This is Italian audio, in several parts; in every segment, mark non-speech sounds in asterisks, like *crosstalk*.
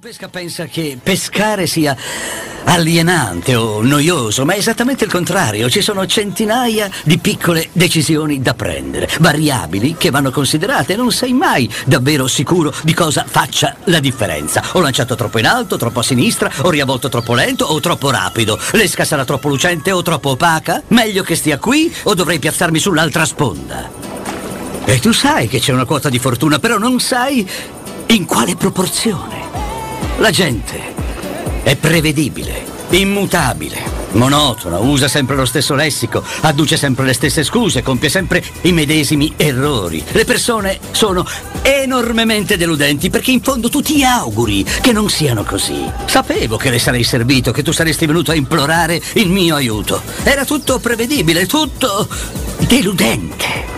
pesca pensa che pescare sia alienante o noioso, ma è esattamente il contrario. Ci sono centinaia di piccole decisioni da prendere, variabili che vanno considerate. Non sei mai davvero sicuro di cosa faccia la differenza. Ho lanciato troppo in alto, troppo a sinistra, ho riavvolto troppo lento o troppo rapido. L'esca sarà troppo lucente o troppo opaca? Meglio che stia qui o dovrei piazzarmi sull'altra sponda? E tu sai che c'è una quota di fortuna, però non sai in quale proporzione. La gente è prevedibile, immutabile, monotona, usa sempre lo stesso lessico, adduce sempre le stesse scuse, compie sempre i medesimi errori. Le persone sono enormemente deludenti perché in fondo tu ti auguri che non siano così. Sapevo che le sarei servito, che tu saresti venuto a implorare il mio aiuto. Era tutto prevedibile, tutto deludente.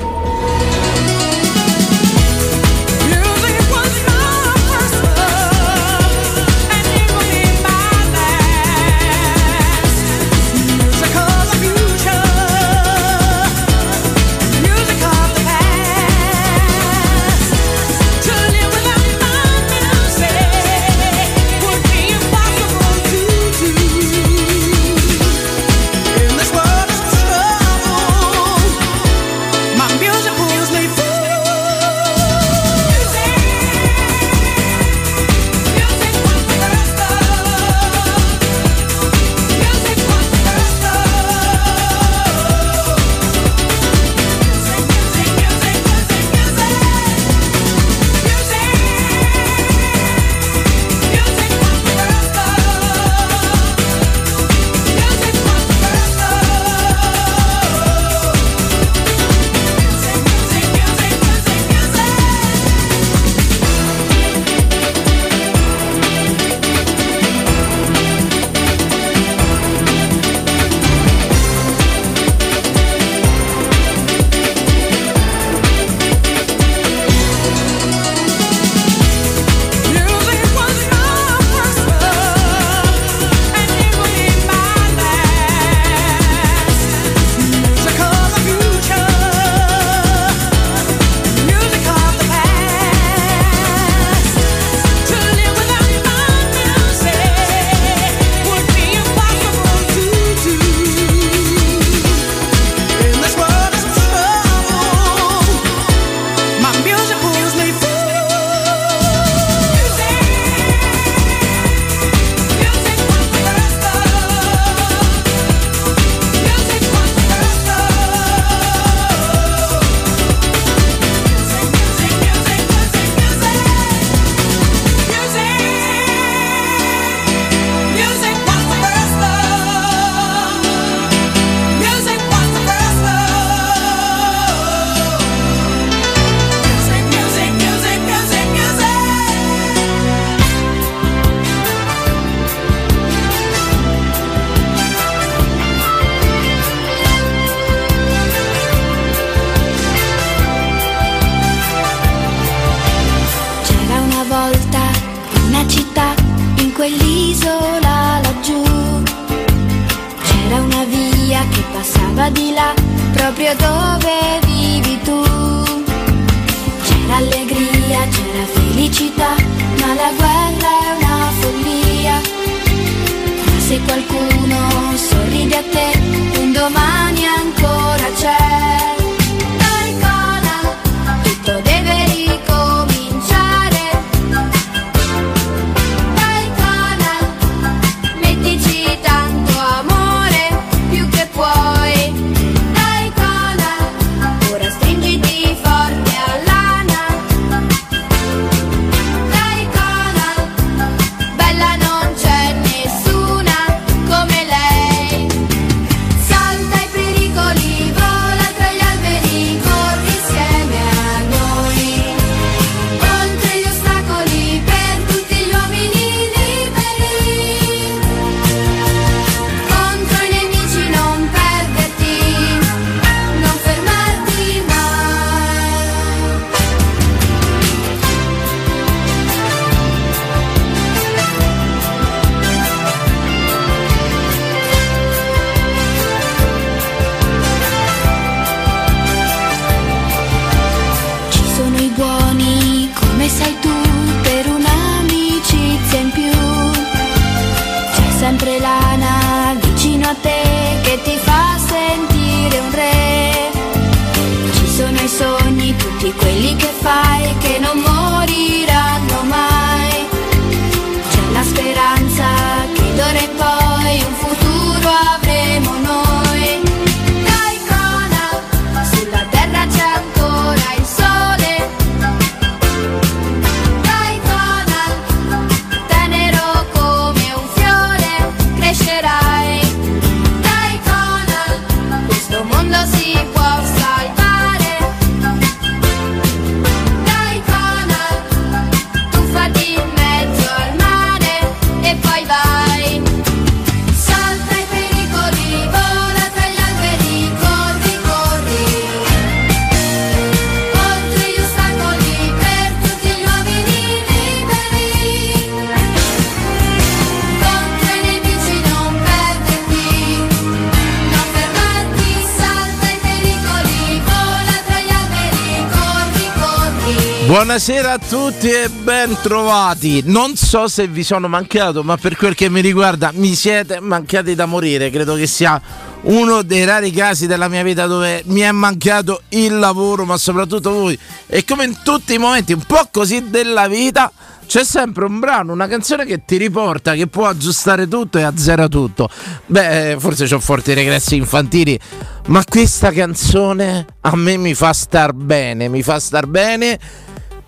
Tutti e ben trovati. Non so se vi sono mancato, ma per quel che mi riguarda mi siete mancati da morire. Credo che sia uno dei rari casi della mia vita dove mi è mancato il lavoro, ma soprattutto voi. E come in tutti i momenti un po' così della vita, c'è sempre un brano, una canzone che ti riporta, che può aggiustare tutto e azzera tutto. Beh, forse ho forti regressi infantili, ma questa canzone a me mi fa star bene, mi fa star bene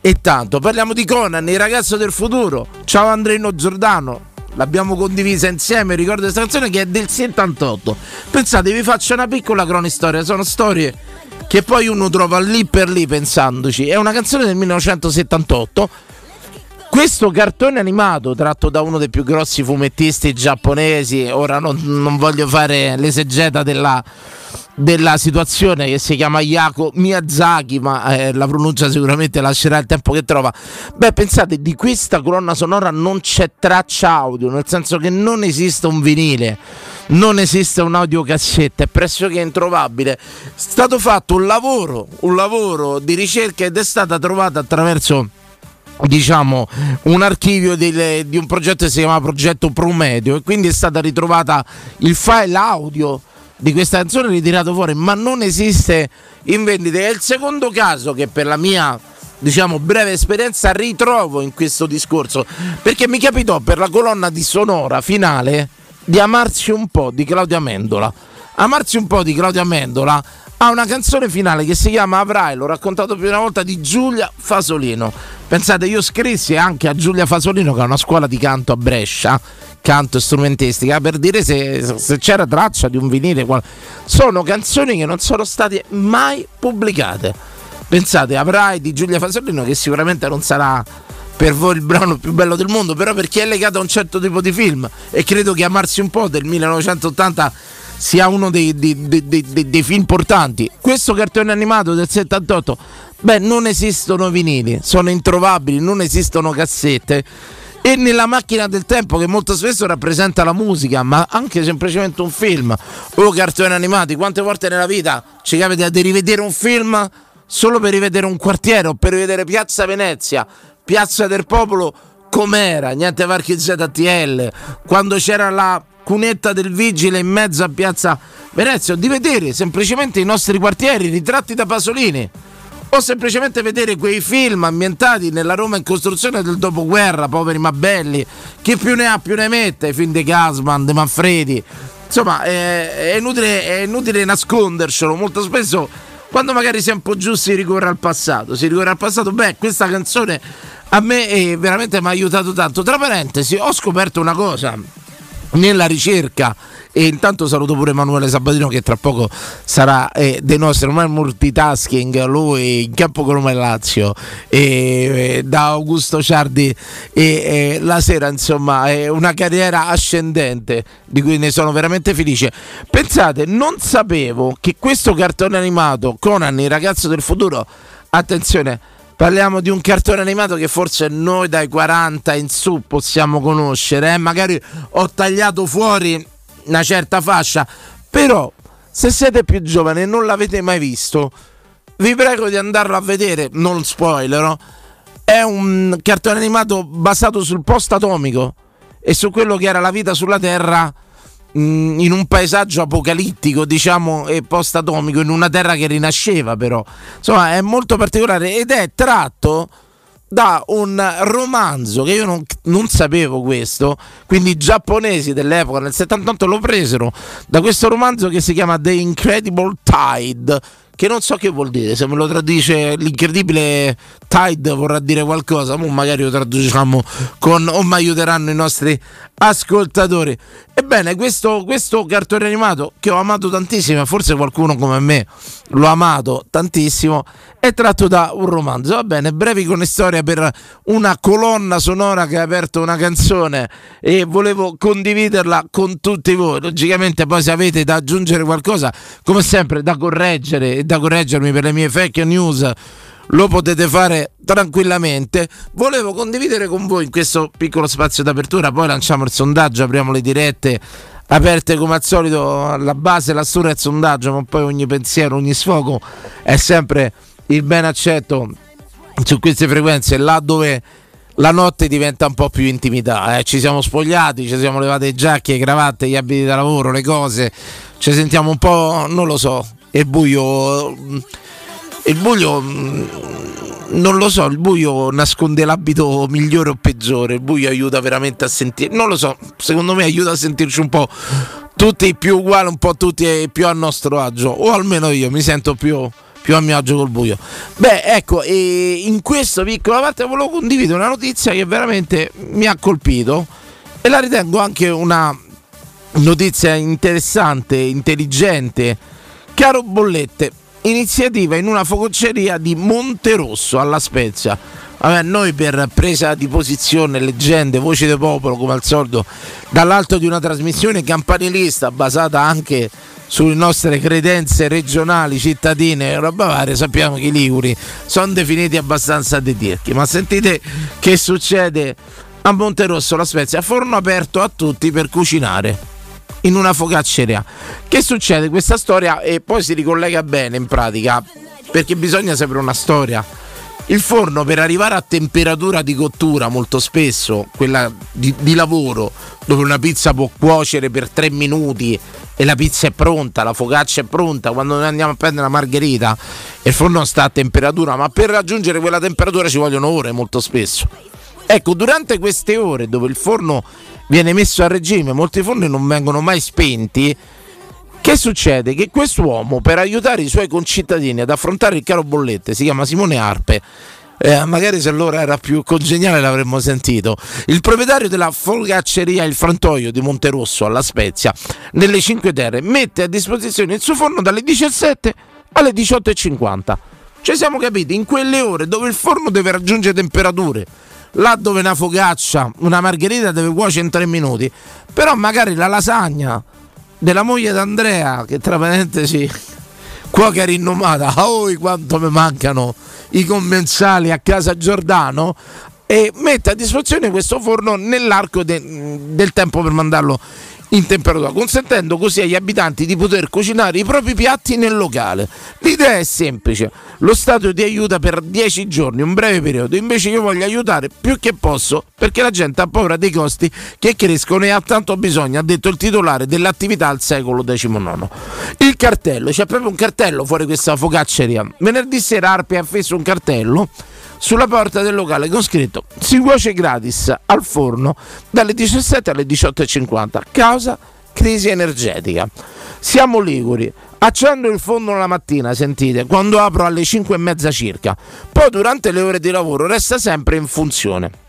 e tanto. Parliamo di Conan, il ragazzo del futuro. Ciao Andrino Giordano. L'abbiamo condivisa insieme, ricordo questa canzone che è del 78. Pensate, vi faccio una piccola cronistoria, sono storie che poi uno trova lì per lì pensandoci. È una canzone del 1978 questo cartone animato tratto da uno dei più grossi fumettisti giapponesi, ora non, non voglio fare l'esegeta della, della situazione che si chiama Yako Miyazaki, ma eh, la pronuncia sicuramente lascerà il tempo che trova. Beh, pensate, di questa colonna sonora non c'è traccia audio, nel senso che non esiste un vinile, non esiste un'audiocassetta, è pressoché introvabile. È stato fatto un lavoro, un lavoro di ricerca ed è stata trovata attraverso diciamo un archivio delle- di un progetto che si chiama progetto Promedio e quindi è stata ritrovata il file audio di questa canzone ritirato fuori ma non esiste in vendita. È il secondo caso che per la mia diciamo breve esperienza ritrovo in questo discorso perché mi capitò per la colonna di sonora finale di amarsi un po' di Claudia Mendola. Amarsi un po' di Claudia Mendola ha una canzone finale che si chiama Avrai, l'ho raccontato più di una volta, di Giulia Fasolino. Pensate, io scrissi anche a Giulia Fasolino, che ha una scuola di canto a Brescia, canto strumentistica, per dire se, se c'era traccia di un vinile. Sono canzoni che non sono state mai pubblicate. Pensate, Avrai di Giulia Fasolino, che sicuramente non sarà per voi il brano più bello del mondo, però per chi è legato a un certo tipo di film e credo che Amarsi un po' del 1980 sia uno dei, dei- dei- dei- film importanti. Questo cartone animato del 78, beh, non esistono vinili, sono introvabili, non esistono cassette. E nella macchina del tempo, che molto spesso rappresenta la musica, ma anche semplicemente un film o cartoni animati, quante volte nella vita ci capita di rivedere un film solo per rivedere un quartiere o per rivedere Piazza Venezia, Piazza del Popolo com'era, niente varchi ZTL, quando c'era la cunetta del vigile in mezzo a Piazza Venezia, o di vedere semplicemente i nostri quartieri ritratti da Pasolini o semplicemente vedere quei film ambientati nella Roma in costruzione del dopoguerra, poveri ma belli, chi più ne ha più ne mette, i film di Gasman, di Manfredi. Insomma, è, è inutile, è inutile nascondercelo, molto spesso quando magari si è un po' giù si ricorre al passato, si ricorre al passato, beh, questa canzone a me eh, veramente mi ha aiutato tanto. Tra parentesi, ho scoperto una cosa nella ricerca. E intanto saluto pure Emanuele Sabatino che tra poco sarà eh, dei nostri ormai multitasking lui in campo con Roma e Lazio. E, eh, da Augusto Ciardi e eh, la sera insomma è una carriera ascendente di cui ne sono veramente felice. Pensate non sapevo che questo cartone animato Conan il ragazzo del futuro attenzione Parliamo di un cartone animato che forse noi dai 40 in su possiamo conoscere. eh. Magari ho tagliato fuori una certa fascia, però se siete più giovani e non l'avete mai visto, vi prego di andarlo a vedere. Non spoilerò. È un cartone animato basato sul post atomico e su quello che era la vita sulla Terra in un paesaggio apocalittico, diciamo, e post-atomico, in una terra che rinasceva, però. Insomma, è molto particolare ed è tratto da un romanzo che io non, non, sapevo questo, quindi i giapponesi dell'epoca nel 78 lo presero da questo romanzo che si chiama The Incredible Tide che non so che vuol dire, se me lo traduce l'incredibile Tide vorrà dire qualcosa, ma magari lo traduciamo con o mi aiuteranno i nostri ascoltatori. Ebbene, questo, questo cartone animato che ho amato tantissimo, forse qualcuno come me l'ho amato tantissimo, è tratto da un romanzo. Va bene, brevi con storia per una colonna sonora che ha aperto una canzone e volevo condividerla con tutti voi. Logicamente poi se avete da aggiungere qualcosa, come sempre da correggere e da correggermi per le mie fake news lo potete fare tranquillamente. Volevo condividere con voi in questo piccolo spazio d'apertura, poi lanciamo il sondaggio, apriamo le dirette aperte come al solito la base, la storia del sondaggio, ma poi ogni pensiero, ogni sfogo è sempre il ben accetto su queste frequenze, là dove la notte diventa un po' più intimità. Eh? Ci siamo spogliati, ci siamo levate le giacche, le cravatte, gli abiti da lavoro, le cose, ci sentiamo un po', non lo so, è buio il buio non lo so, il buio nasconde l'abito migliore o peggiore, il buio aiuta veramente a sentire, non lo so, secondo me aiuta a sentirci un po' tutti più uguali, un po' tutti più a nostro agio, o almeno io mi sento più, più a mio agio col buio. Beh, ecco, e in questa piccola parte volevo condividere una notizia che veramente mi ha colpito e la ritengo anche una notizia interessante, intelligente. Caro Bollette, iniziativa in una fococceria di Monterosso alla Spezia. Vabbè, noi per presa di posizione, leggende, voci del popolo, come al solito, dall'alto di una trasmissione campanilista basata anche sulle nostre credenze regionali, cittadine e roba varia, sappiamo che i liguri sono definiti abbastanza detirchi. Ma sentite che succede a Monterosso, la Spezia, forno aperto a tutti per cucinare in una focacceria. Che succede? Questa storia e poi si ricollega bene in pratica perché bisogna sapere una storia. Il forno per arrivare a temperatura di cottura molto spesso, quella di, di lavoro, dove una pizza può cuocere per tre minuti e la pizza è pronta, la focaccia è pronta, quando noi andiamo a prendere la margherita il forno sta a temperatura, ma per raggiungere quella temperatura ci vogliono ore molto spesso. Ecco, durante queste ore dove il forno viene messo a regime, molti forni non vengono mai spenti. Che succede? Che quest'uomo, per aiutare i suoi concittadini ad affrontare il caro bollette, si chiama Simone Arpe, eh, magari se allora era più congeniale l'avremmo sentito. Il proprietario della fogacceria Il Frantoio di Monterosso alla Spezia, nelle Cinque Terre, mette a disposizione il suo forno dalle 17 alle 18.50. Ci siamo capiti, in quelle ore dove il forno deve raggiungere temperature là dove una focaccia, una margherita deve cuocere in tre minuti, però magari la lasagna della moglie d'Andrea, che tra parentesi cuoca rinomata, *laughs* oh quanto mi mancano i commensali a casa Giordano, e mette a disposizione questo forno nell'arco de- del tempo per mandarlo in temperatura, consentendo così agli abitanti di poter cucinare i propri piatti nel locale. L'idea è semplice, lo Stato ti aiuta per 10 giorni, un breve periodo, invece io voglio aiutare più che posso perché la gente ha paura dei costi che crescono e ha tanto bisogno, ha detto il titolare dell'attività al secolo XIX. Il cartello, c'è proprio un cartello fuori questa focacceria. Venerdì sera Arpi ha affisso un cartello sulla porta del locale con scritto si cuoce gratis al forno dalle 17 alle 18.50 causa crisi energetica. Siamo liguri, accendo il forno la mattina, sentite, quando apro alle 5 e mezza circa, poi durante le ore di lavoro resta sempre in funzione.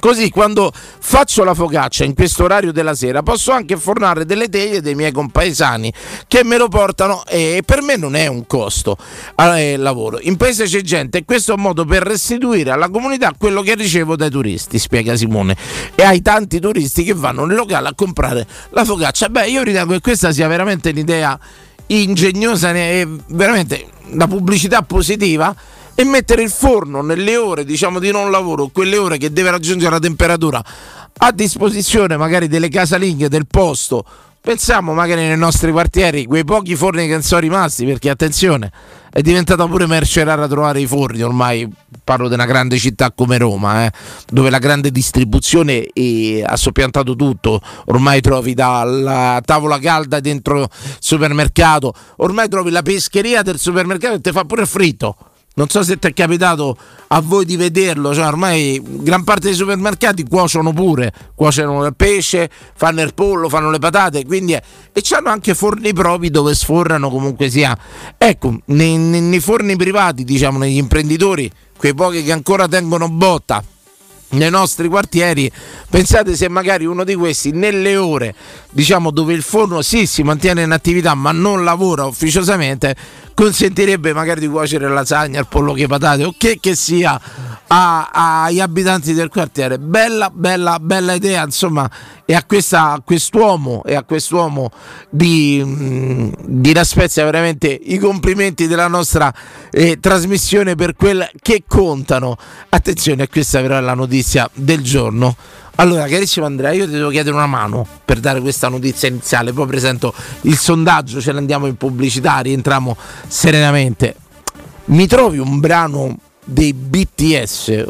Così quando faccio la focaccia in questo orario della sera posso anche fornare delle teglie dei miei compaesani che me lo portano e per me non è un costo eh, lavoro. In paese c'è gente e questo è un modo per restituire alla comunità quello che ricevo dai turisti, spiega Simone, e ai tanti turisti che vanno nel locale a comprare la focaccia. Beh, io ritengo che questa sia veramente un'idea ingegnosa e veramente la pubblicità positiva e mettere il forno nelle ore diciamo di non lavoro, quelle ore che deve raggiungere la temperatura a disposizione magari delle casalinghe del posto. Pensiamo magari nei nostri quartieri, quei pochi forni che sono rimasti, perché attenzione, è diventata pure merce rara trovare i forni, ormai parlo di una grande città come Roma, eh, dove la grande distribuzione è, ha soppiantato tutto, ormai trovi dalla tavola calda dentro il supermercato, ormai trovi la pescheria del supermercato e ti fa pure fritto non so se ti è capitato a voi di vederlo, cioè ormai gran parte dei supermercati cuociono pure, cuociono il pesce, fanno il pollo, fanno le patate, quindi è, e hanno anche forni propri dove sforrano comunque sia. Ecco, nei, nei, nei forni privati, diciamo, negli imprenditori, quei pochi che ancora tengono botta nei nostri quartieri, pensate se magari uno di questi nelle ore diciamo dove il forno sì si mantiene in attività ma non lavora ufficiosamente consentirebbe magari di cuocere lasagna, il pollo che patate o che che sia agli abitanti del quartiere. Bella, bella, bella idea, insomma, e a, questa, a quest'uomo e a quest'uomo di, mm, di La Spezia veramente i complimenti della nostra eh, trasmissione per quel che contano. Attenzione, questa però è la notizia del giorno. Allora, carissimo Andrea, io ti devo chiedere una mano per dare questa notizia iniziale, poi presento il sondaggio, ce ne andiamo in pubblicità, rientriamo serenamente. Mi trovi un brano dei BTS,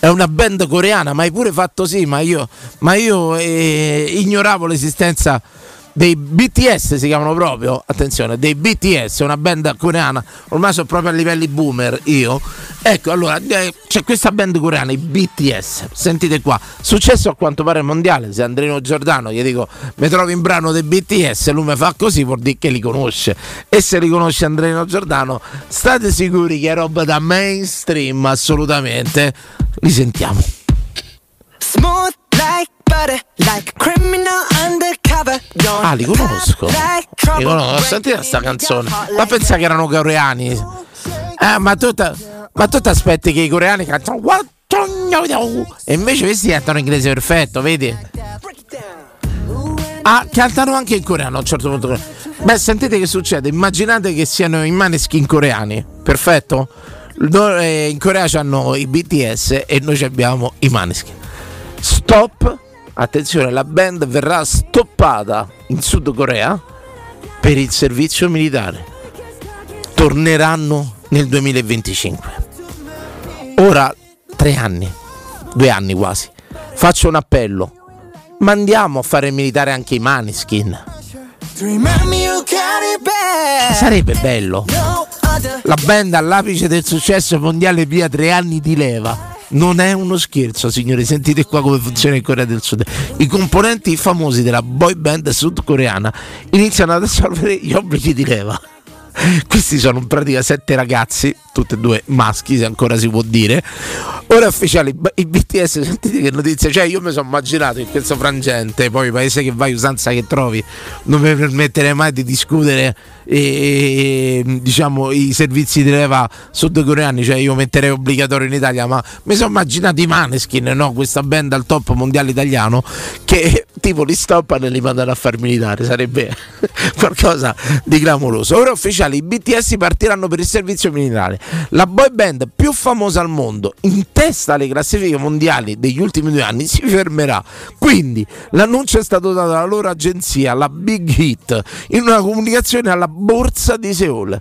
è una band coreana, ma hai pure fatto sì, ma io, ma io eh, ignoravo l'esistenza dei BTS si chiamano proprio, attenzione, dei BTS, una band coreana, ormai sono proprio a livelli boomer io. Ecco, allora eh, c'è questa band coreana, i BTS, sentite qua, successo a quanto pare mondiale, se Andrino Giordano gli dico mi trovi in brano dei BTS, lui mi fa così vuol dire che li conosce. E se li conosce Andrino Giordano, state sicuri che è roba da mainstream assolutamente. Li sentiamo. Smooth Ah, li conosco. Li conosco. Sentite questa canzone. Ma pensa che erano coreani. Eh, ma tu, ma tu ti aspetti che i coreani cantano e invece questi cantano inglese perfetto, vedi? Ah, cantano anche in coreano a un certo punto. Beh, sentite che succede. Immaginate che siano i maneskin coreani. Perfetto? Eh, in Corea hanno i BTS e noi abbiamo i maneskin. Stop attenzione, la band verrà stoppata in Sud Corea per il servizio militare. Torneranno nel 2025. Ora, tre anni, due anni quasi, faccio un appello. Mandiamo a fare il militare anche i Maniskin. Sarebbe bello. La band all'apice del successo mondiale via tre anni di leva non è uno scherzo, signori. Sentite qua come funziona in Corea del Sud. I componenti famosi della boy band sudcoreana iniziano ad assolvere gli obblighi di leva. Questi sono in pratica sette ragazzi, tutti e due maschi, se ancora si può dire. Ora ufficiali, i BTS, sentite che notizia, cioè io mi sono immaginato in questo frangente, poi paese che vai, usanza che trovi, non mi permetterei mai di discutere e, diciamo i servizi di leva sudcoreani, cioè io metterei obbligatorio in Italia, ma mi sono immaginato i Maneskin, no? questa band al top mondiale italiano che tipo li stoppano e li mandano a far militare, sarebbe *laughs* qualcosa di clamoroso. Ora ufficiali, i BTS partiranno per il servizio militare, la boy band più famosa al mondo, in testa alle classifiche mondiali degli ultimi due anni, si fermerà. Quindi l'annuncio è stato dato dalla loro agenzia, la Big Hit, in una comunicazione alla borsa di Seoul.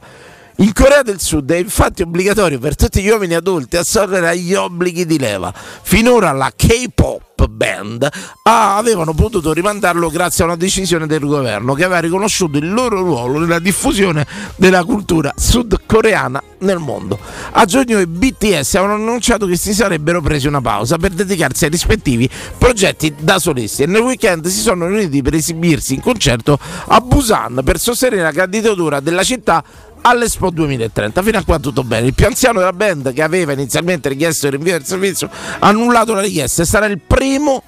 In Corea del Sud è infatti obbligatorio per tutti gli uomini adulti assolvere agli obblighi di leva. Finora la K-pop band ah, avevano potuto rimandarlo grazie a una decisione del governo che aveva riconosciuto il loro ruolo nella diffusione della cultura sudcoreana nel mondo. A giugno i BTS avevano annunciato che si sarebbero presi una pausa per dedicarsi ai rispettivi progetti da solisti e nel weekend si sono riuniti per esibirsi in concerto a Busan per sostenere la candidatura della città all'Expo 2030. Fino a qua tutto bene. Il più anziano della band, che aveva inizialmente richiesto il rinvio del servizio, ha annullato la richiesta e sarà il primo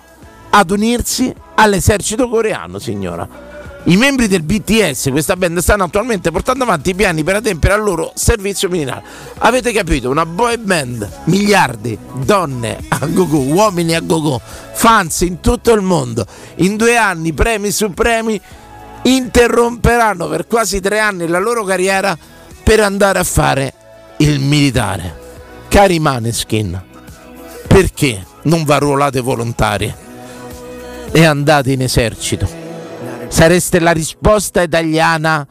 ad unirsi all'esercito coreano, signora. I membri del BTS, questa band, stanno attualmente portando avanti i piani per adempiere al loro servizio militare. Avete capito? Una boy band, miliardi, donne a go-go, uomini a go-go, fans in tutto il mondo. In due anni, premi su premi interromperanno per quasi tre anni la loro carriera per andare a fare il militare. Cari Maneskin, perché non vi arruolate volontari e andate in esercito? sareste la risposta italiana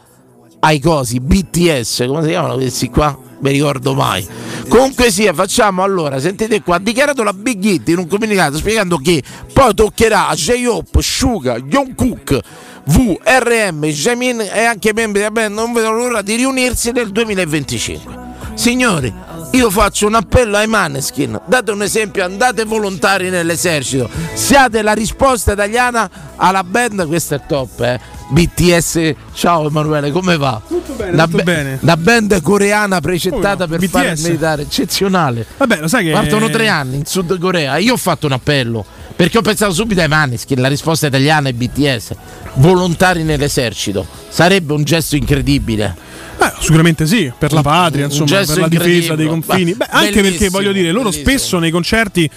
ai cosi BTS, come si chiamano questi qua? Mi ricordo mai. Comunque sia, facciamo allora, sentite qua, ha dichiarato la Big Hit in un comunicato spiegando che poi toccherà a J-Hope, Suga, Jungkook, V, RM, Jamin e anche i membri della band non vedono l'ora di riunirsi nel 2025. Signori, io faccio un appello ai Maneskin, date un esempio, andate volontari nell'esercito, siate la risposta italiana alla band, questo è top, eh. BTS, ciao Emanuele, come va? Tutto bene, la, tutto bene. la band coreana precettata no? per fare il BTS. militare, eccezionale. Vabbè, lo sai che. Partono tre anni in Sud Corea. Io ho fatto un appello perché ho pensato subito ai Maneskin. La risposta italiana è BTS. Volontari nell'esercito. Sarebbe un gesto incredibile. Eh, sicuramente sì, per la patria, insomma, per la difesa dei confini. Beh, anche perché voglio dire, loro bellissimo. spesso nei concerti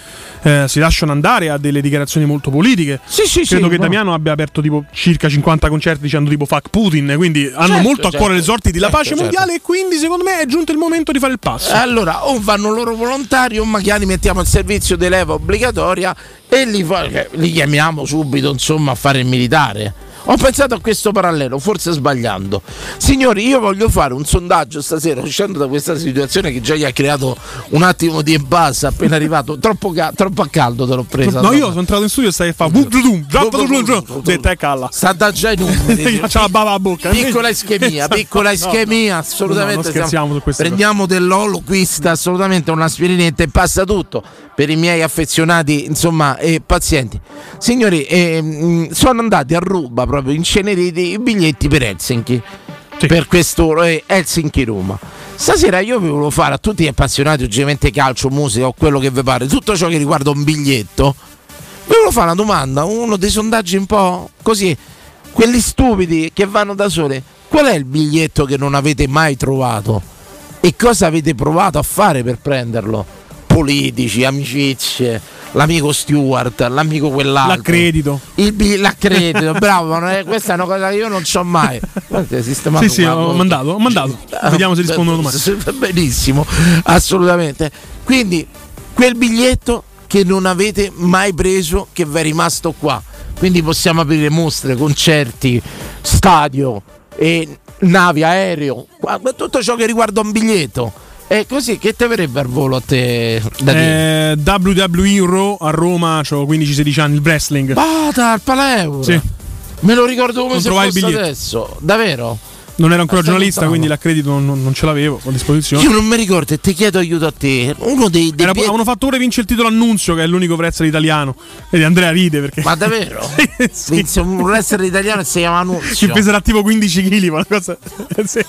eh, si lasciano andare a delle dichiarazioni molto politiche. Sì, sì, Credo sì, che no. Damiano abbia aperto tipo circa 50 concerti dicendo tipo fuck Putin, quindi hanno Certo, molto a certo. cuore le sorti della Certo, pace certo. mondiale e quindi secondo me è giunto il momento di fare il passo. Allora, o vanno loro volontari o magari mettiamo il servizio di leva obbligatoria e li, li chiamiamo subito insomma a fare il militare. Ho pensato a questo parallelo, forse sbagliando. Signori, io voglio fare un sondaggio stasera, uscendo da questa situazione che già gli ha creato un attimo di impasse appena arrivato. Troppo, ca- troppo a caldo te l'ho presa. No, io sono entrato in studio e stai a fare. Ho detto, è calla. Sta da già i numeri. faccio la bava a bocca. Piccola ischemia, *laughs* piccola No, ischemia, no. assolutamente. No, Prendiamo dell'olo, quista, assolutamente un'aspirinetta e passa tutto per i miei affezionati, insomma, e pazienti. Signori, ehm, sono andati a ruba proprio inceneriti i biglietti per Helsinki. Sì. Per questo eh, Helsinki Roma. Stasera io vi volevo fare a tutti gli appassionati ovviamente calcio, musica o quello che vi pare, tutto ciò che riguarda un biglietto. Vi volevo fare una domanda, uno dei sondaggi un po' così, quelli stupidi che vanno da soli. Qual è il biglietto che non avete mai trovato? E cosa avete provato a fare per prenderlo? Politici, amicizie, l'amico Stewart, l'amico quell'altro. L'accredito. Il bi- l'accredito, bravo, è- questa è una cosa che io non so mai. Sì, sì, ho mandato, ho mandato. Vediamo se rispondono domani. Benissimo, assolutamente. Quindi, quel biglietto che non avete mai preso, che vi è rimasto qua. Quindi possiamo aprire mostre, concerti, stadio, e navi, aereo, tutto ciò che riguarda un biglietto. E così che te verrebbe al volo a te da? Eh, WWE Raw a Roma, ho 15-16 anni, il wrestling. Bata al Paleuro. Sì. Me lo ricordo come Non se fosse adesso. Davvero? Non ero ancora Stai giornalista, lontano. quindi l'accredito non, non- non ce l'avevo a disposizione. Io non mi ricordo e ti chiedo aiuto a te. Uno dei, dei Era- pie- avevano fatto ora vince il titolo Annunzio, che è l'unico wrestler italiano. Vedi, Andrea ride perché. Ma davvero? *laughs* Sì. Vinse un wrestler italiano e si chiama Ci Annunzio. peserà tipo 15 kg, ma cosa. *laughs* sì.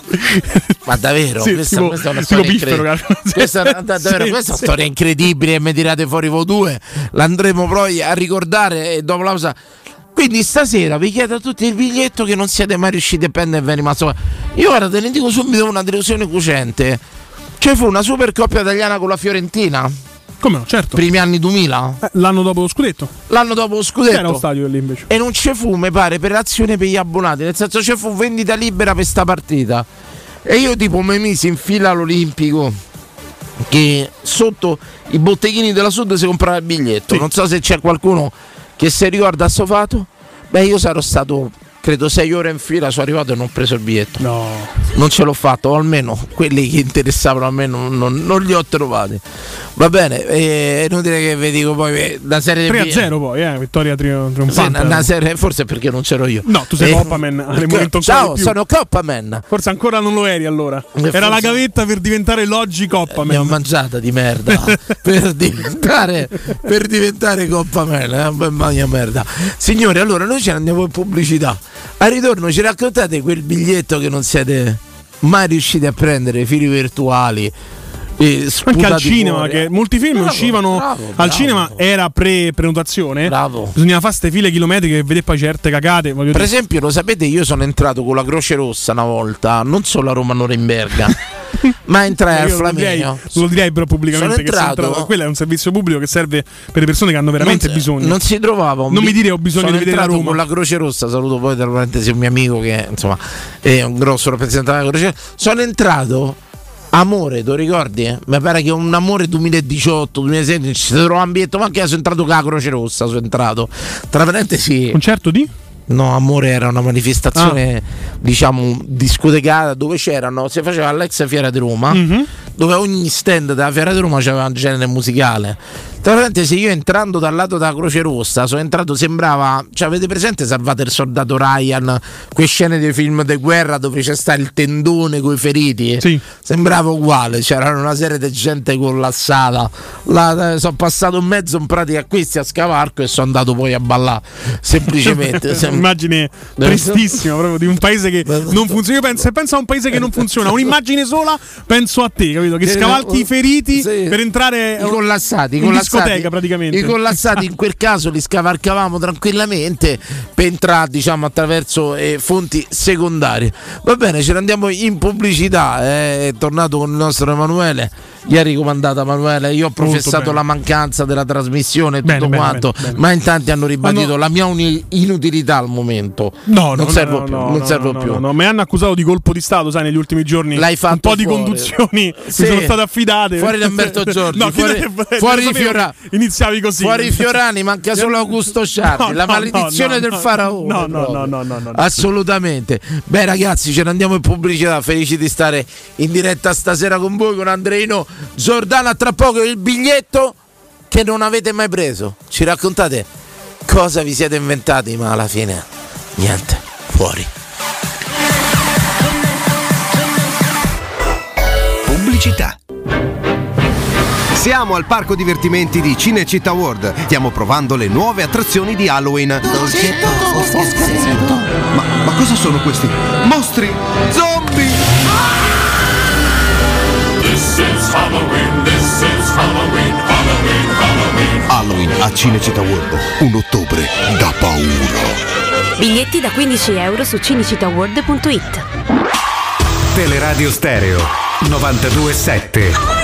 Ma davvero? Sì, questa, tipo- questa è una storia incredibile. *laughs* Questa, è una- davvero, Sì, questa è una sì. storia incredibile e mi tirate fuori voi due. L'andremo poi a ricordare e dopo la pausa. Quindi stasera vi chiedo a tutti il biglietto che non siete mai riusciti a prendere e vi è rimasto. Io guarda, te ne dico subito una delusione cucente. Ci fu una super coppia italiana con la Fiorentina, Come no, certo. primi anni 2000, Eh, l'anno dopo lo scudetto. l'anno dopo lo C'era lo scudetto. stadio lì invece. E non ci fu, mi pare, per azione per gli abbonati. Nel senso ci fu vendita libera per sta partita. E io tipo mi misi in fila all'Olimpico che sotto i botteghini della Sud si comprava il biglietto. Sì. Non so se c'è qualcuno che si ricorda sto fatto. Beh, io sarò stato credo sei ore in fila, sono arrivato e non ho preso il biglietto. No. Non ce l'ho fatto, o almeno quelli che interessavano a me non, non- non li ho trovati. Va bene, eh, è inutile che vi dico poi eh, la serie 3-0 poi, eh, vittoria tri- sì, trionfante. una serie, forse perché non c'ero io. No, tu sei Eh, Coppaman, Ciao, sono Coppaman. Forse ancora non lo eri allora. Eh, Era la forse- gavetta per diventare l'oggi Mi ho Coppaman. mangiata di merda *laughs* per diventare per diventare Coppaman, eh, mamma merda. Signori, allora noi ce ne andiamo in pubblicità. Al ritorno ci raccontate quel biglietto che non siete mai riusciti a prendere, fili virtuali. Anche al cinema, fuori, che eh. molti film Bravo, uscivano bravo, al bravo. cinema, era pre-prenotazione. Bravo. Bisognava fare ste file chilometriche e vedere poi certe cagate. Per dire. esempio, lo sapete, io sono entrato con la Croce Rossa una volta, non solo a Roma Norimberga, *laughs* ma entrai al Flaminio. lo direi però pubblicamente Sono entrato- entrato- quello è un servizio pubblico che serve per le persone che hanno veramente non, si- bisogno. Non si trovava Non mi dire ho bisogno Sono di vedere la Roma. con la Croce Rossa, saluto poi tra parentesi un mio amico che insomma è un grosso rappresentante della Croce Rossa. Sono entrato Amore, tu ricordi? eh? Mi pare che un amore 2018-2016 ci si trova un biglietto, ma anche sono entrato con la Croce Rossa, sono entrato. Tra parentesi, Concerto di? No, amore era una manifestazione, diciamo, discotecata dove c'erano, si faceva all'ex Fiera di Roma, Mhm. dove ogni stand della Fiera di Roma c'aveva un genere musicale. Tra parentesi, io entrando dal lato della Croce Rossa, sono entrato, sembrava, cioè avete presente Salvate il soldato Ryan, quelle scene dei film di guerra dove c'è sta il tendone con i feriti? Sì. Sembrava uguale, c'era una serie di gente collassata. Eh, sono passato in mezzo in pratica a questi a scavarco e sono andato poi a ballare. Semplicemente. *laughs* Sem- Un'immagine tristissima proprio di un paese che non funziona. Io penso, se penso a un paese che non funziona, un'immagine sola, penso a te, capito? Che scavalchi i feriti Sì. per entrare I collassati, collassati, discoteca praticamente. I collassati in quel caso li scavalcavamo tranquillamente per entrare diciamo attraverso eh, fonti secondarie. Va bene, ce ne andiamo in pubblicità. eh, È tornato con il nostro Emanuele. Ieri comandata Emanuele, io ho professato la mancanza della trasmissione e tutto Bene, quanto, bene, bene. ma in tanti hanno ribadito la mia inutilità al momento. No, no, non servo no, più. no, non no, servo più. no. Mi hanno accusato di colpo di Stato, sai, negli ultimi giorni. L'hai fatto Un po' di fuori. conduzioni Sì. mi sono state affidate. Fuori Lamberto *laughs* Giorgi, no, fuori- fuori lo sapevo Fiora- che Iniziavi così. Fuori i Fiorani, manca solo *laughs* Augusto Sciardi, la maledizione del faraone. no, no, proprio. no, no, no, no. Assolutamente. Beh, ragazzi, ce ne andiamo in pubblicità. Felici di stare in diretta stasera con voi, con Andreino Giordano. A tra poco il biglietto che non avete mai preso. Ci raccontate cosa vi siete inventati, ma alla fine niente. Fuori. Pubblicità. Siamo al parco divertimenti di Cinecittà World. Stiamo provando le nuove attrazioni di Halloween. Ma, ma cosa sono questi? Mostri! Zombie! Halloween a Cinecittà World. Un ottobre da paura. Biglietti da 15 euro su cinicitaworld.it. Teleradio Stereo 927.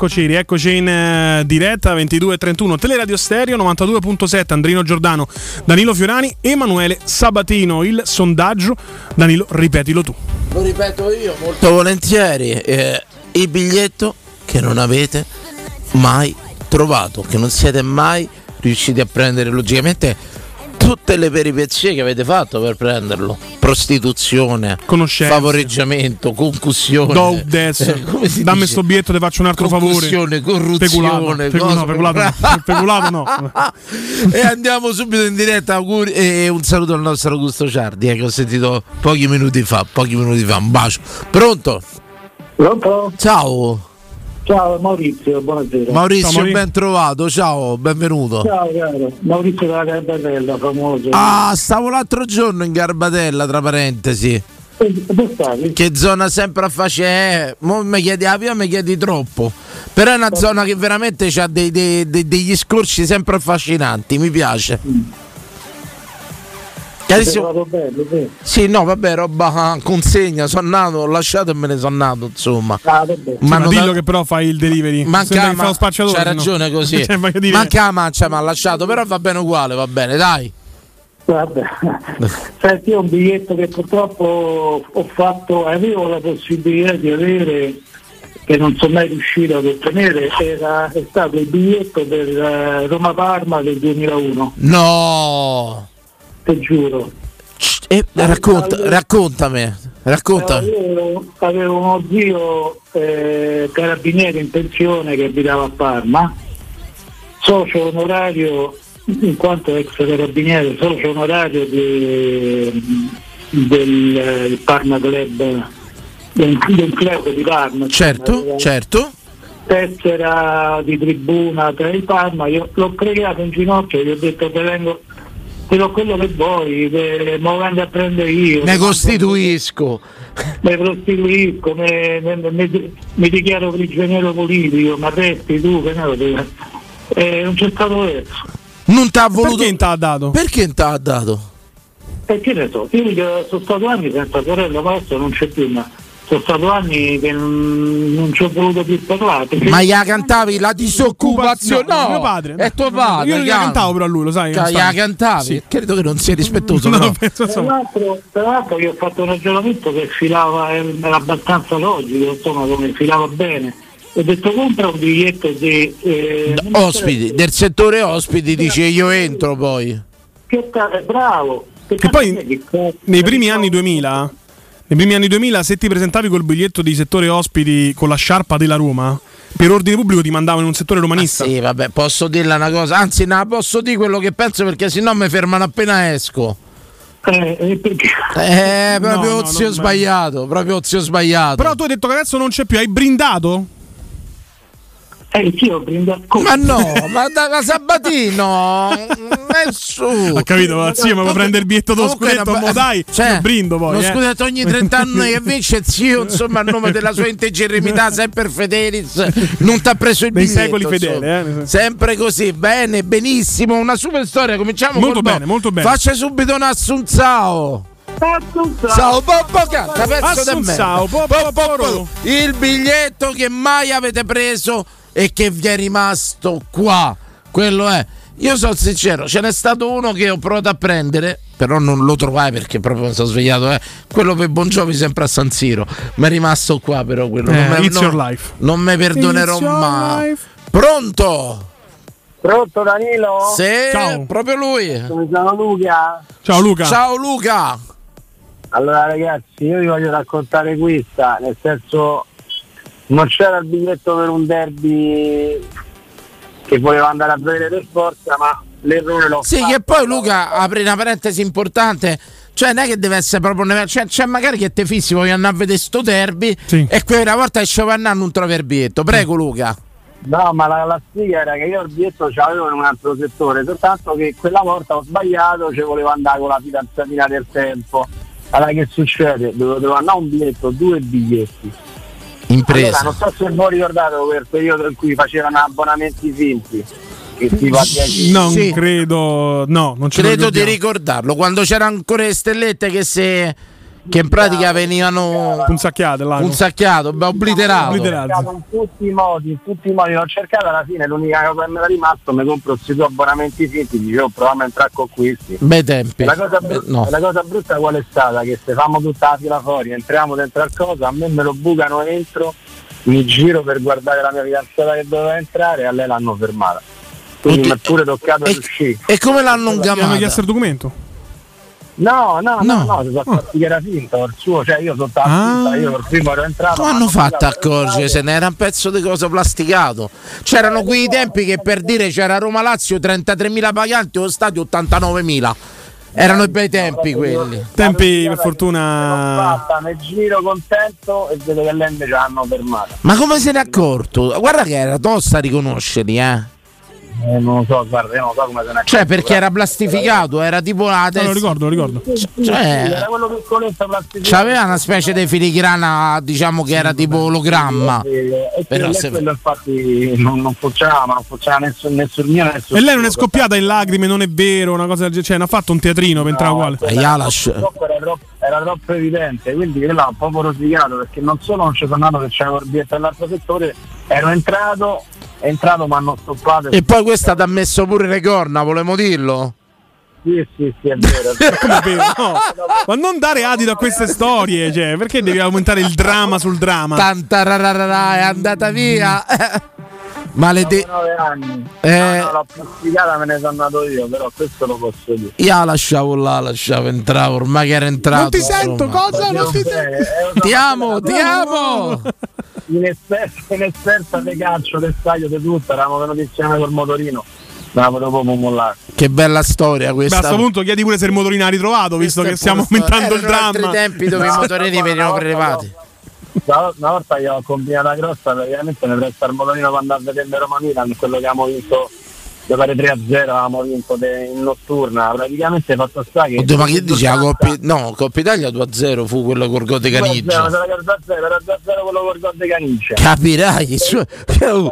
Rieccoci, rieccoci, in eh, diretta 22.31 Teleradio Stereo 92.7 Andrino Giordano, Danilo Fiorani, Emanuele Sabatino. Il sondaggio, Danilo, ripetilo tu. Lo ripeto io molto volentieri. eh, il biglietto che non avete mai trovato, che non siete mai riusciti a prendere logicamente tutte le peripezie che avete fatto per prenderlo. Prostituzione, Conoscenze. favoreggiamento, concussione. Do adesso, Eh, come si dammi dice? sto biglietto, ti faccio un altro favore. Concussione, corruzione, Peculato, no, peculato no. *laughs* Peculato no. e andiamo subito in diretta. Auguri e un saluto al nostro Augusto Ciardi, eh, che ho sentito pochi minuti fa. Pochi minuti fa, un bacio. Pronto? Pronto? Ciao Ciao Maurizio, buonasera. Maurizio, Ciao, Mauri- ben trovato. Ciao, benvenuto. Ciao caro, Maurizio della Garbatella, famoso. Ah, stavo l'altro giorno in Garbatella, tra parentesi. E stavi? Che zona sempre affascinante. Eh, mo mi chiedi la prima, mi chiedi troppo. Però è una zona che veramente ha dei- dei- dei- degli scorci sempre affascinanti. Mi piace. Ti trovato bene, sì. Sì, no, vabbè, roba ah, consegna, sono nato, ho lasciato e me ne sono nato, insomma. Ah, vabbè. Ma dillo da- che però fai il delivery. Manca ma-. C'hai se no. ragione così. *laughs* Cioè, dire- Manca la mancia, mi ha lasciato, però va bene uguale, va bene, dai. Vabbè. *laughs* Senti, io un biglietto che purtroppo ho fatto, avevo la possibilità di avere, che non sono mai riuscito ad ottenere, era, è stato il biglietto per eh, Roma-Parma del 2001, No. Te giuro. Shh, eh, racconta, raccontami, raccontami. Eh, io avevo uno zio eh, carabiniere in pensione che abitava a Parma, socio onorario, in quanto ex carabiniere, socio onorario di- del eh, Parma Club, del, del club di Parma. insomma, Certo, aveva certo. Tessera di tribuna tra i Parma, io l'ho pregato in ginocchio, gli ho detto te vengo, te do quello che vuoi, me lo vengo a prendere io. Ne costituisco. mi prostituisco, mi, mi- mi- mi dichiaro prigioniero politico, ma resti tu, che dico? Eh, non c'è stato verso. Non ti ha voluto. Perché te l'ha dato? Perché ti ha dato? E che ne so, io che sono stato anni senza sorella, adesso non c'è più, ma sono stato anni che non, non ci ho voluto più parlare. Ma gliela cantavi la disoccupazione? No, No, mio padre. È tuo No, padre. io calma. cantavo però a lui, lo sai, non Gliela cantavi? Sì. Credo che non sia rispettoso. *laughs* No, però. penso, Tra l'altro, tra l'altro io ho fatto un ragionamento che filava, era abbastanza logico, insomma, come filava bene. Ho detto compra un biglietto di eh, Ospiti, del settore ospiti dice io entro poi. Che bravo. Che Che poi nei primi anni 2000, nei primi anni 2000, se ti presentavi col biglietto di settore ospiti con la sciarpa della Roma, per ordine pubblico ti mandavano in un settore romanista. Sì, vabbè, posso dirla una cosa, anzi, no, posso dire quello che penso perché sennò mi fermano appena esco. Eh, eh, Eh, proprio No, no, ozio non- sbagliato, proprio ozio sbagliato. Però tu hai detto che adesso non c'è più, hai brindato? Eh, sì, ho brindato. Ma no, ma da ma Sabatino, nessuno. Ho capito, ma zio, ma vuoi prendere il biglietto dello scudetto? una- Mo dai, cioè, io brindo poi. Lo eh. scudetto ogni 30 anni che vince, zio, insomma, a nome della sua integrità, *laughs* sempre Federiz, non ti ha preso il Dei biglietto. secoli fedele, eh. Sempre così, bene, benissimo, una super storia. Cominciamo Molto bene, bo- molto bene. Faccia subito un assunzao. Ciao Poppo canta, pezzo Poppo, Poppo. Il biglietto che mai avete preso e che vi è rimasto qua. Quello è. Io sono sincero, ce n'è stato uno che ho provato a prendere, però non lo trovai perché proprio mi sono svegliato. Eh. Quello per Bongiovi sempre a San Siro. Mi è rimasto qua però quello. Eh, non me- it's non- your life. Non mi perdonerò mai. life. Pronto? Pronto Danilo? Sì, Ciao. proprio lui. Sono Luca. Ciao Luca. Ciao Luca. Allora ragazzi, io vi voglio raccontare questa, nel senso non c'era il biglietto per un derby che voleva andare a vedere per forza, ma l'errore l'ho Sì, fatto. che poi Luca apre una parentesi importante. Cioè, non è che deve essere proprio. un evento, Cioè, c'è magari che te fissi, voglio andare a vedere sto derby. Sì. E quella volta che ci non trovi il biglietto. Prego, Luca. No, ma la, la sfiga era che io il biglietto ce l'avevo in un altro settore, soltanto che quella volta ho sbagliato, ci volevo andare con la fidanzatina del tempo. Allora che succede? Dovevo andare un biglietto, due biglietti. Impresa. Allora, non so se voi ricordate quel periodo in cui facevano abbonamenti finti. Che si fa 10 Non Sì. credo, no, non Credo di ricordarlo. Quando c'erano ancora le stellette che se. Che in pratica venivano Punzacchiate là. punzacchiato, beh, obliterato. Obliterato. in tutti i modi, in tutti i modi l'ho cercato, alla fine l'unica cosa che mi era rimasto mi compro questi due abbonamenti finti, dicevo proviamo a entrare con questi. Bei tempi. La cosa, Eh, bru- no. la cosa brutta qual è stata? Che se famo tutta la fila fuori, entriamo dentro al cosa, a me me lo bucano entro, mi giro per guardare la mia fidanzata che doveva entrare e a lei l'hanno fermata. Quindi mi è pure toccato E, uscire. e come l'hanno Gli hanno chiesto il documento. No, no, No. no, no, sono accorti che era finto il suo, cioè io sono stato Ah. finta, io per primo ero entrato. Come hanno fatto a accorgere se ne era un pezzo di cosa plasticato? C'erano quei tempi che per dire c'era Roma Lazio 33.000 paganti o stadio 89.000. Erano i bei tempi quelli. Tempi, per fortuna- mi giro contento e vedo che lei invece l'hanno fermata. Ma come se ne è accorto? Guarda che era tosta a riconoscerli, eh. Eh, non lo so, guarda, io non so come se ne Cioè, perché era plastificato, era tipo la No, lo testa. ricordo, lo ricordo. Cioè, Era quello piccoletto plastificato. c'aveva una specie di filigrana, diciamo che era tipo ologramma. E Però quello, se- quello infatti non, non funzionava, non funzionava nessun, nessun mio nessun E lei non è scoppiata in lacrime, non è vero, una cosa del genere. Cioè, non ha fatto un teatrino per entrare uguale. E. Purtroppo era troppo, era troppo evidente, quindi io l'ho un po' rosicato perché non solo non ci sono andato che c'era il biglietto all'altro settore, ero entrato, è entrato mi hanno stoppato. E poi questa ti ha messo pure le corna, volevamo dirlo? Sì, sì, sì, è vero. Come è vero? *laughs* No. Ma non dare adito a queste storie, cioè, perché devi aumentare il dramma sul dramma? Tanta rararara, è andata via. *laughs* Malede... Dopo nove anni. Eh. No, no, l'ho pizzicata me ne sono andato io, però questo lo posso dire. Io la lasciavo là, lasciavo entrare, ormai che era entrato. Non ti sento, insomma. cosa? Non ti sento. Eh, eh, Ti amo, ti amo! Inesperta, inesperta di calcio, del stadio, di tutto, eravamo venuti insieme col motorino. Che bella storia Beh, a questa. questo punto chiedi pure se il motorino ha ritrovato, visto che stiamo aumentando il Erano altri dramma. tempi dove i motorini No, venivano prelevati. Una una volta io ho combinata grossa, praticamente mi presta il motorino per andare a vedere Roma Milan, quello che abbiamo vinto, mi pare 3-0, avevamo vinto de- in notturna, praticamente fatto sta che... Oddio, ma che dici? La Coppa, no, Coppa Italia 2-0 fu quello col gol di Caniggia. Era 2-0, era 2-0 quello col gol di Caniggia. Capirai, su- tu-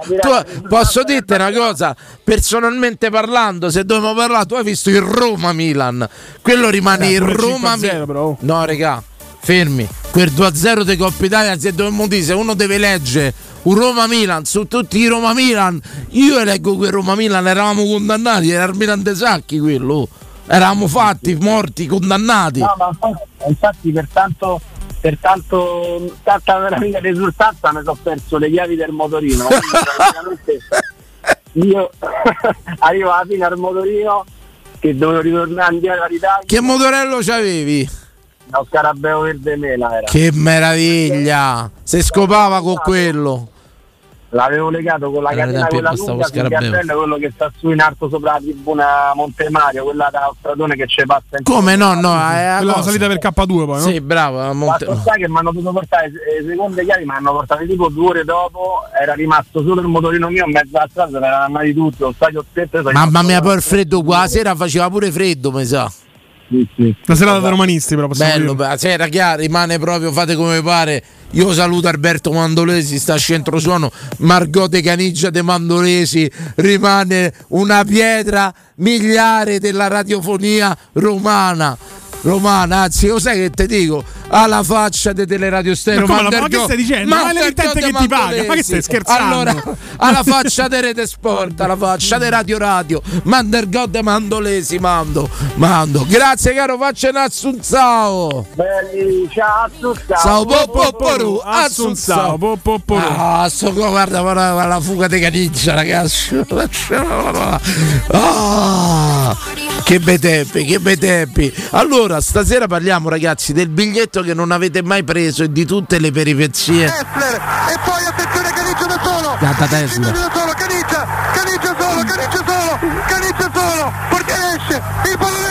posso dirti una cosa, personalmente parlando, se dobbiamo parlare, tu hai visto il Roma-Milan, quello rimane Eh, il pure il Roma 5-0 però, oh. No, regà, fermi, quel 2-0 di Coppa Italia, se dobbiamo dire, se uno deve leggere un Roma-Milan su tutti i Roma-Milan, io leggo quel Roma-Milan, eravamo condannati, era il Milan dei Sacchi quello, eravamo fatti, morti, condannati. No, ma infatti, infatti per tanto per tanto tanta meraviglia risultanza mi sono perso le chiavi del motorino. *laughs* Io *laughs* arrivo alla fine al motorino che dovevo ritornare indietro all'Italia. Che motorello c'avevi? No, scarabeo verde mela era. Che meraviglia! Se scopava con quello. L'avevo legato con la Era catena quella lunga sul scarabeo. cartello, quello che sta su in alto sopra la tribuna Montemario, quella da stradone che ci passa in Come no, no, è Quella cosa. salita per K2 poi, no? Sì, bravo, a Monte- Fatto sta che mi hanno dovuto portare le seconde chiavi, mi hanno portate tipo due ore dopo, era rimasto solo il motorino mio in mezzo alla strada, se ne erano andati tutti, lo stadio sono Mamma mia, poi il freddo qua la sera faceva pure freddo, mi sa. Sì, sì. La serata da romanisti, però possiamo Bello, sera chiaro, rimane proprio, fate come pare. Io saluto Alberto Mandolesi, sta a centro suono, Margot De Caniggia De Mandolesi, rimane una pietra miliare della radiofonia romana. Romana, anzi, lo sai che ti dico? Alla faccia di Teleradio Stereo. Ma come, ma Mandergo- che stai dicendo? Ma è Mandergo l'emittente De che ti paga, ma che stai scherzando? Allora, alla faccia di Rete Sport, alla faccia di Radio Radio, Mandergo De Mandolesi, mando, mando. Grazie caro, faccia un assunzao. Belli, ciao a tutti. Ciao, po, po, po, ru, Assunzao, assunzao. po, po, po, ru. Ah, sto qua, guarda, guarda, guarda la fuga di caniccia, ragazzi. *laughs* Ah, che bei tempi, che bei tempi. Allora, stasera parliamo, ragazzi, del biglietto che non avete mai preso e di tutte le peripezie. Kessler e poi attenzione Caniggia da solo Data Tesla. da solo Caniggia Caniggia solo Caniggia solo Caniggia solo perché esce il pallonetto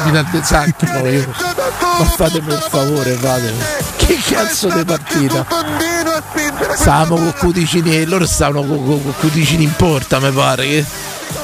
Abbiamo visto che mi date sacchi noi. Caniggia da Ma fatemi il favore, fatemi. Che cazzo di partita? Stavamo con cuticini e loro stavano con, con, con cuticini in porta, mi pare. Che,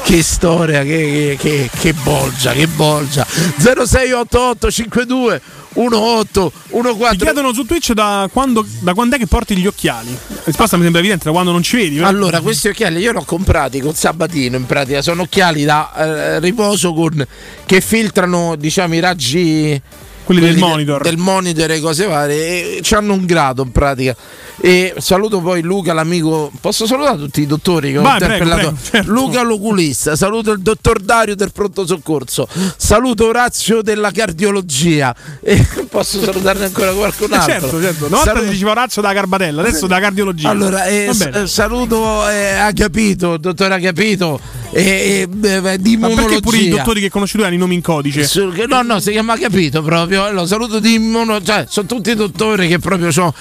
che storia, che, che, che, che bolgia, che bolgia. 0688 52 1,8, 1,4. Ti chiedono su Twitch da quando, da quando è che porti gli occhiali. La risposta mi sembra evidente, da quando non ci vedi. però- Allora, questi occhiali io li ho comprati con Sabatino, in pratica sono occhiali da eh, riposo con, che filtrano diciamo i raggi Quelli del de- monitor. del monitor e cose varie e hanno un grado in pratica e saluto poi Luca l'amico posso salutare tutti i dottori che ho Vai, prego, interpellato prego, certo. Luca l'oculista saluto il dottor Dario del pronto soccorso saluto Orazio della cardiologia e *laughs* posso salutarne ancora qualcun Eh, altro certo, certo. Una volta Saluto- diceva Razzo da Carbatella, adesso da cardiologia. allora, eh, s- eh, saluto eh, Agapito, il dottore Agapito e, e, eh, di Ma perché pure i immunologia. dottori che conosci tu hanno i nomi in codice? No, no, si chiama Agapito proprio. Allora, saluto di immuno, cioè, sono tutti dottori che proprio ho.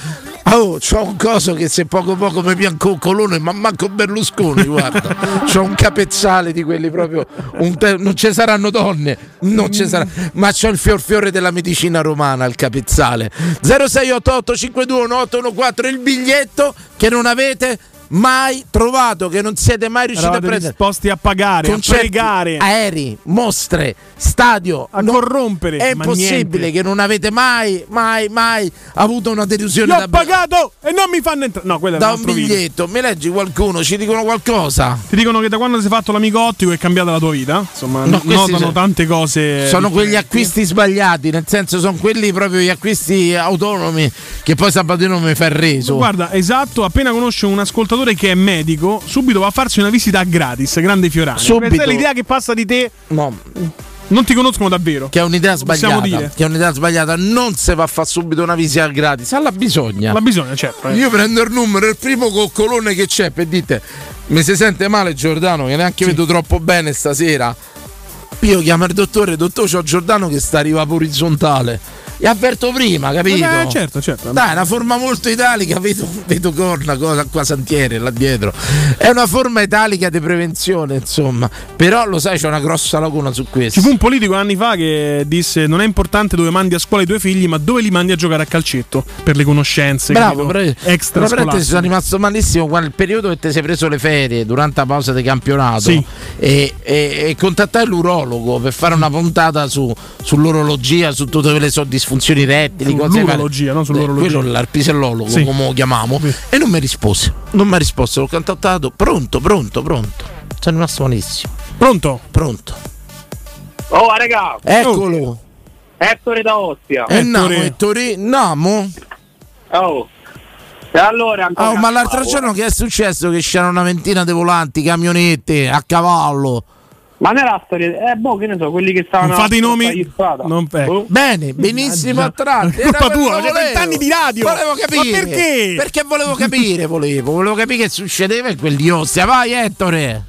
Oh, c'ho un coso che se poco poco mi pianco un colone, ma manco Berlusconi, guarda. *laughs* c'ho un capezzale di quelli proprio. un te- non ci saranno donne, non ci sarà, ma c'ho il fior fiore della medicina romana, il capezzale. 0688 521814 il biglietto che non avete mai trovato, che non siete mai riusciti Eravate a prendere. disposti a pagare, Concerti, a pregare, aerei, mostre, stadio. a No- corrompere. è impossibile niente. che non avete mai, mai, mai avuto una delusione Io da, pagato e non mi fanno entrare. No, quello è da un altro video. biglietto. Mi leggi qualcuno? Ci dicono qualcosa? Ti dicono che da quando sei fatto l'amico ottico è cambiata la tua vita. Insomma, No, notano sono- tante cose. sono quegli differenti. acquisti sbagliati, nel senso sono quelli proprio gli acquisti autonomi che poi Sabatino mi fa il reso. Guarda, esatto, appena conosce un ascoltatore che è medico, subito va a farsi una visita gratis, grande Fiorani. Subito. Questa è l'idea che passa di te, No, non ti conoscono davvero. che è un'idea sbagliata. dire. Che è un'idea sbagliata. Non si va a fare subito una visita gratis, alla bisogna. La bisogna, certo. eh. Io prendo il numero, il primo coccolone che c'è per dite mi si sente male Giordano che neanche vedo troppo bene stasera. Io chiamo il dottore, dottore c'ho Giordano che sta arriva orizzontale. E avverto prima, capito? Eh, certo, certo. Dai, è una forma molto italica, vedo, vedo corna, cosa qua Santiere là dietro. È una forma italica di prevenzione, insomma. Però lo sai, c'è una grossa lacuna su questo. Ci fu un politico anni fa che disse: Non è importante dove mandi a scuola i tuoi figli, ma dove li mandi a giocare a calcetto per le conoscenze. Bravo, capito? però, extra però sono rimasto malissimo quando il periodo che ti sei preso le ferie durante la pausa di campionato Sì. e, e, e contattai l'urologo per fare una puntata su, sull'orologia, su tutte le sue disfunzioni rettili, cose varie. Sull'urologia, non Eh. Quello l'arpisellologo, Sì. come lo chiamiamo, Sì. e non mi rispose. Non mi ha risposto, l'ho contattato. Pronto, pronto, pronto. Sono rimasto malissimo. Pronto? Pronto. Oh, raga, Eccolo. Ettore da Ostia. E namo, Ettore. namo. Oh. E allora ancora Oh, ma l'altro giorno che è successo? Che c'erano una ventina di volanti, camionette a cavallo. Ma nella storia, eh, boh, che ne so, quelli che stavano. Non fate i a nomi? Non- ecco. Oh. Bene, benissimo attratti. È colpa tua, c'è volevo. 20 anni di radio. Volevo capire. Ma perché? Perché volevo capire, volevo. Volevo capire che succedeva in quel di Ostia. Vai, Ettore.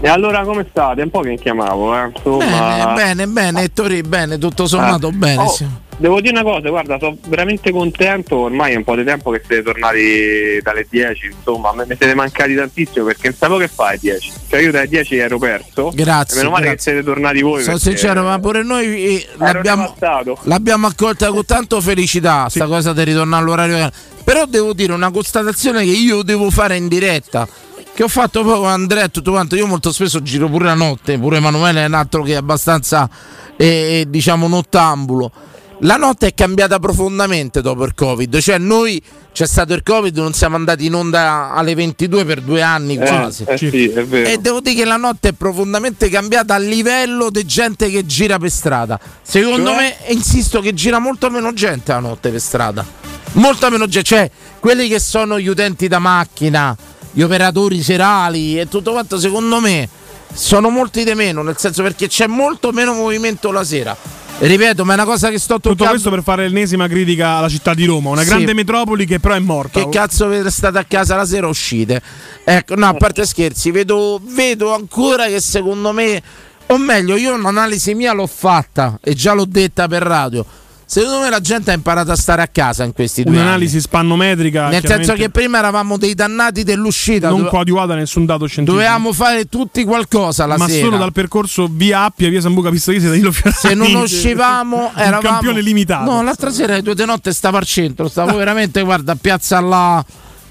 E allora come state? È un po' che chiamavo, eh. Insomma. Bene, bene, bene, Ettore, bene, tutto sommato Eh. bene. Oh, sì. Devo dire una cosa, guarda, sono veramente contento, ormai è un po' di tempo che siete tornati dalle 10, insomma, me- mi siete mancati tantissimo perché non sapevo che fai alle 10. Cioè io dalle 10 ero perso. Grazie, meno male grazie. che siete tornati voi. Sono sincero, ma pure noi eh, l'abbiamo, l'abbiamo accolta con tanto felicità, sta cosa di ritornare all'orario. Però devo dire una constatazione che io devo fare in diretta. Che ho fatto poi con Andrea e tutto quanto. Io molto spesso giro pure la notte, pure Emanuele è un altro che è abbastanza, eh, diciamo, nottambulo. La notte è cambiata profondamente dopo il Covid, cioè noi c'è stato il Covid, non siamo andati in onda alle 22 per due anni Eh, quasi. eh sì, è vero. E devo dire che la notte è profondamente cambiata a livello di gente che gira per strada. Secondo Cioè? me, insisto, che gira molto meno gente la notte per strada. Molta meno gente, cioè quelli che sono gli utenti da macchina, gli operatori serali e tutto quanto, secondo me, sono molti di meno, nel senso perché c'è molto meno movimento la sera. Ripeto, ma è una cosa che sto toccando. Tutto questo per fare l'ennesima critica alla città di Roma, una Sì. grande metropoli che però è morta. Che cazzo state a casa la sera uscite? Ecco, no, a parte scherzi, vedo, vedo ancora che secondo me, o meglio, io un'analisi mia l'ho fatta e già l'ho detta per radio. Secondo me la gente ha imparato a stare a casa in questi due Un'analisi spannometrica. anni. Nel senso che prima eravamo dei dannati dell'uscita, non dove- coadiuvata da nessun dato scientifico. dovevamo fare tutti qualcosa la ma sera. solo dal percorso via Appia, via Sambuca Pistoiese da Danilo Fiorani. se non uscivamo un eravamo campione limitato. No, l'altra sera alle due di notte stavo al centro, stavo veramente, guarda, a piazza alla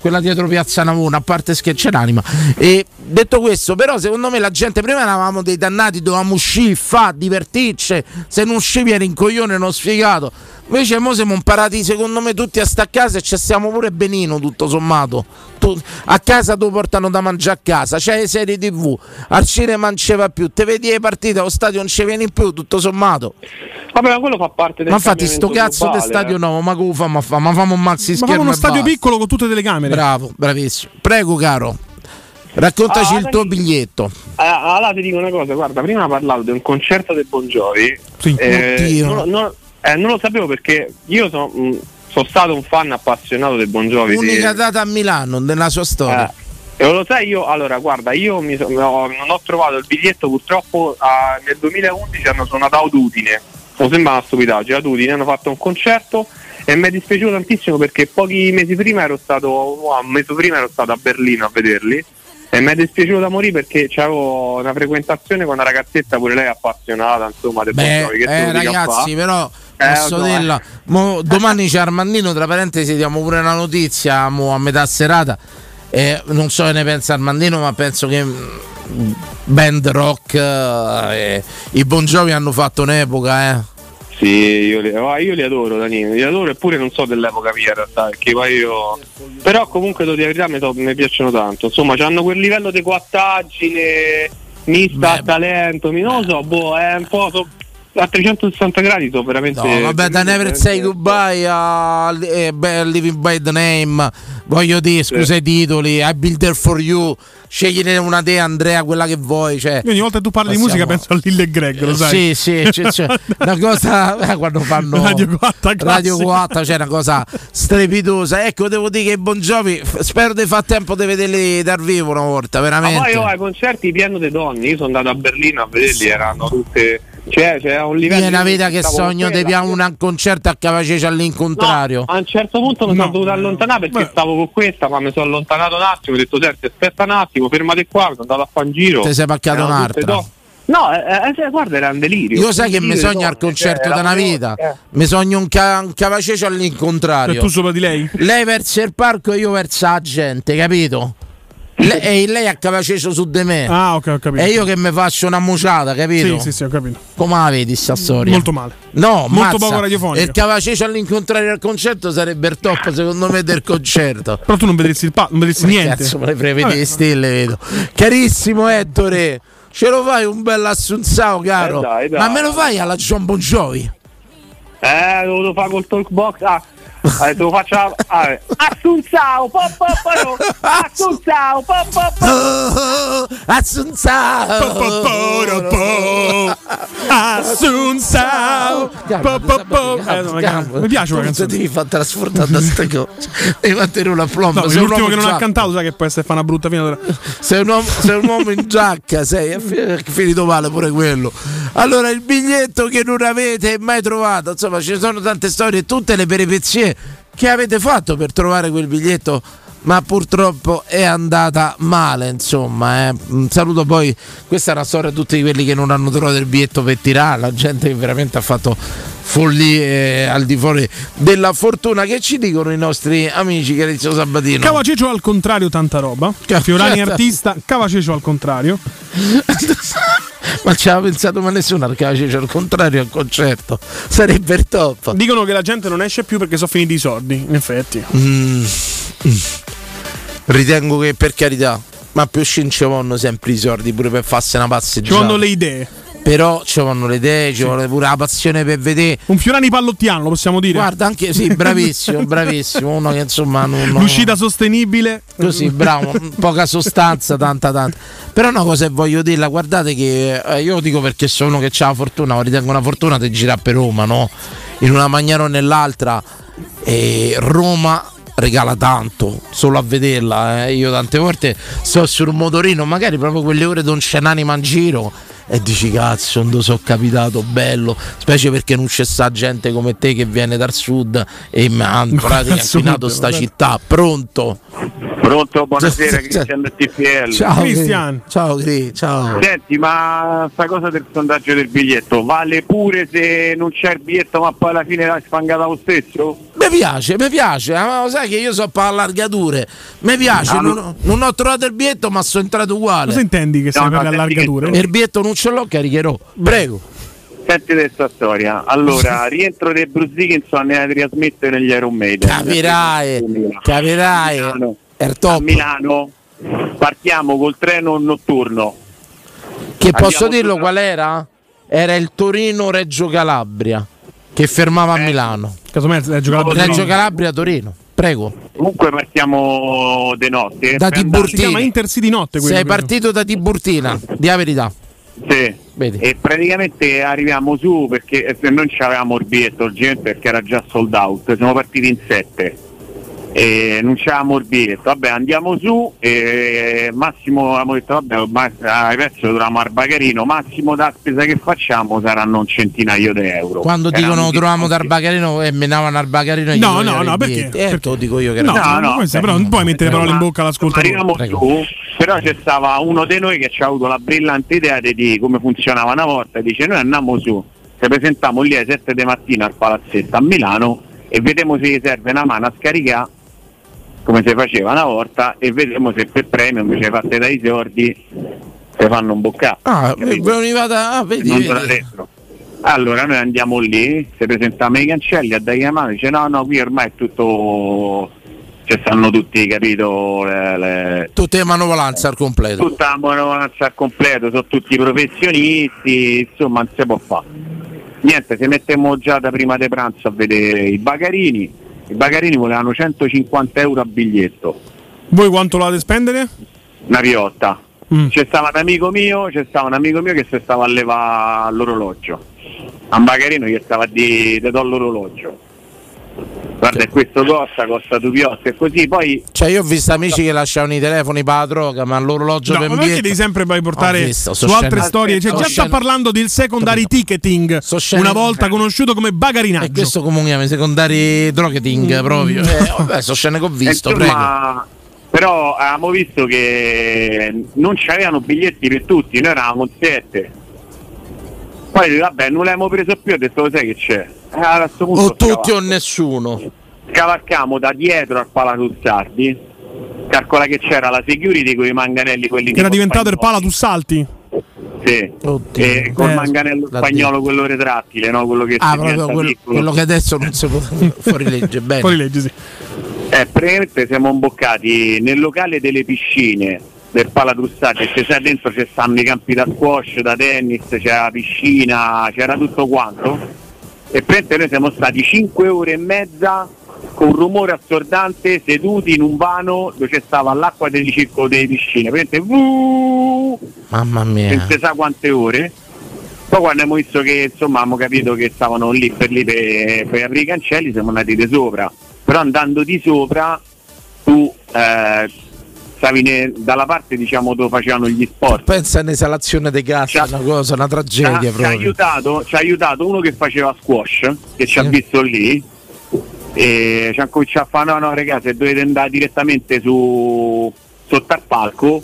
quella dietro Piazza Navona, a parte c'è l'anima. E detto questo, però, secondo me la gente prima eravamo dei dannati, dovevamo uscire, fa, divertirci. Se non uscivi eri in coglione, non sfigato. Invece mo siamo imparati, secondo me, tutti a sta casa e ci stiamo pure benino, tutto sommato. Tu- a casa tu portano da mangiare a casa, c'è le serie tv, al cinema non ci va più, te vedi le partite, allo stadio non ci vieni più, tutto sommato. Vabbè, ma quello fa parte del Ma infatti sto cazzo di stadio eh. nuovo, ma come fa? Ma, fa? ma famo un maxi Ma schermo famo uno stadio basta. piccolo con tutte le telecamere. Bravo, bravissimo. Prego caro, raccontaci Ah, il tuo biglietto. Eh, allora ti dico una cosa, guarda, prima ha parlato di un concerto del Bon Jovi. eh, Oddio. non, non- eh, non lo sapevo perché io sono sono stato un fan appassionato del Bon Jovi. sì. Data a Milano nella sua storia. Eh, e lo sai io, allora guarda, io so- no, non ho trovato il biglietto purtroppo ah, nel 2011 hanno suonato ad Udine, mi sembra una stupidaggine, ad Udine hanno fatto un concerto e mi è dispiaciuto tantissimo perché pochi mesi prima ero stato, no, un mese prima ero stato a Berlino a vederli e mi è dispiaciuto da morire perché avevo una frequentazione con una ragazzetta pure lei appassionata insomma del Bon Beh, Jovi, che eh, a ragazzi, però posso lo so, dirla. eh. mo- domani c'è Armandino, tra parentesi, diamo pure una notizia mo a metà serata. Eh, non so che ne pensa Armandino, ma penso che mm, band rock eh, i Bon Jovi hanno fatto un'epoca, eh. Sì, io li, ah, io li adoro Danilo, li adoro eppure non so dell'epoca mia in realtà, perché poi io... Però comunque devo dire la verità mi, piacciono tanto, insomma hanno quel livello di quattaggine mista a talento, mi non lo so, boh, è un po' so- a 360 gradi sono veramente... No, vabbè, da Never Say Goodbye a eh, Living by the Name, voglio dire, scusa i titoli, I Build There For You, scegliene una te Andrea, quella che vuoi. Cioè, Io ogni volta che tu parli di Passiamo- musica penso a Lille e Greg, lo sai? Sì, sì, *laughs* c'è, c'è una cosa eh, quando fanno Radio 4 Radio classica. 4 c'è una cosa strepitosa. Ecco, devo dire che i Bon Jovi, f- spero di far tempo di vederli dal vivo una volta, Ma veramente. poi oh, ai concerti pieno di donne, io sono andato a Berlino a vederli, erano tutte... Cioè, c'era un livello... È una vita che sogno di quella. piano un concerto a Cavacece all'incontrario. A un certo punto mi sono dovuto allontanare perché stavo con questa, ma mi sono allontanato un attimo, ho detto senti aspetta un attimo, fermati qua, mi sono andato a fare un giro. Te sei paccato Erano un'altra. do- No, eh, eh, guarda, era un delirio. Io sai che mi sogno al concerto cioè, da una vita. eh. Mi sogno un, ca- un cavacece all'incontrario. E tu sopra di lei? Lei verso il parco e io verso la gente, capito? Le- e lei a cavacece su di me. Ah, ok, ho capito. E io che mi faccio una muciata, capito? Sì, sì, sì, ho capito. Come la vedi sta storia? Molto male. No, Molto mazza. poco radiofonica. E il cavacece all'incontrario al concerto sarebbe il top, secondo me, del concerto. Però tu non vedresti il pa- non vedresti niente. Cazzo, me le prevedi le stelle, vedo. Carissimo Ettore, ce lo fai un bel assunzao, caro? Eh, dai, dai. Ma me lo fai alla John Bon Jovi? Eh, lo dovevo fare col talk box. Ah, ha detto lo faccio. Ah. Assunzao, Assunzao, assunzao. Assunzao. Mi piace una canzone. devi far trasportare da ste cose. Devi mantenere una plomba. No, sei un l'ultimo uomo che non ha cantato, sai che può essere fa una brutta fine. allora. Sei un, uomo, sei un uomo in giacca, sei è finito male pure quello. Allora, il biglietto che non avete mai trovato, insomma, ci sono tante storie, tutte le peripezie che avete fatto per trovare quel biglietto. Ma purtroppo è andata male, insomma. eh. Un saluto poi. Questa è una storia di tutti quelli che non hanno trovato il biglietto per tirare, la gente che veramente ha fatto follie al di fuori della fortuna. Che ci dicono i nostri amici, Carizio Sabatino? Cavacecio al contrario, tanta roba. Fiorani certo. artista, Cavacecio al contrario. *laughs* Ma ci aveva pensato ma nessuno al calcio, al contrario al concerto. Sarebbe il top. Dicono che la gente non esce più perché sono finiti i soldi, in effetti. Mm, mm. Ritengo che per carità, ma più ci vanno sempre i soldi pure per farsi una Ci passeggiata. vanno le idee. Però ci vanno le idee, ci vuole pure la passione per vedere. Un Fiorani pallottiano, lo possiamo dire. Guarda, anche sì, bravissimo, *laughs* bravissimo. Uno che insomma non. non- L'uscita sostenibile. Così, bravo, poca sostanza, tanta, tanta. Però una cosa che voglio dirla, guardate che eh, io dico perché sono uno che ha la fortuna, ritengo una fortuna di girare per Roma, no? In una maniera o nell'altra. E Roma regala tanto solo a vederla. eh. Io tante volte sto sul motorino, magari proprio quelle ore non c'è un'anima in giro. E dici cazzo, non so capitato, bello, specie perché non c'è sta gente come te che viene dal sud e mi ha in pratica Dal sud, infinato sta vabbè. città, pronto? Pronto, buonasera *laughs* Cristian del TPL. Ciao Cristian. Ciao Cri, ciao. Senti, ma sta cosa del sondaggio del biglietto vale pure se non c'è il biglietto ma poi alla fine l'hai spangata lo stesso? Mi piace, mi piace, ma lo sai che io so per allargature. Mi piace, Ah, non, no. non ho trovato il biglietto, ma sono entrato uguale. Cosa intendi che sei per le allargature? Il biglietto non ce l'ho, caricherò. Prego. Senti questa storia. Allora, *laughs* rientro dei Bruce Dickinson e la trasmettere negli Iron Maiden. Capirai, capirai. Il top. A Milano partiamo col treno notturno. Che Andiamo posso dirlo su- qual era? Era il Torino-Reggio Calabria che fermava Eh. a Milano. Casomai Reggio Calabria. Reggio Calabria-Torino. Prego. Comunque partiamo di notte. Da Per andare- Tiburtina. Intercity notte quello, Sei credo. partito da Tiburtina, di la verità. Sì. E praticamente arriviamo su perché eh, non c'avevamo il biglietto urgente perché era già sold out, siamo partiti in sette e non c'avevamo il biglietto, vabbè andiamo su e Massimo abbiamo detto vabbè lo troviamo al bagarino, Massimo da spesa che facciamo? Saranno un centinaio di euro. Quando Erano dicono dal bagarino e menavano e gli No, no, no, perché? Eh, te lo dico io che No, era- no, questo, però non puoi mettere parole in bocca all'ascoltatore. Arriviamo su, però c'è stava uno di noi che ci ha avuto la brillante idea di come funzionava una volta, dice noi andiamo su, ci presentiamo lì alle 7 di mattina al palazzetto a Milano e vediamo se gli serve una mano a scaricare come si faceva una volta e vediamo se per premio invece fatte dai sordi si fanno un boccato. Ah, veniva da. Ah, vedi, vedi. l'ha detto. Allora noi andiamo lì, si presentiamo ai cancelli, a dai chiamate, dice no no qui ormai è tutto, ci stanno tutti, capito, le- le- Tutte le manovalanze al completo. tutta la manovalanza al completo, sono tutti professionisti, insomma non si può fare. Niente, se mettiamo già da prima di pranzo a vedere i bagarini, i bagarini volevano 150 euro a biglietto, Voi quanto lo dovete spendere? una piotta. Mm. C'è stava un amico mio, c'è stava un amico mio che si stava a levare l'orologio. A un bagarino gli stava a dire ti do l'orologio. Guarda, e questo costa, costa due piotte e così, poi Cioè, io ho visto amici che lasciavano i telefoni per la droga, ma l'orologio No, per ma perché devi sempre poi portare visto, su so altre storie? Cioè, so già sta scene- parlando del secondary ticketing, scene- una volta conosciuto come bagarinaggio. E questo comunica i secondari drogheting proprio. Eh, *laughs* vabbè, sono scene che ho visto, prego. Insomma, però avevamo visto che non c'avevano biglietti per tutti, noi eravamo in sette. Poi vabbè, non l'abbiamo preso più, ho detto lo sai che c'è. Eh, O tutti scavalco. o nessuno. Scavalcamo da dietro al Palatuzzardi, calcola che c'era la security con i manganelli quelli Che era diventato il pala tu salti. Sì, e col Eh, manganello spagnolo, quello retrattile, no? quello che Ah, si proprio quello, quello che adesso non si può *laughs* fuori legge. Bene. Fuori legge, sì. Eh, praticamente siamo imboccati nel locale delle piscine del Palatrussati, se sai dentro ci stanno i campi da squash, da tennis, c'era la piscina, c'era tutto quanto. E praticamente noi siamo stati 5 ore e mezza con rumore assordante seduti in un vano dove c'è stava l'acqua del circolo delle piscine. Praticamente Mamma mia. non si sa quante ore. Poi quando abbiamo visto che insomma abbiamo capito che stavano lì per lì per, per aprire i cancelli siamo andati di sopra. Però andando di sopra tu eh, stavi ne- dalla parte diciamo dove facevano gli sport. Pensa a un'esalazione dei gas, una cosa, una tragedia ci ha aiutato, ci ha aiutato uno che faceva squash, che ci ha visto lì, e ci ha cominciato a fare no no ragazzi se dovete andare direttamente su sotto al palco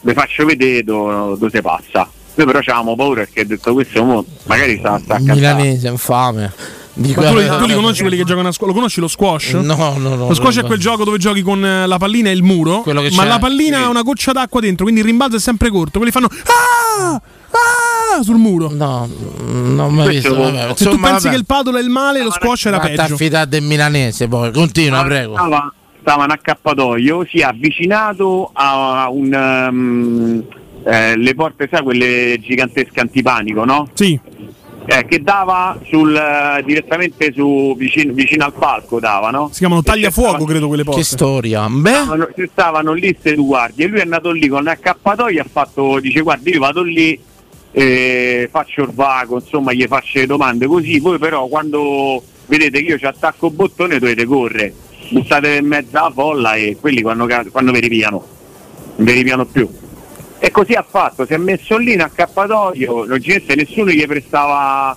vi faccio vedere dove, dove si passa. Noi però avevamo paura perché ha detto questo mo magari sta, sta a cantare. Milanese, infame. Dico, tu, li- tu li conosci quelli che giocano a scuola? Lo conosci lo squash? No, no, no. Lo squash no, è quel gioco dove giochi con eh, la pallina e il muro, ma c'è- la pallina sì. ha una goccia d'acqua dentro, quindi il rimbalzo è sempre corto. Quelli fanno ah! Ah! sul muro. No, non ho mai Questo- visto. Vabbè, Se tu insomma, pensi vabbè. che il padolo è il male, lo squash era peggio. t'affidare del milanese poi. Continua, prego. Stava, stava in accappatoio, si è avvicinato a un ehm, eh, le porte, sai, quelle gigantesche antipanico, no? Sì. Eh, che dava sul, eh, direttamente su, vicino, vicino al palco, dava, no? Si chiamano tagliafuoco, credo quelle Che porte. storia. Beh, Stavano, ci stavano lì ste due guardie e lui è andato lì con l'accappatoio e ha fatto, dice guardi io vado lì eh, faccio il vago, insomma gli faccio le domande così, voi però quando vedete che io ci attacco il bottone dovete correre, buttate in mezzo alla folla e quelli quando, quando vi ripiano, non vi ripiano più. E così ha fatto, si è messo lì in accappatoio, logicamente nessuno gli prestava,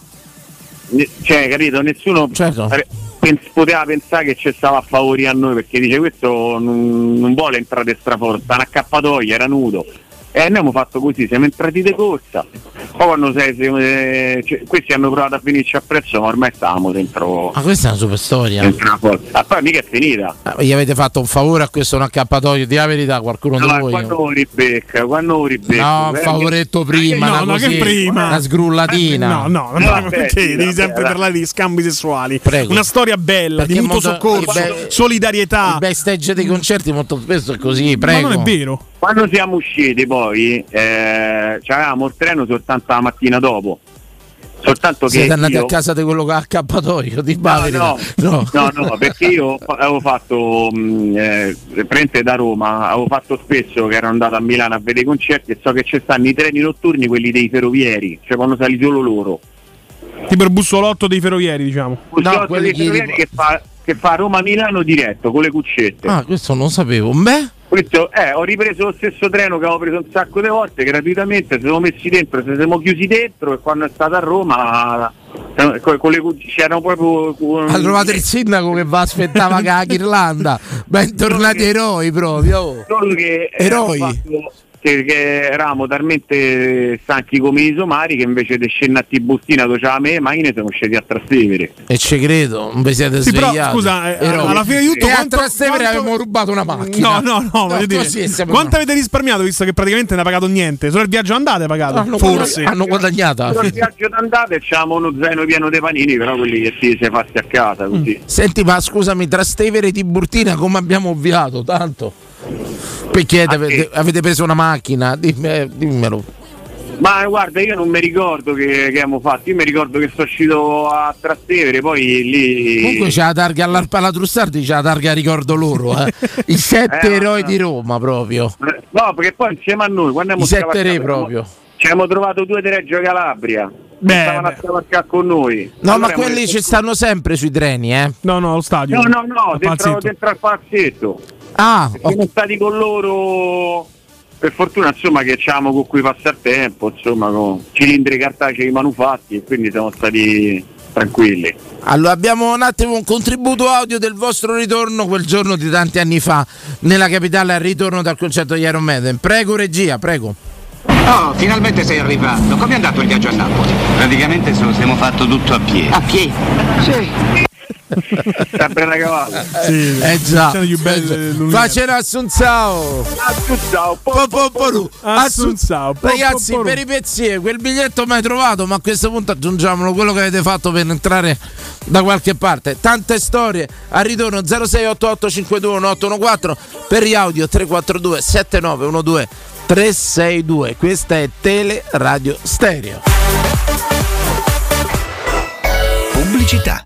cioè capito, nessuno Certo. pens- poteva pensare che ci stava a favori a noi perché dice questo non, non vuole entrare straforza, una accappatoia, era nudo. E noi abbiamo fatto così, siamo entrati di corsa. Poi quando sei, sei- cioè, questi hanno provato a finirci a prezzo, ma ormai stavamo dentro, Ma questa è una super storia. dentro una forza. Ah, poi mica è finita. Ah, Gli avete fatto un favore a questo un accappatoio, di la verità, qualcuno di No, voi. quando ribecca, quando lo ribecca. No, un eh, favoretto prima, no, una, no, così, prima? una sgrullatina. No, no, no, No, vabbè, perché devi vabbè, sempre dai. parlare di scambi sessuali? Prego. Una storia bella, Perché di mutuo molto- soccorso, be- solidarietà. I backstage dei concerti molto spesso è così, Ma prego. non è vero. Quando siamo usciti poi, eh, avevamo il treno soltanto la mattina dopo. Soltanto che Siete andati io- a casa di quello che ha accappatoio, di No, Baveri. no, no, no, perché io avevo fatto mh, eh, prende da Roma, avevo fatto spesso che ero andato a Milano a vedere i concerti e so che ci stanno i treni notturni, quelli dei ferrovieri, cioè quando sali solo loro. Tipo il bussolotto dei ferrovieri, diciamo. Sorta quelli dei che- ferrovieri che fa, che fa Roma-Milano diretto con le cuccette. Ah, questo non lo sapevo. Beh, Questo, eh, ho ripreso lo stesso treno che avevo preso un sacco di volte gratuitamente, ci siamo messi dentro, ci siamo chiusi dentro e quando è stato a Roma con, le c'erano proprio con- ha trovato il sindaco che va aspettava *laughs* che la Ghirlanda. Bentornati eroi proprio. oh. Eroi. fatto- che, che eravamo talmente stanchi come i somari che invece di scendere a Tiburtina dove c'era me, macchine siamo scesi a Trastevere. E ci credo, non vi siete Sì, però, svegliati. scusa, eh, alla fine di tutto E a quanto- Trastevere quanto- avevamo rubato una macchina. No, no, no, voglio dire. siamo- Quanto avete risparmiato visto che praticamente non ha pagato niente? Solo il viaggio andate pagato? Hanno Forse. hanno guadagnato. Però il viaggio d'andata e c'avevamo uno zaino pieno di panini, però quelli che si sei fatti a casa così. Senti, ma scusami, Trastevere Tiburtina come abbiamo ovviato tanto? Perché avete, avete preso una macchina? Dimmi- eh, dimmelo. Ma guarda, io non mi ricordo che, che abbiamo fatto, io mi ricordo che sono uscito a Trastevere, poi lì... Comunque c'è la targa all'Arpa la Trussardi, c'è la targa ricordo loro, eh. *laughs* I sette Eh, eroi ma- di Roma proprio. No, perché poi insieme a noi, quando abbiamo I sette re proprio. Ci abbiamo trovato due di Reggio Calabria. Beh, stavano a scavalcare con noi. No, Allora ma quelli ci stanno sempre sui treni, eh. No, no, allo stadio. No, no, no, dentro, dentro al palazzetto. Ah, Siamo stati con loro. Per fortuna insomma che c'avevamo con cui passare tempo, insomma, con cilindri cartacei manufatti e quindi siamo stati tranquilli. Allora abbiamo un attimo un contributo audio del vostro ritorno quel giorno di tanti anni fa nella capitale al ritorno dal concerto di Iron Maiden. Prego regia, prego. Oh, finalmente sei arrivato. Come è andato il viaggio a Napoli? Praticamente se lo siamo fatto tutto a piedi. A piedi? Sì. *laughs* Sempre una cavalla. Sì, Eh già. sono più belle dell'universo. Facela Assunzao. Assunzao, Po, po, po, ru. Assunzao, po, Ragazzi, po, po, ru. per i pezzi, quel biglietto mai trovato, ma a questo punto aggiungiamolo quello che avete fatto per entrare da qualche parte. Tante storie. Al ritorno 0688 521 per gli audio 342 7912 362. Questa è Tele Radio Stereo. Pubblicità.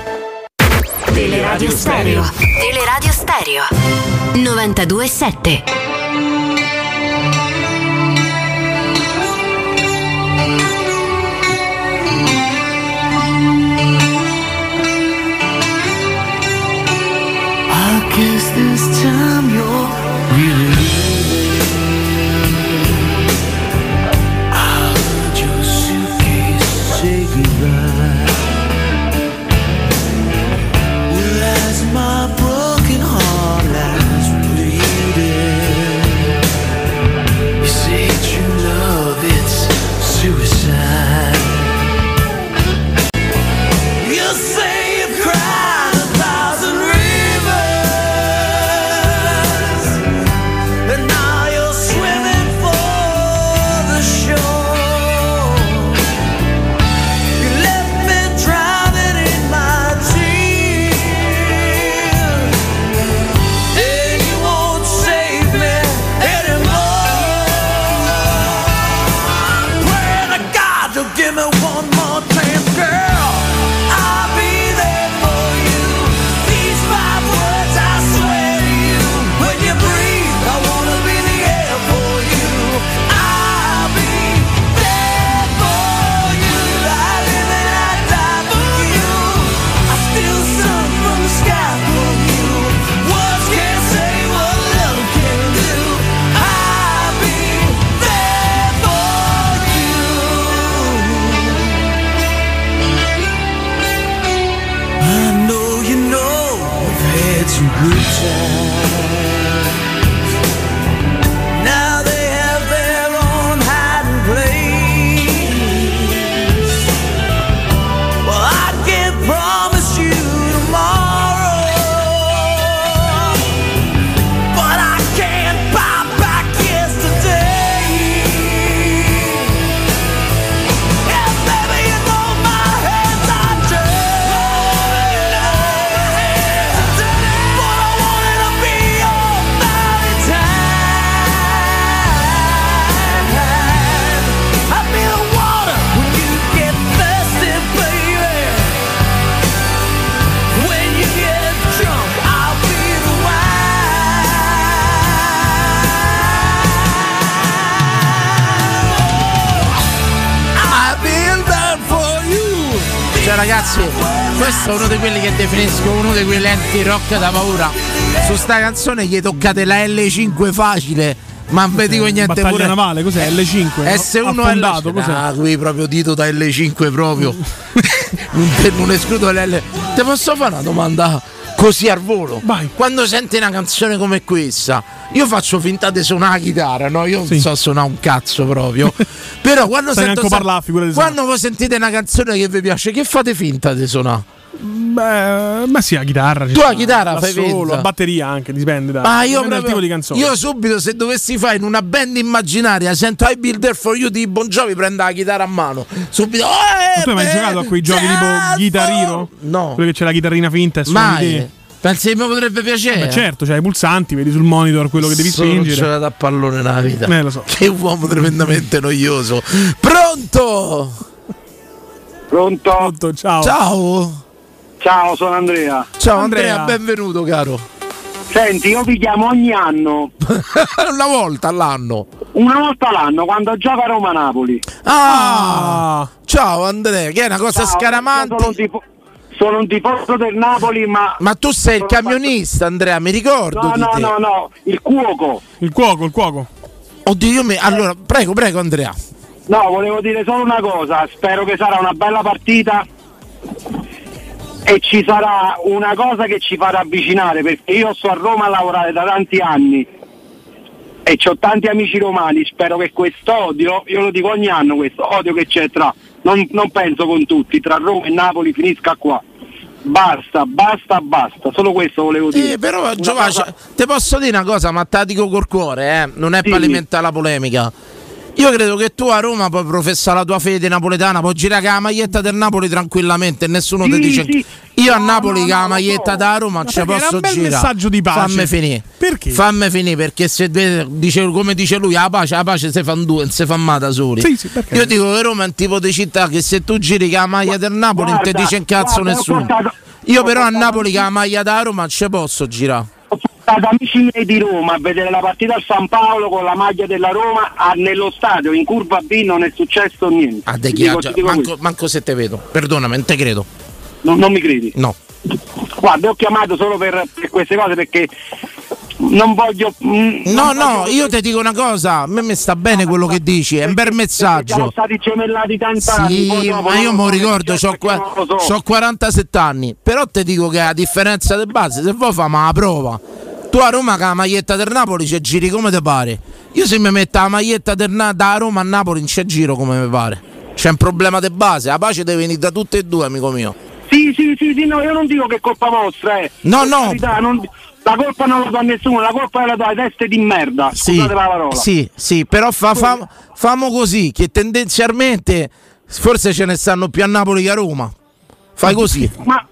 Teleradio Stereo. Teleradio Stereo. 927. I guess this time you're really è uno di quelli che definisco uno di quei lenti rock da paura. Su sta canzone gli toccate la L5 facile. Ma non vi dico niente pure. navale, cos'è? L5? no? S1 Affondato, L5. cos'è? Ah, qui proprio dito da L5 proprio. *laughs* non, te- non escludo l'L. Ti posso fare una domanda così al volo? Quando senti una canzone come questa, io faccio finta di suonare la chitarra, no? Io non so suonare un cazzo proprio. Però quando Sai sento parlare, quando voi sentite una canzone che vi piace, che fate finta di suonare? Beh, ma sì, la chitarra. Tu la sta. chitarra Da fai solo, la batteria anche, dipende da Ma io, dipende proprio- tipo di canzone. io subito se dovessi fare in una band immaginaria sento I Builder for You di Bon Jovi prendo la chitarra a mano subito Ma tu hai mai giocato a quei giochi tipo Guitar Hero? No. Quello che c'è la chitarrina finta e suoni mai pensi che mi potrebbe piacere? Beh, certo, c'hai i pulsanti, vedi sul monitor quello che devi Sono spingere. giocato a pallone nella vita Eh, lo so. che uomo tremendamente noioso pronto Pronto? ciao. ciao Ciao, sono Andrea. ciao Andrea, benvenuto caro Senti, io vi chiamo ogni anno. *laughs* una volta all'anno Una volta l'anno quando gioca Roma-Napoli. ah, ciao Andrea che è una cosa Ciao, scaramante io Sono un, tifoso del Napoli, ma. ma tu sei il camionista Andrea mi ricordo No, di no, te. no, no, il cuoco. Il cuoco, il cuoco. Oddio, io mi... allora, prego, prego Andrea. No, volevo dire solo una cosa, spero che sarà una bella partita e ci sarà una cosa che ci farà avvicinare, perché io sto a Roma a lavorare da tanti anni e ho tanti amici romani, spero che quest'odio, io lo dico ogni anno questo odio che c'è tra, non, non penso con tutti, tra Roma e Napoli finisca qua. Basta, basta, basta, solo questo volevo dire. Eh, però Giovanni, cosa- ti posso dire una cosa, ma te la dico col cuore, eh? non è per alimentare la polemica. Io credo che tu a Roma puoi professare la tua fede napoletana, puoi girare con la maglietta del Napoli tranquillamente e nessuno ti Sì, dice sì. io a Napoli con la maglietta da Roma ci posso un bel girare. messaggio di pace. Fammi finire. Perché? Fammi finire perché se dice, come dice lui, la pace, la pace si fanno due, non si fa da soli. Sì? Io dico che Roma è un tipo di città che se tu giri con la maglia del Napoli non ti Guarda, dice un cazzo guarda, nessuno. portato- Io però a Napoli con la maglia da Roma ci posso girare. Ad amici miei di Roma a vedere la partita al San Paolo con la maglia della Roma ah, nello stadio in curva B non è successo niente. Ah, de dico- dico manco, manco se te vedo, perdonami, non te credo. non, non mi credi? No. Guarda, ho chiamato solo per, per queste cose perché non voglio. mm, No, non no, voglio- io ti dico una cosa, a me mi sta bene quello che dici, è un bel Siamo messaggio. stati gemellati tant'anni. Sì, dopo ma io mi ricordo, ho so. 47 anni, però ti dico che a differenza del base, se vuoi famo la prova. Tu a Roma con la maglietta del Napoli ci giri come ti pare. Io se mi metto la maglietta Na- da Roma a Napoli non ci giro come mi pare. C'è un problema di base, la pace deve venire da tutte e due, amico mio. Sì, sì, sì, sì, no, io non dico che è colpa vostra, eh. No, no. carità, non- la colpa non la dà nessuno, la colpa è la tua testa di merda. Sì, Scusate la parola. sì, sì, però fa, fa- famo così, che tendenzialmente forse ce ne stanno più a Napoli che a Roma. Fai così. Ma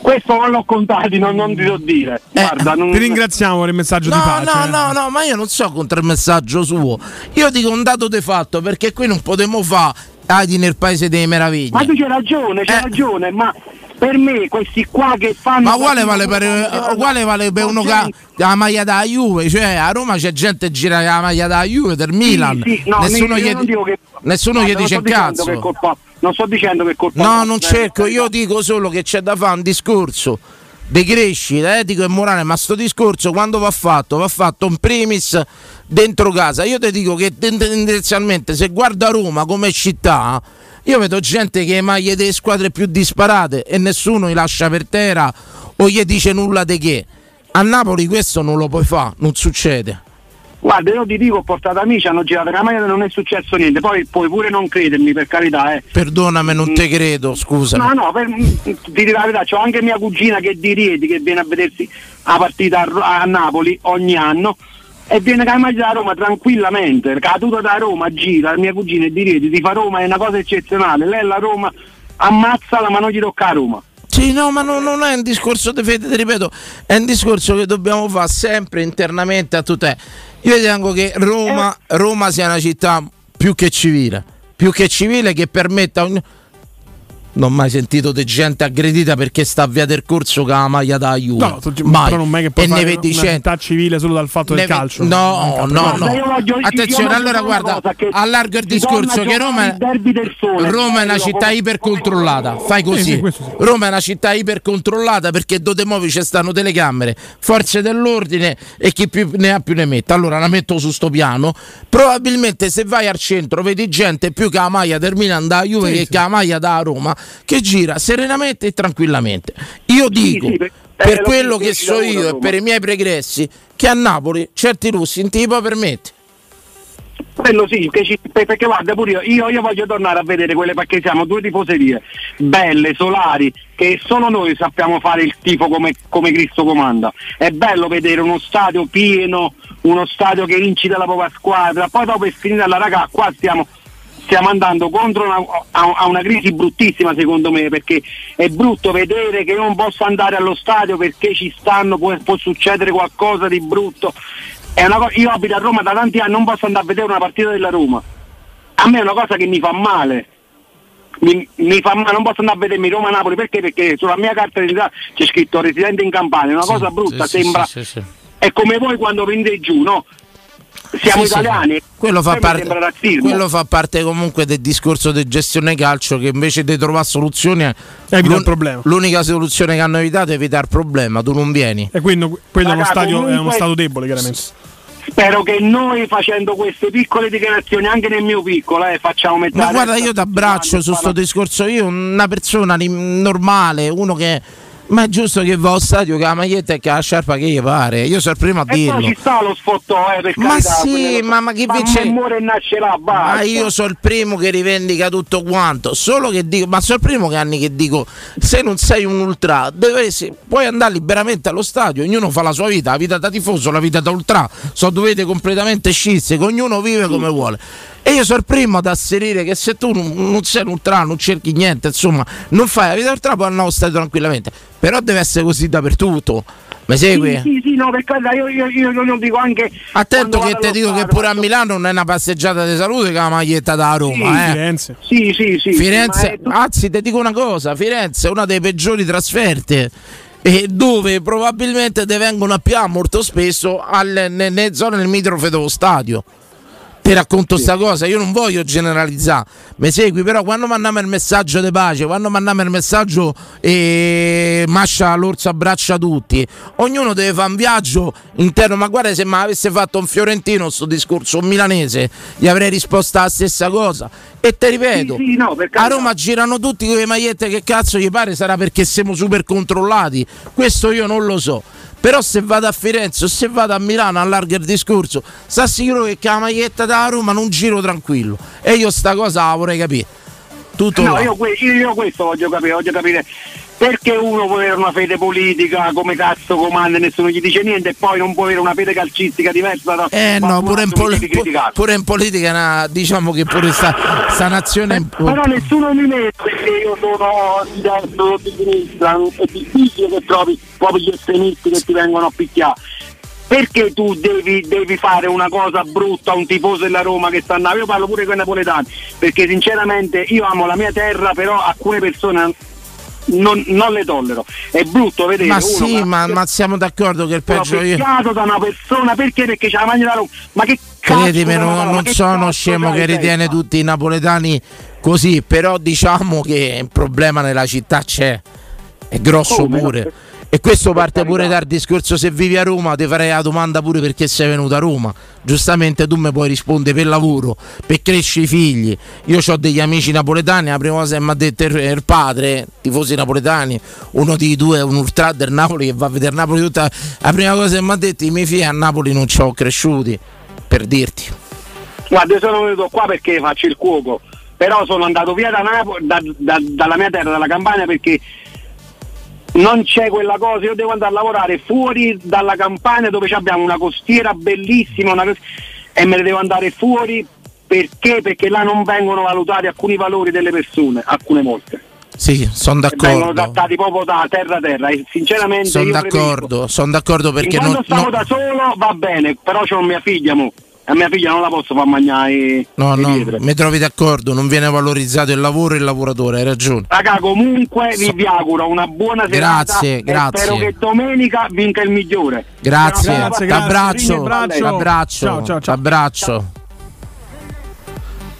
questo non l'ho contati, non, non ti so dire. Guarda, non... Ti ringraziamo per il messaggio di No, pace. no, eh. no, no, ma io non so contro il messaggio suo. Io dico un dato di fatto perché qui non potremo fare Adi nel paese delle meraviglie. Ma tu c'hai ragione, c'hai ragione, ma per me questi qua che fanno... Ma uguale vale per, uguale vale per uno che ha la maglia da Juve, cioè a Roma c'è gente che gira la maglia da Juve, del Milan. Sì, no, nessuno gli, non dico che- nessuno Guarda, gli dice dicendo che cazzo. colpa- non sto dicendo che colpa No, non eh, cerco, io dico solo che c'è da fare un discorso di crescita etico e morale, ma sto discorso quando va fatto? Va fatto in primis dentro casa. Io ti dico che ten- tendenzialmente se guarda Roma come città, io vedo gente che maglie delle squadre più disparate e nessuno li lascia per terra o gli dice nulla di che. A Napoli questo non lo puoi fare, non succede. Guarda, io ti dico, ho portato amici, hanno girato la maglia e non è successo niente. Poi puoi pure non credermi, per carità, eh. Perdonami, non te credo, scusami. No, no, per, ti dico la verità, c'ho anche mia cugina che è di Rieti che viene a vedersi la partita a, a Napoli ogni anno e viene con la maglia da Roma tranquillamente, caduta da Roma, gira, mia cugina è di Rieti, ti fa Roma, è una cosa eccezionale, lei la Roma ammazzala ma non gli tocca a Roma. Sì, no, ma non, non è un discorso di fede, ti ripeto, è un discorso che dobbiamo fare sempre internamente a tutte. Io ritengo che Roma, Roma sia una città più che civile, più che civile che permetta Non ho mai sentito di gente aggredita perché sta a via del corso con la maglia da Juve. No, tu- mai. però non è che puoi e ne fare vedi una città civile solo dal fatto Ne del ve- calcio. No, no, no. voglio- io Attenzione, allora guarda, allargo il discorso che Roma sole, Roma è una città ipercontrollata. Fai Sì, sì, così. Roma è una città ipercontrollata perché dove muovi ci stanno telecamere, forze dell'ordine e chi più ne ha più ne mette. Allora la metto su sto piano. Probabilmente se vai al centro vedi gente più che la maglia del Milan da Juve Sì, che sì. che la maglia da Roma che gira serenamente e tranquillamente. Io dico sì, per- per quello lo che so io e per i miei pregressi che a Napoli certi russi non ti permettere. Quello sì, perché guarda pure io, io, io voglio tornare a vedere quelle perché siamo due tifoserie belle, solari, che solo noi sappiamo fare il tifo come, come Cristo comanda. È bello vedere uno stadio pieno, uno stadio che incita la propria squadra, poi dopo è finita la raga, qua stiamo, stiamo andando contro una, a, a una crisi bruttissima secondo me, perché è brutto vedere che io non posso andare allo stadio perché ci stanno, può, può succedere qualcosa di brutto. È una co- io abito a Roma da tanti anni, non posso andare a vedere una partita della Roma. A me è una cosa che mi fa male. Mi, mi fa male, non posso andare a vedermi Roma-Napoli perché? Perché sulla mia carta d'identità c'è scritto residente in Campania, è una cosa brutta, Sì, sì, sembra. sì, sì, sì. È come voi quando prendete giù, no? Siamo Sì, sì. italiani. Quello fa, parte, quello fa parte comunque del discorso di gestione calcio che invece di trovare soluzioni Evita il problema. l'unica soluzione che hanno evitato è evitare il problema, tu non vieni. E quindi quello è uno, stadio, è uno stato debole, chiaramente. Spero che noi facendo queste piccole dichiarazioni, anche nel mio piccolo, eh, facciamo mettere. Ma guarda, io ti abbraccio su sto discorso, io una persona normale, uno che... Ma è giusto che va allo stadio con la maglietta e con la sciarpa che gli pare. Io sono il primo a dirlo. poi ci sta lo sfottò, eh, per Ma carità, sì, ma- ma chi ma vince- muore e nasce là, basta. Ma io sono il primo che rivendica tutto quanto. Solo che dico, ma sono il primo che anni che dico: se non sei un ultra, dovresti- puoi andare liberamente allo stadio. Ognuno fa la sua vita, la vita da tifoso, la vita da ultra. So dovete completamente scisse, che ognuno vive come vuole. E io sono il primo ad asserire che se tu non, non sei un ultra, non cerchi niente, insomma, non fai la vita ultra, puoi andare allo stadio tranquillamente. Però deve essere così dappertutto. Mi segui? Sì, sì, sì, no, per carità, io, io, io, lo dico anche. Attento che ti dico che pure a Milano non è una passeggiata di salute che la maglietta da Roma. Sì, eh. Firenze. Sì, sì, sì. Firenze, tu- anzi, ti dico una cosa: Firenze è una delle peggiori trasferte. E dove probabilmente te vengono a più molto spesso alle, ne- nelle zone del mitrofe dello stadio. Ti racconto sta cosa, io non voglio generalizzare, mi segui, però quando mandiamo il messaggio di pace, quando mandiamo il messaggio e mascia l'orso abbraccia tutti, ognuno deve fare un viaggio interno, ma guarda se mi avesse fatto un fiorentino sto discorso, un milanese, gli avrei risposto la stessa cosa. E ti ripeto, Sì, sì, no, a. Roma girano tutti con le magliette che cazzo gli pare, sarà perché siamo super controllati, questo io non lo so. Però se vado a Firenze o se vado a Milano allarga il discorso, sta sicuro che la maglietta da Roma non giro tranquillo. E io sta cosa la vorrei capire. Tutto No, io- io questo voglio capire, voglio capire perché uno può avere una fede politica, come cazzo comanda e nessuno gli dice niente, e poi non può avere una fede calcistica diversa da Eh no, pure in, criticare. pure in politica na- diciamo che pure sta, sta nazione... po'- Però nessuno mi mette perché io sono di destra o di sinistra, è difficile che trovi proprio gli estremisti che ti vengono a picchiare. Perché tu devi, devi fare una cosa brutta a un tifoso della Roma che sta andando? Io parlo pure con i napoletani, perché sinceramente io amo la mia terra, però alcune persone non, non le tollero. È brutto vedere Ma sì, ma, ma siamo d'accordo che il peggio io... da una persona perché? Perché c'ha la maglia da Roma. Ma che cazzo Credimi, non, non sono scemo che ritiene testa? tutti i napoletani così, però diciamo che il problema nella città c'è, è grosso Come? pure. E questo parte pure dal discorso se vivi a Roma, ti farei la domanda pure perché sei venuto a Roma. Giustamente tu mi puoi rispondere per lavoro, per crescere i figli. Io ho degli amici napoletani, la prima cosa che mi ha detto il, padre, tifosi napoletani, uno di due è un ultra del Napoli che va a vedere Napoli tutta. La prima cosa che mi ha detto i miei figli a Napoli non ci ho cresciuti, per dirti. Guarda, io sono venuto qua perché faccio il cuoco, però sono andato via da Napo- da- da- dalla mia terra, dalla Campania, perché non c'è quella cosa, io devo andare a lavorare fuori dalla Campania dove abbiamo una costiera bellissima una e me ne devo andare fuori perché? Perché là non vengono valutati alcuni valori delle persone, alcune molte. Sì, sono Vengono d'accordo. trattati proprio da terra a terra e sinceramente Sono d'accordo, sono d'accordo perché quando non, stavo no- da solo va bene, però c'ho mia figlia mo. A mia figlia non la posso far mangiare. No, no, pietre. mi trovi d'accordo, non viene valorizzato il lavoro e il lavoratore, hai ragione. Raga, comunque vi, vi auguro una buona serata. Grazie, grazie. Spero che domenica vinca il migliore. Grazie, Grazie, grazie. t'abbraccio, Ciao, ciao, ciao. t'abbraccio.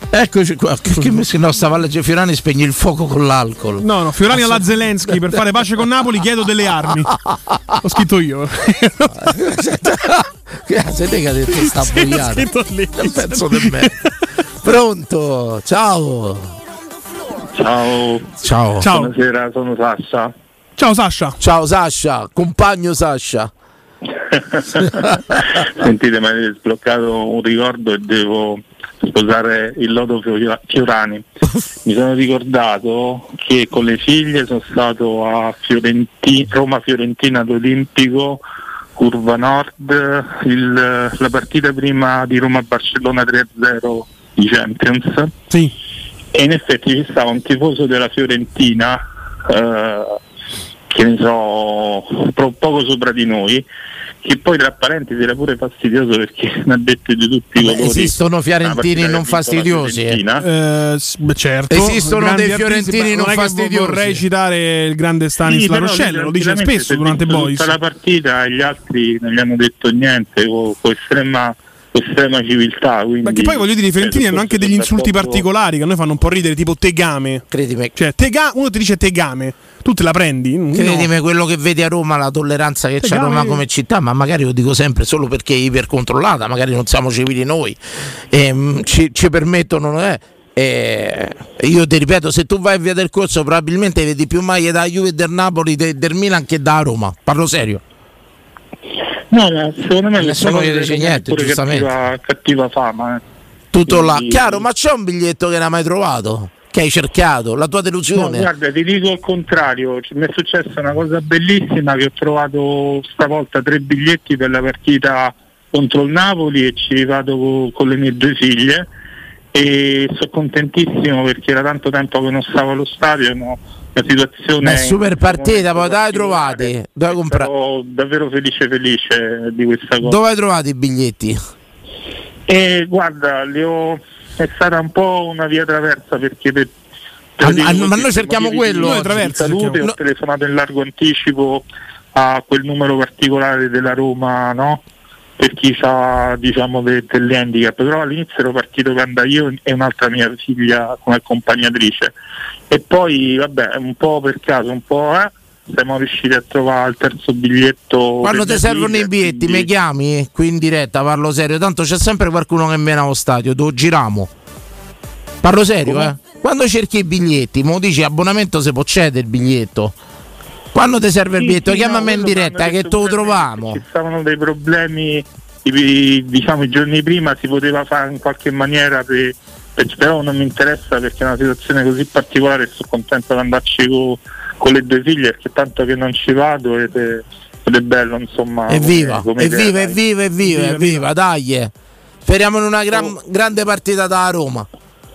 Eccoci qua, che, che se no stava a Fiorani spegne il fuoco con l'alcol. No, no, Fiorani alla Zelensky per fare pace con Napoli chiedo delle armi. Ho scritto io. *laughs* *laughs* *laughs* Te che ha detto sta boiata. È un pezzo di me. Pronto? Ciao. Ciao. Ciao. Buonasera, sono Sasha. Ciao Sasha. Ciao Sasha, compagno Sasha. *laughs* Sentite, mi avete sbloccato un ricordo e devo sposare il lodo Fiora- Fiorani. Mi sono ricordato che con le figlie sono stato a Fiorenti- Roma Fiorentina d'Olimpico, Curva Nord, il- la partita prima di Roma Barcellona 3-0 di Champions. E in effetti ci stava un tifoso della Fiorentina eh, che ne so, poco sopra di noi, che poi tra parentesi era pure fastidioso perché *laughs* ne ha detto di tutti i Beh, colori. esistono una fiorentini non fastidiosi, eh. Eh, certo. Esistono Grandi dei fiorentini non che fastidiosi. Vorrei citare il grande Sì, Stanis La però Rochelle, lui lo dice spesso durante Boys. Tutta la partita e gli altri non gli hanno detto niente con, con estrema, estrema civiltà. Quindi, Ma che poi voglio dire, i fiorentini eh, hanno anche degli insulti particolari che a noi fanno un po' ridere, tipo tegame. Credimi. Cioè, tega- uno ti dice tegame, tu te la prendi? No. Credimi, quello che vedi a Roma, la tolleranza che c'è a. Roma come città, ma magari lo dico sempre solo perché è ipercontrollata, magari non siamo civili noi, ehm, ci, ci permettono, eh, e io ti ripeto, se tu vai a via del corso probabilmente vedi più maglie da Juve e del Napoli, de- del Milan che da Roma, parlo serio. No, ma secondo me Nessuno questa gli dice niente, pure giustamente. Cattiva, cattiva fama. eh. Tutto là, Quindi- chiaro, ma c'è un biglietto che non hai mai trovato, che hai cercato, la tua No, delusione. guarda, ti dico il contrario, C- mi è successa una cosa bellissima che ho trovato stavolta tre biglietti per la partita contro il Napoli e ci vado co- con le mie due figlie e sono contentissimo perché era tanto tempo che non stavo allo stadio, no? La situazione È super partita, poi dove hai trovati? Dove hai comprato? Sono davvero felice felice di questa cosa. Dove hai trovato i biglietti? E guarda, li ho- è stata un po' una via traversa perché per, Ah, dire ah, così, ma noi cerchiamo quello di Traversa salute, cerchiamo. ho telefonato in largo anticipo a quel numero particolare della Roma, no? Per chi ha diciamo de- dell'handicap, però all'inizio ero partito per andare io e un'altra mia figlia come accompagnatrice. E poi vabbè, un po' per caso, un po' eh, siamo riusciti a trovare il terzo biglietto. Quando ti servono figlia, i biglietti, quindi- mi chiami qui in diretta, parlo serio. Tanto c'è sempre qualcuno che viene allo stadio, lo giriamo. Parlo serio, eh. Quando cerchi i biglietti, mo dici abbonamento se può cedere il biglietto. Quando ti serve il biglietto, sì, chiamami no, in diretta che te lo troviamo. Ci stavano dei problemi, i- diciamo i giorni prima si poteva fare in qualche maniera, per- per- però non mi interessa perché è una situazione così particolare e sono contento di andarci co- con le due figlie perché tanto che non ci vado ed è, ed è bello insomma. Evviva, come- come idea, evviva, evviva, evviva, evviva, dai. Speriamo in una gran- grande partita da Roma.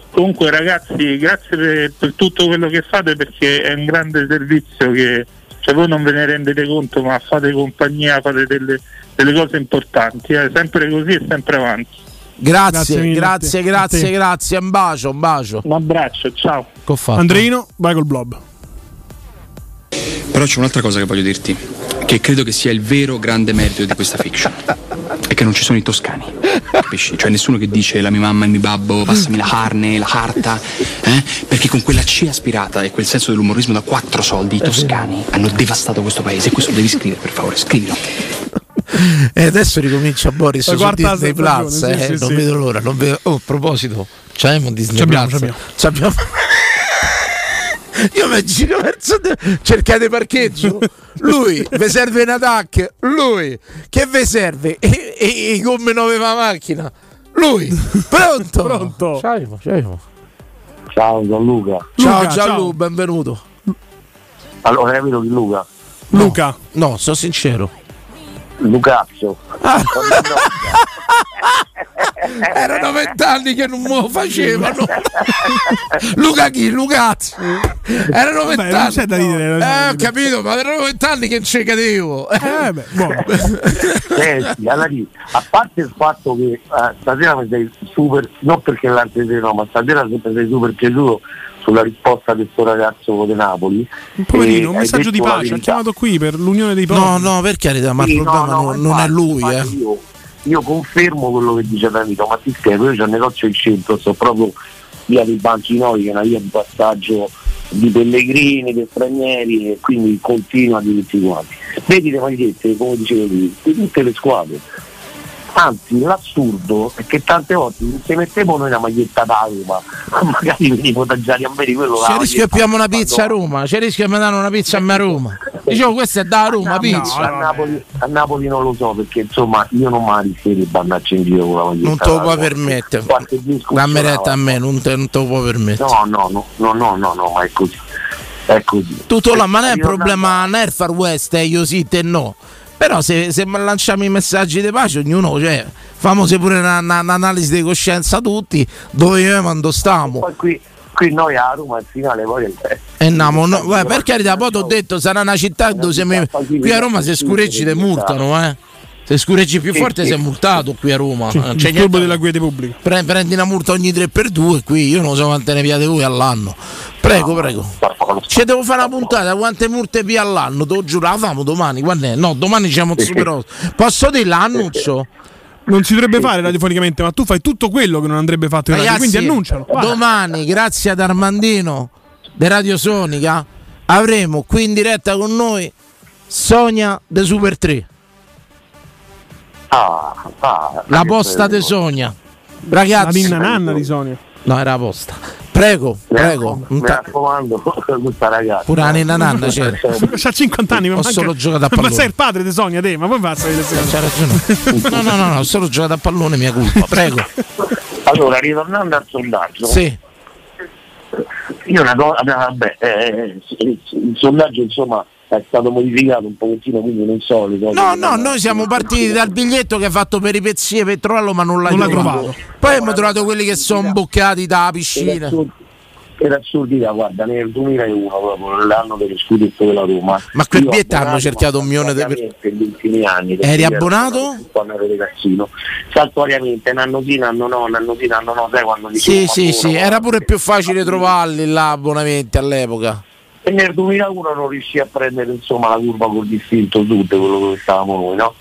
Comunque ragazzi, grazie per, per tutto quello che fate perché è un grande servizio che cioè, voi non ve ne rendete conto ma fate compagnia, fate delle, delle cose importanti, eh. sempre così e sempre avanti. Grazie, Grazie grazie, grazie, grazie, Un bacio, un bacio. Un abbraccio, ciao. Andreino, vai col blob. Però c'è un'altra cosa che voglio dirti, che credo che sia il vero grande merito di questa fiction. è che non ci sono i toscani. Capisci? Cioè nessuno che dice la mia mamma e il mio babbo, passami la carne, la carta, eh? Perché con quella C aspirata e quel senso dell'umorismo da quattro soldi i toscani hanno devastato questo paese. E questo lo devi scrivere, per favore, scrivilo. E adesso ricomincia Boris La su Disney Plus. sì, eh, sì, non sì. vedo l'ora. Non vedo... Oh, a proposito, c'abbiamo Disney C'abbiamo, Plus. c'abbiamo. C'abbiamo- Io mi giro verso de- cercate parcheggio. *laughs* Lui vi serve un attack. Lui che vi serve? E, e, e i gomme nuove per la macchina. Lui pronto? *laughs* Pronto. Ciao, ciao. Ciao Gianluca. Ciao Gianlu, benvenuto. Allora, capito chi Luca? Luca. No, sono sincero. Lucazzo. Ah. *laughs* *laughs* Erano vent'anni che non lo facevano. *laughs* Luca chi? Lucazzi. Erano vent'anni. c'è da ridere, Eh, ho capito, ma erano vent'anni che non ci cadevo. Eh, beh, buono. *laughs* Senti, fine, a parte il fatto che eh, stasera mi sei super, non perché l'altra sera no, ma stasera sempre sei super piaciuto sulla risposta di questo ragazzo di Napoli. Poverino, un messaggio di pace. Ha chiamato qui per l'unione dei No, poveri. no, per carità, ma il Sì, problema no, no, non, non è lui, eh. Io, io confermo quello che dice Danilo, ma ti spiego, io c'ho un negozio in centro, sto proprio via dei Bancinoi, che è una via di passaggio di pellegrini, di stranieri e quindi continua di tutti quanti. Vedi le magliette, come dicevo di tutte le squadre. Anzi, l'assurdo è che tante volte se mettevo noi una maglietta da Roma, *laughs* magari venivo da Gianni a me quello C'è la rischio piamo una pizza a Roma, c'è rischio che mi danno una pizza a me a Roma. Dicevo, questa è da Roma, No, pizza. a, Napoli, a Napoli non lo so perché insomma io non mi rischierei di andarci in giro con la maglietta. Non te lo puoi permettere. Dammi retta a me, non te, non te lo puoi permettere. No, no, no, no, no, no, no, ma è così. È così. Tutto là, ma non è un problema né il Far West, eh, io sì, te no. Però se, se lanciamo i messaggi di pace, ognuno, cioè, famosi pure una- una- un'analisi di coscienza tutti, dove io quando stiamo. Poi qui, qui noi a Roma al finale poi è E andiamo, no, guarda, per carità, poi ti ho detto, sarà una città dove se mi- qui a Roma se scureggi te multano, eh. Se scureggi più Sì, forte sì. sei multato qui a Roma. Sì, il turbo della guida pubblica. Pre- prendi una multa ogni 3x2 qui, io non so quante ne piate voi all'anno. Prego, prego. Ci devo fare una puntata, quante multe via all'anno, te lo giuro, la famo domani, quando è? No, domani c'è un super oso. Posso dire l'annuncio? Non si dovrebbe fare radiofonicamente, ma tu fai tutto quello che non andrebbe fatto in radio, Ragazzi, quindi annuncialo. Guarda. domani, grazie ad Armandino di Radio Sonica, avremo qui in diretta con noi Sonia de Super 3. Ah, ah, La posta de Sonia. La Ragazzi, ninna nanna di Sonia. no, era la posta. Prego, Mi prego. Mi ta- raccomando, *laughs* questa ragazza. Pure la ninna nanna c'era. *laughs* C'ha 50 anni, ma Ho manca- solo giocato a Ma pallone. sei il padre di Sonia, te, ma poi basta C'ha ragione. No, no, no, no, ho solo giocato a pallone, mia colpa. Prego. *laughs* Allora, ritornando al sondaggio, Sì. io una cosa, vabbè, eh, il il sondaggio insomma è stato modificato un pochettino, quindi non so le cose. No, no, noi siamo partiti dal biglietto che ha fatto peripezie per trovarlo, ma non l'ha Non l'ha trovato. trovato. Poi abbiamo trovato quelli che sono imboccati dalla piscina. Per assurdità, guarda, nel 2001, proprio nell'anno dello scudetto della Roma. Ma quel biglietto hanno cercato un milione di per- saltuariamente negli ultimi anni. Eri abbonato? Quando ero ragazzino. Saltuariamente, un anno sì, un anno no, un anno sì, un anno no, sai quando Sì, dicevo, sì, sì, uno, era pure più facile trovarli là abbonamenti all'epoca. E nel 2001 non riuscì a prendere insomma la curva col distinto sud, quello dove stavamo noi, no?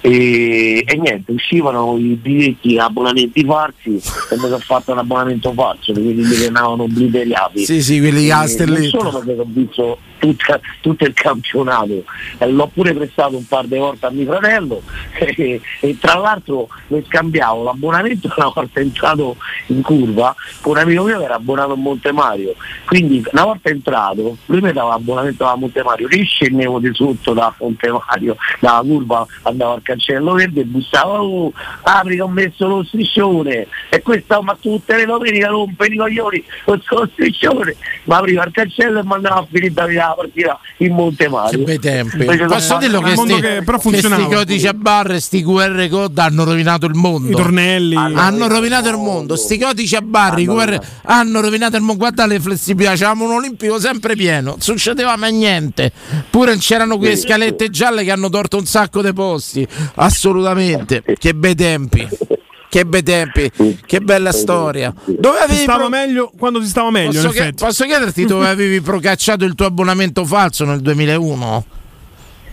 E, e niente, uscivano i biglietti abbonamenti falsi e mi sono fatto un abbonamento falso, quindi mi venivano obliterati. Sì, sì, quelli a Non solo perché ho visto tutta- tutto il campionato, e l'ho pure prestato un par di volte a mio fratello *laughs* e, e tra l'altro mi scambiavo l'abbonamento *laughs* una volta entrato in curva con un amico mio che era abbonato a Montemario. Quindi una volta entrato lui mi dava l'abbonamento a Montemario riscendevo di sotto da Montemario dalla curva andavo al cancello verde e bussavo oh, apri che ho messo lo striscione e questa ma tutte le domeniche rompe i coglioni con lo striscione ma apriva il cancello e mandava a finire da via la partita in Montemario Che bei tempi. Posso dirlo che sti, che però che sti funzionava. codici a barre, sti QR code hanno rovinato il mondo. I tornelli. Hanno rovinato il mondo, sti codici a barre, i QR hanno rovinato il mondo. Guarda le flessibilità, c'avevamo un olimpico sempre pieno, non succedeva mai niente. Pure c'erano quelle scalette gialle che hanno torto un sacco di posti. Assolutamente. Che bei tempi. *laughs* Che bei tempi, che bella storia. Dove avevi stava pro- meglio quando si stava meglio, Posso, effetti. posso chiederti dove *laughs* avevi procacciato il tuo abbonamento falso nel 2001?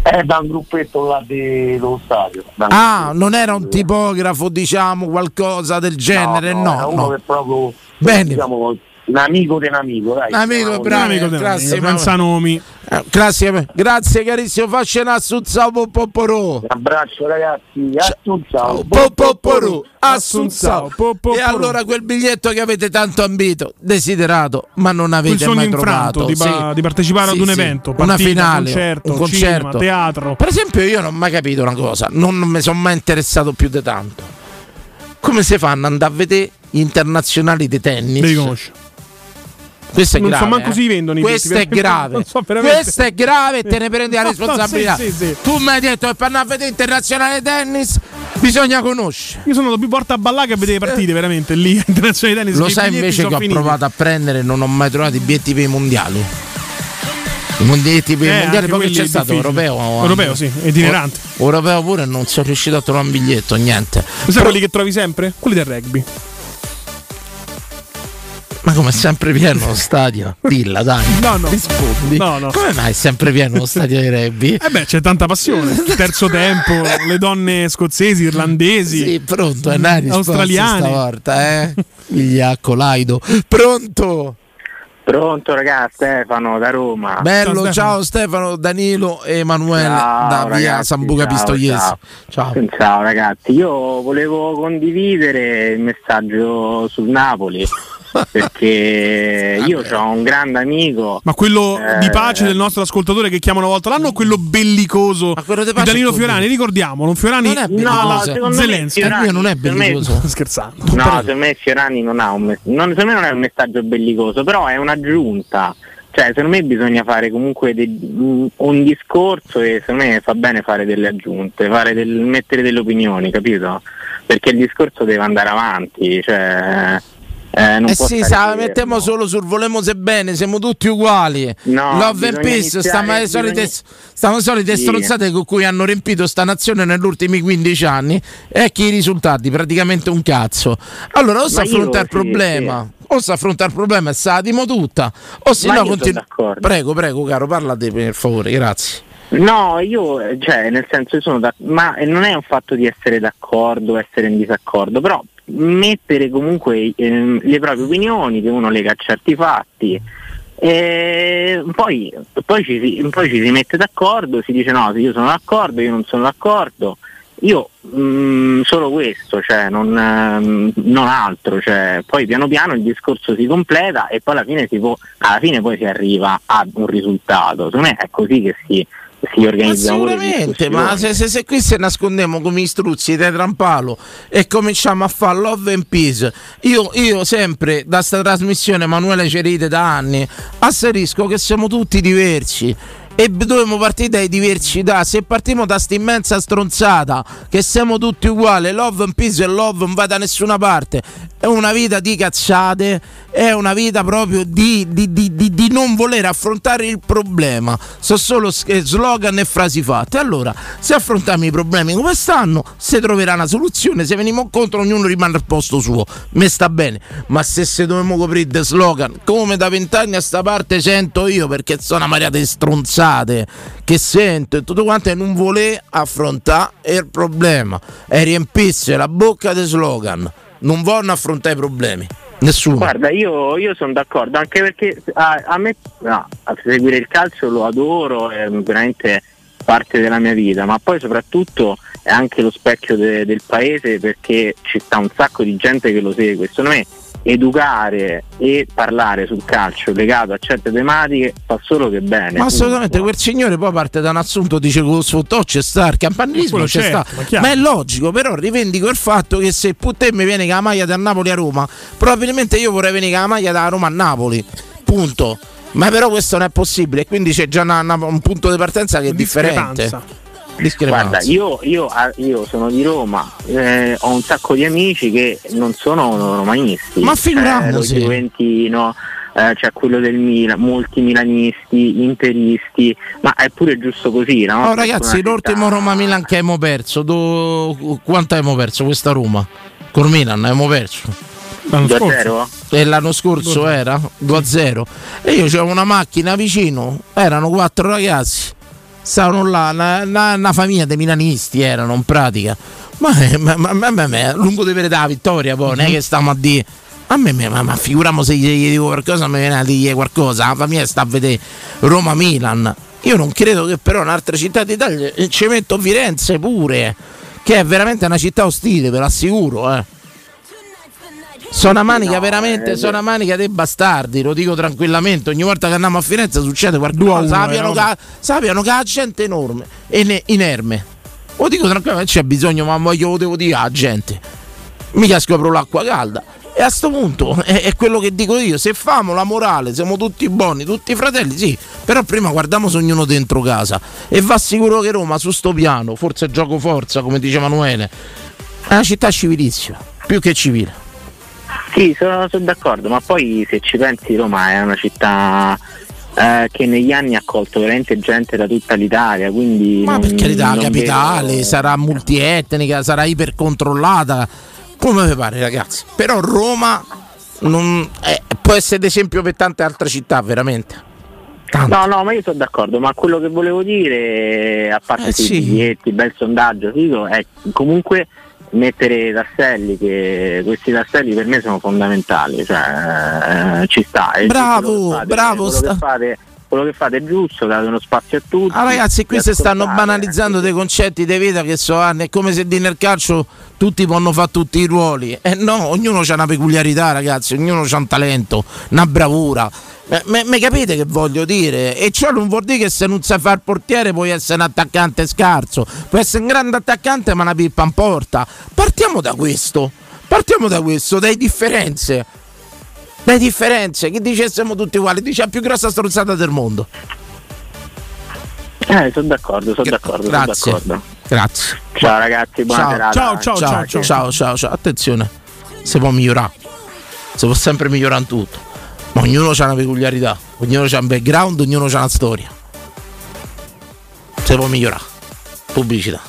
È da un gruppetto là dello stadio. Ah, non era un tipografo, diciamo, qualcosa del genere, no. no. che proprio Bene. diciamo un amico di un amico, dai. Un amico, bravo, amico del- grazie, senza nomi. Eh, grazie, grazie carissimo, faccia Assunzao Popporò. Un abbraccio ragazzi, Assunzao. Popporò, Assunzao. E allora quel biglietto che avete tanto ambito, desiderato, ma non avete mai trovato. di, pa- Sì. di partecipare Sì, ad un sì. evento, una partita, finale, concerto, un concerto. cinema, teatro. Per esempio, io non ho mai capito una cosa, non mi sono mai interessato più di tanto. Come si fanno ad andare a vedere gli internazionali di tennis? Li conosci. Questo è Non so grave. manco eh. se li vendono i Questo è grave. So. Questo è grave e te ne prendi la *laughs* No, no, responsabilità. sì, sì, sì. Tu mi hai detto che per andare a vedere internazionale tennis bisogna conoscere. Io sono andato più porta a ballare che a vedere le partite, veramente lì, *laughs* internazionale tennis. Lo i sai invece che ho finiti. provato a prendere e non ho mai trovato i biglietti per i mondiali. I mondiali per i Eh, mondiali, anche poi c'è stato europeo. Europeo, sì, itinerante. O- Europeo pure non sono riuscito a trovare un biglietto, niente. Sai quelli che trovi sempre? Quelli del rugby. Ma come è sempre pieno lo stadio? Dilla, dai. No, no. Rispondi. No, no. Come mai è sempre pieno lo stadio di rugby? Eh beh, c'è tanta passione. Terzo tempo, le donne scozzesi, irlandesi, Sì, pronto, è una risposta australiane. stavolta, eh? Vigliacco, Laido. Pronto? Pronto ragazzi, Stefano da Roma. Bello, ciao Stefano, Danilo e Emanuele Ciao, da via Sambuca ciao, Pistoiese. ciao. Ciao. Ciao ragazzi, io volevo condividere il messaggio sul Napoli perché *laughs* io ho un grande amico. Ma quello Eh, di pace del nostro ascoltatore che chiama una volta l'anno o quello bellicoso di pace Danilo Fiorani? Ricordiamolo, Fiorani Non è No, alla secondo me. Fiorani- non è secondo me- bellicoso. Scherzando. No, secondo me Fiorani non ha un messaggio, secondo me non è un messaggio bellicoso, però è un'aggiunta. Cioè, secondo me bisogna fare comunque de- un un discorso e secondo me fa bene fare delle aggiunte, fare del- mettere delle opinioni, capito? Perché il discorso deve andare avanti, cioè eh, non Eh sì, sa, mettiamo solo sul volemo se bene, siamo tutti uguali. No, Love and bisogna peace, stiamo le bisogna- solite, le solite Sì. stronzate con cui hanno riempito sta nazione negli ultimi 15 anni. E chi i risultati? Praticamente un cazzo. Allora, o si affronta il sì, problema, o si affronta il problema e se la dimo tutta, o se Ma no continua. Prego, prego, caro, parla te per favore, grazie. No, io, eh, cioè, nel senso, io sono da- ma eh, non è un fatto di essere d'accordo, essere in disaccordo, però mettere comunque ehm, le proprie opinioni, che uno lega a certi fatti, e poi, poi, ci poi ci si mette d'accordo, si dice no, io sono d'accordo, io non sono d'accordo. Io mm, solo questo, cioè non, ehm, non altro, cioè, poi piano piano il discorso si completa e poi alla fine, si può, alla fine poi si arriva ad un risultato. Secondo me è così che si, si Ma pure le sicuramente, ma se, se- se qui se nascondiamo come i struzzi di trampalo e cominciamo a fare love and peace, io, io sempre da sta trasmissione Emanuele Cerite da anni asserisco che siamo tutti diversi. E dobbiamo partire dai diversità. Se partiamo da sta immensa stronzata che siamo tutti uguali, love and peace e love non va da nessuna parte. È una vita di cazzate, è una vita proprio di, di- di- di- non voler affrontare il problema. Sono solo eh, slogan e frasi fatte. Allora, se affrontiamo i problemi come stanno, si troverà una soluzione. Se veniamo incontro, ognuno rimane al posto suo. Me sta bene. Ma se se dobbiamo coprire de slogan, come da vent'anni a sta parte sento io, perché sono una marea di stronzate che sento e tutto quanto, e non voler affrontare il problema. E riempisse la bocca di slogan. Non vogliono affrontare i problemi. Nessuno. Guarda, io, io sono d'accordo, anche perché a, a me no, a seguire il calcio lo adoro, è veramente parte della mia vita, ma poi soprattutto è anche lo specchio de- del paese perché ci sta un sacco di gente che lo segue. Secondo me educare e parlare sul calcio legato a certe tematiche fa solo che bene. Ma assolutamente, quel signore poi parte da un assunto, dice che lo sfottò c'è sta, il campanilismo c'è certo, sta. ma. Ma è logico, però rivendico il fatto che se te mi viene con la maglia da Napoli a Roma, probabilmente io vorrei venire con la maglia da Roma a Napoli. Punto. Ma però questo non è possibile, quindi c'è già una- una- un punto di partenza che è differente. Guarda, io, io- ah, io sono di Roma, eh, ho un sacco di amici che non sono romanisti. Ma figuriamoci. lo Juventino, eh, c'è quello del Milan, molti milanisti, interisti, ma è pure giusto così. No? Oh, ragazzi, l'ultimo Roma-Milan che abbiamo perso, do... quanto abbiamo perso questa Roma? Col Milan abbiamo perso. L'anno 2-0? E l'anno scorso era 2-0. E io c'avevo una macchina vicino, erano quattro ragazzi. Stavano là, una, famiglia di milanisti erano in pratica. Ma, eh, ma, ma, ma- ma- ma- lungo di vedere la vittoria poi, non è che stiamo a dire. A me, ma, ma figuriamo se gli, dico qualcosa, mi viene a dire qualcosa. La famiglia sta a vedere Roma-Milan. Io non credo che però in altre città d'Italia eh, ci metto Firenze pure, che è veramente una città ostile, ve l'assicuro. Eh. Sono una manica, veramente, eh, sono una manica dei bastardi, lo dico tranquillamente. Ogni volta che andiamo a Firenze succede Due a qualcosa. uno, Sappiano, eh, che, sappiano che la gente è enorme e ne- inerme. Lo dico tranquillamente, c'è bisogno, ma voglio lo devo dire alla gente. Mica scopro l'acqua calda. E a sto punto *laughs* è, è quello che dico io: se famo la morale, siamo tutti buoni, tutti fratelli, sì. Però prima guardiamo se ognuno dentro casa. E va sicuro che Roma su sto piano, forse gioco forza, come dice Emanuele, è una città civilissima, più che civile. Sì, sono, sono d'accordo, ma poi se ci pensi Roma è una città eh, che negli anni ha accolto veramente gente da tutta l'Italia, quindi... Ma non- per carità, capitale, vedo- sarà multietnica, sarà ipercontrollata, come vi pare ragazzi. Però Roma non- eh, può essere d'esempio per tante altre città, veramente. No, no, ma io sono d'accordo, ma quello che volevo dire, a parte Eh, sì. i biglietti, bel sondaggio, figo, è comunque mettere i tasselli, che questi tasselli per me sono fondamentali, cioè eh, ci sta. Bravo, bravo, sta- che fate, quello che fate è giusto, date uno spazio a tutti. Ah, ragazzi, qui si stanno banalizzando dei concetti di vita che so anni. È come se di nel calcio tutti possono fare tutti i ruoli. Eh no, ognuno ha una peculiarità, ragazzi, ognuno ha un talento, una bravura. Mi capite che voglio dire? E ciò non vuol dire che se non sai fare il portiere puoi essere un attaccante scarso. Puoi essere un grande attaccante ma una pippa in porta. Partiamo da questo. Partiamo da questo, dai differenze. Dai differenze. Chi dice siamo tutti uguali? Dice la più grossa strozzata del mondo. Eh, sono d'accordo, sono d'accordo, sono Grazie. d'accordo. Grazie. Ciao ragazzi, buona ciao. serata. Ciao, ciao, ciao, ciao, ciao, ciao, ciao. Attenzione, si può migliorare. Si può sempre migliorare in tutto. Ma ognuno ha una peculiarità, ognuno ha un background, ognuno ha una storia. Si può migliorare. Pubblicità.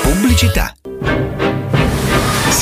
Pubblicità.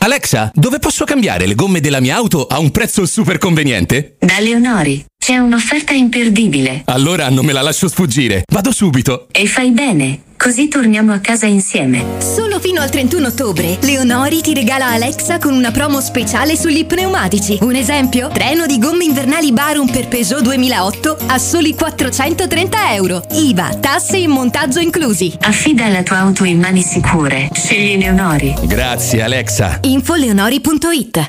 Alexa, dove posso cambiare le gomme della mia auto a un prezzo super conveniente? Da Leonori c'è un'offerta imperdibile Allora non me la lascio sfuggire. Vado subito. e fai bene, così torniamo a casa insieme. Solo fino al 31 ottobre, Leonori ti regala Alexa con una promo speciale sugli pneumatici. Un esempio? Treno di gomme invernali Barum per Peugeot 2008 a soli 430 euro. IVA, tasse e montaggio inclusi. Affida la tua auto in mani sicure. Scegli Leonori. Grazie Alexa. Infoleonori.it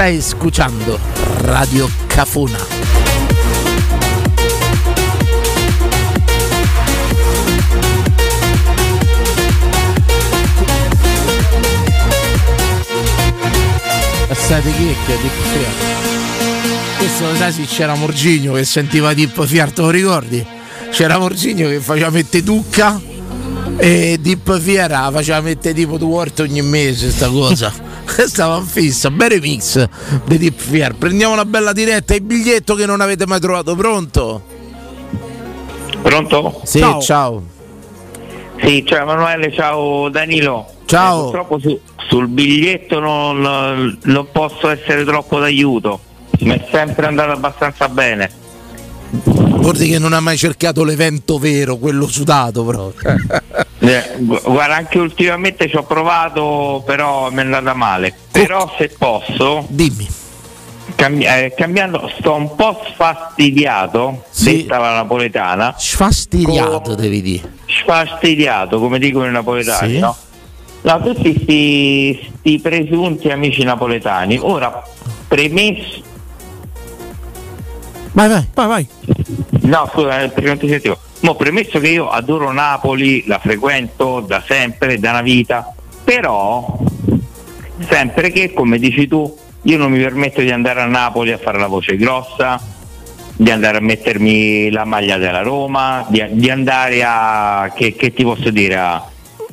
'Cause e stai scuchando Radio Cafona. State chi è che Deep Fiat? Questo lo sai c'era Morgigno che sentiva Deep Fiat, te lo ricordi? C'era Morgigno che faceva mettere tucca e Deep Fiera faceva mettere tipo due volte ogni mese sta cosa. *laughs* *laughs* Stava fissa, bel remix di Deep Fier. Prendiamo una bella diretta, il biglietto che non avete mai trovato, pronto? Pronto? Sì, ciao. Sì, ciao Emanuele, ciao Danilo. Ciao. Eh, purtroppo su- sul biglietto non, non posso essere troppo d'aiuto. Mi è sempre andato abbastanza bene. Guardi che non ha mai cercato l'evento vero, quello sudato proprio. *laughs* Eh, gu- guarda, anche ultimamente ci ho provato, però mi è andata male. Però se posso. Dimmi. cambiando, sto un po' sfastidiato, detta la napoletana. Sfastidiato devi dire. Sfastidiato, come dicono i napoletani, Sì. no? No, tutti sti, sti presunti amici napoletani. Ora, premesso. Vai, vai, vai, vai. No, scusa, eh, perché non ti sentivo. Mo, premesso che io adoro Napoli, la frequento da sempre, da una vita, però sempre che, come dici tu, io non mi permetto di andare a Napoli a fare la voce grossa, di andare a mettermi la maglia della Roma, di, di andare a, che, che ti posso dire, a,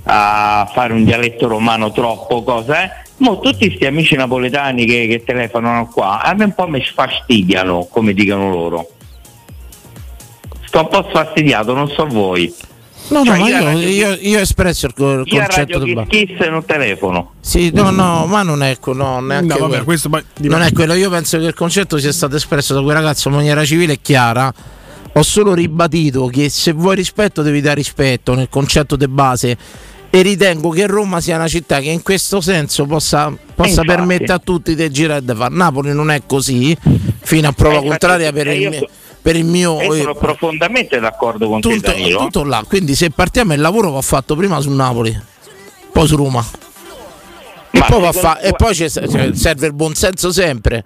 a fare un dialetto romano troppo, cosa è? Mo tutti questi amici napoletani che, che telefonano qua, a me un po' mi sfastidiano, come dicono loro. Sto un po' sfastidiato, non so voi. No, Cioè, no, ma io a io, io, io ho espresso il, Io concetto del bar. Kiss Kiss non telefono. Sì, no, no, ma non è, que- no, neanche No, vabbè, quello. questo poi non è quello. Io penso che il concetto sia stato espresso da quel ragazzo in maniera civile e chiara. Ho solo ribadito che se vuoi rispetto devi dare rispetto nel concetto di base e ritengo che Roma sia una città che in questo senso possa, possa permettere a tutti di girare e di fare. Napoli non è così, fino a prova Eh, contraria per eh, il, io per il mio... Io eh, sono profondamente d'accordo con te, tutto, Danilo. tutto là. Quindi se partiamo il lavoro va fatto prima su Napoli, poi su Roma. E poi, va fa- e poi cioè, serve il buonsenso sempre,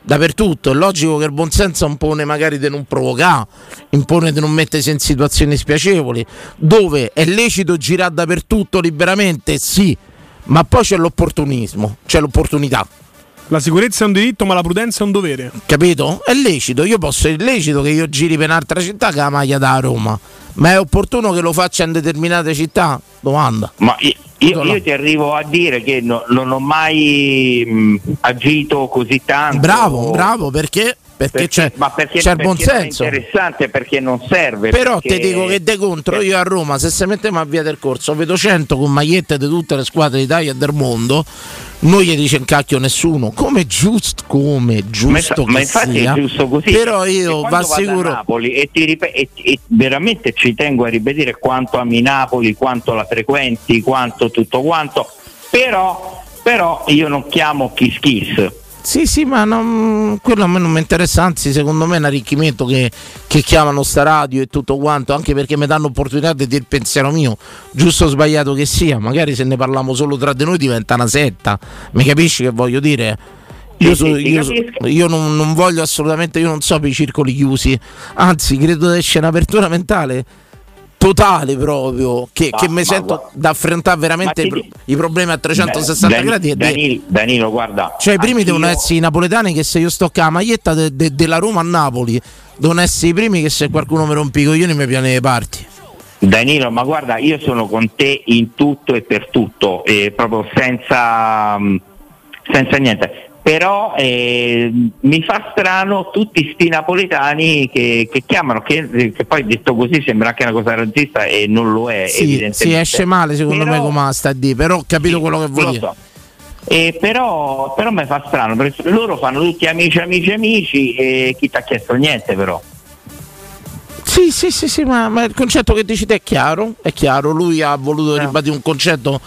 dappertutto. È logico che il buonsenso impone magari di non provocare, impone di non mettersi in situazioni spiacevoli, dove è lecito girare dappertutto liberamente, sì, ma poi c'è l'opportunismo, c'è l'opportunità. La sicurezza è un diritto, ma la prudenza è un dovere. Capito? È lecito, io posso, è lecito che io giri per un'altra città che la maglia da Roma, ma è opportuno che lo faccia in determinate città? Domanda. Ma io, io- io ti arrivo a dire che no- non ho mai mh, agito così tanto. Bravo, bravo, perché? Perché, c'è, ma perché, c'è il perché non è interessante perché non serve. Però perché- ti dico che de contro io a Roma, se se mettiamo a via del corso, vedo 100 con magliette di tutte le squadre d'Italia e del mondo, non gli dice un cacchio nessuno. Come giusto, come giusto ma, ma infatti sia. è giusto così. Però io va sicuro. Napoli e, ti rip- e- e veramente ci tengo a ripetere quanto ami Napoli, quanto la frequenti, quanto tutto quanto. Però, però io non chiamo Kiss Kiss. Sì, sì, ma non- quello a me non mi interessa, anzi secondo me è un arricchimento che, che chiamano sta radio e tutto quanto, anche perché mi danno opportunità di dire il pensiero mio, giusto o sbagliato che sia, magari se ne parliamo solo tra di noi diventa una setta, mi capisci che voglio dire? Io, so- io so- io non, non voglio assolutamente, io non so per i circoli chiusi, anzi credo che sia un'apertura mentale totale proprio, che, Ma- che mi sento guarda- da affrontare veramente ti pro- i problemi a 360 Dan- gradi Danilo, Danilo, guarda. cioè, i primi anch'io- devono essere i napoletani che se io sto con la maglietta de- de- della Roma a Napoli, devono essere i primi che se qualcuno mi rompe i coglioni mi piane le parti. Danilo, ma guarda, io sono con te in tutto e per tutto, e proprio senza, mh, senza niente. Però eh, mi fa strano tutti sti napoletani che, che chiamano, che, che poi detto così sembra anche una cosa razzista e non lo è. Sì, evidentemente. si esce male secondo me come sta a dire, però ho capito quello che vuol lo dire. so. Eh, però, però mi fa strano perché loro fanno tutti amici, amici, amici e chi ti ha chiesto niente però. Sì, sì, sì, sì, ma, ma il concetto che dici te è chiaro, è chiaro, lui ha voluto ribadire un concetto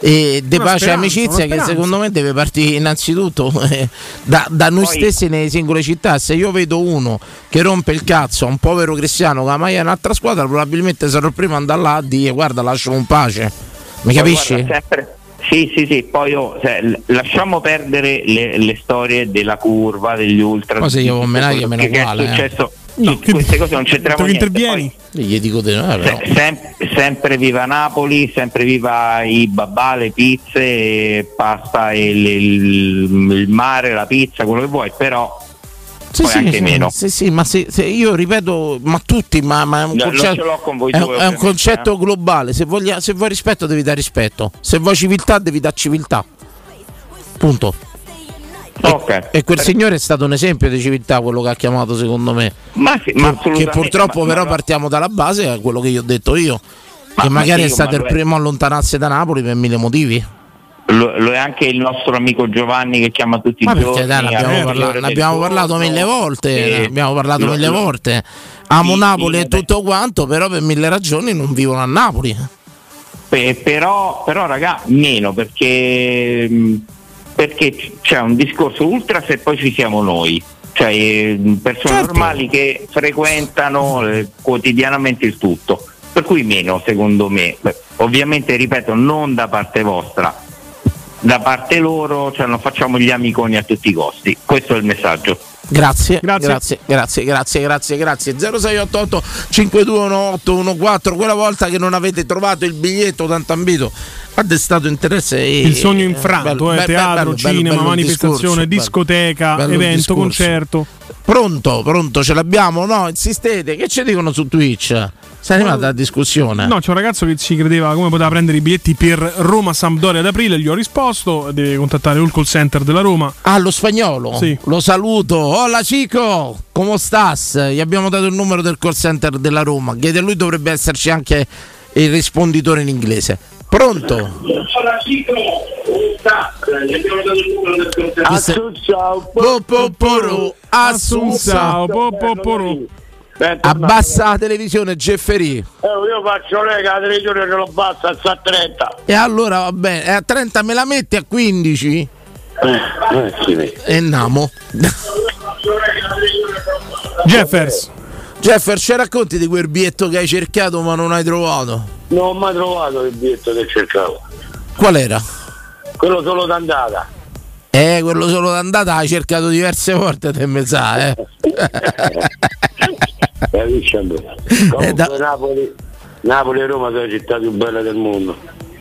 eh, di Una pace e amicizia che secondo me deve partire innanzitutto eh, da, da noi Poi- stessi nelle singole città. Se io vedo uno che rompe il cazzo a un povero cristiano con la maglia di un'altra squadra, probabilmente sarò il primo ad andare là a dire guarda lascialo in pace. Mi Poi capisci? Sì, sì, sì, poi oh, cioè, lasciamo perdere le, le storie della curva, degli ultra. Poi se io con quello meno che è uguale, eh. Successo. su queste cose non *laughs* c'entriamo niente. intervieni? Gli dico di no, però. Se- sem- sempre viva Napoli, sempre viva i babà, le pizze, pasta, e il, il- il mare, la pizza, quello che vuoi, però Sì, poi sì, anche sì, meno. sì, sì, ma se- se io ripeto, ma tutti, ma, ma è un No, concetto, è, due, è un concetto eh. globale. Se, voglia- se vuoi rispetto, devi dare rispetto. Se vuoi civiltà, devi dare civiltà. Punto. Ok. E quel signore è stato un esempio di civiltà, quello che ha chiamato, secondo me. Ma sì, ma che purtroppo, ma- però, ma- partiamo dalla base, è quello che io ho detto io. Ma- che ma magari sì, è stato il primo a allontanarsi da Napoli per mille motivi. Lo, lo è anche il nostro amico Giovanni che chiama tutti Ma i giorni. perché dai, ne abbiamo, alle parla- ne abbiamo parlato mille volte, ne abbiamo parlato Lo- mille volte. Amo Sì, Napoli sì, e tutto quanto, però per mille ragioni non vivono a Napoli. Pe- però, però raga, meno perché, mh, perché c'è un discorso ultras e poi ci siamo noi. Cioè eh, persone Certo. normali che frequentano eh, quotidianamente il tutto. Per cui meno secondo me. Beh, ovviamente ripeto, non da parte vostra, da parte loro, cioè non facciamo gli amiconi a tutti i costi. Questo è il messaggio. Grazie, Grazie. grazie, grazie, grazie, grazie, grazie. 0688 521814, quella volta che non avete trovato il biglietto tanto ambito ha destato interesse. e- Il sogno infranto, bello, eh, be- be- teatro, bello, bello, cinema, bello manifestazione, bello. discoteca, Bello evento, concerto. Pronto, pronto, ce l'abbiamo? No, insistete, che ci dicono su Twitch? Sei arrivata la discussione? No, c'è un ragazzo che ci credeva come poteva prendere i biglietti per Roma Sampdoria ad aprile, gli ho risposto, deve contattare il call center della Roma. Ah, lo spagnolo? Sì. Lo saluto. Hola Cico, come stas? Gli abbiamo dato il numero del call center della Roma. Chiede a lui dovrebbe esserci anche il risponditore in inglese. Pronto? Assunzao, Popoporo, Assunzao, Popoporo. Abbassa la televisione, Gefferì. Eh, io faccio lega, la televisione ce l'ho bassa, sta a 30. E allora va bene, e a 30 me la metti a 15? Eh, sì, E andiamo. Jeffers. Jeffer, ci racconti di quel biglietto che hai cercato ma non hai trovato? Non ho mai trovato il biglietto che cercavo. Qual era? Quello solo d'andata. Eh, quello solo d'andata hai cercato diverse volte, te me sa, eh. *laughs* Andrea? Comunque Napoli, Napoli e Roma sono le città più belle del mondo.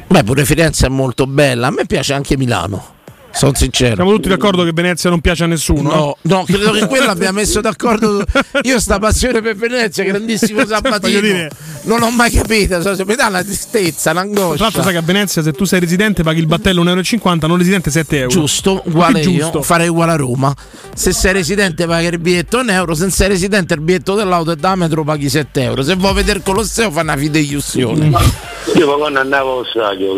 Beh, pure Firenze è molto bella. A me piace anche Milano. Sono sincero. Siamo tutti d'accordo che Venezia non piace a nessuno. No, eh? no, credo che quello abbia messo d'accordo. Io sta passione per Venezia, grandissimo Sabatino. Dire- non ho mai capito. so- Mi dà una tristezza, Tra un'angoscia. l'altro sai che a Venezia se tu sei residente paghi il battello 1,50 euro, non residente 7 euro. Giusto, uguale Giusto. io, farei uguale a Roma. Se sei residente paghi il biglietto un euro, se sei residente il biglietto dell'auto e da metro paghi 7 euro. Se vuoi vedere il Colosseo fai una fideiussione. Io quando andavo allo stadio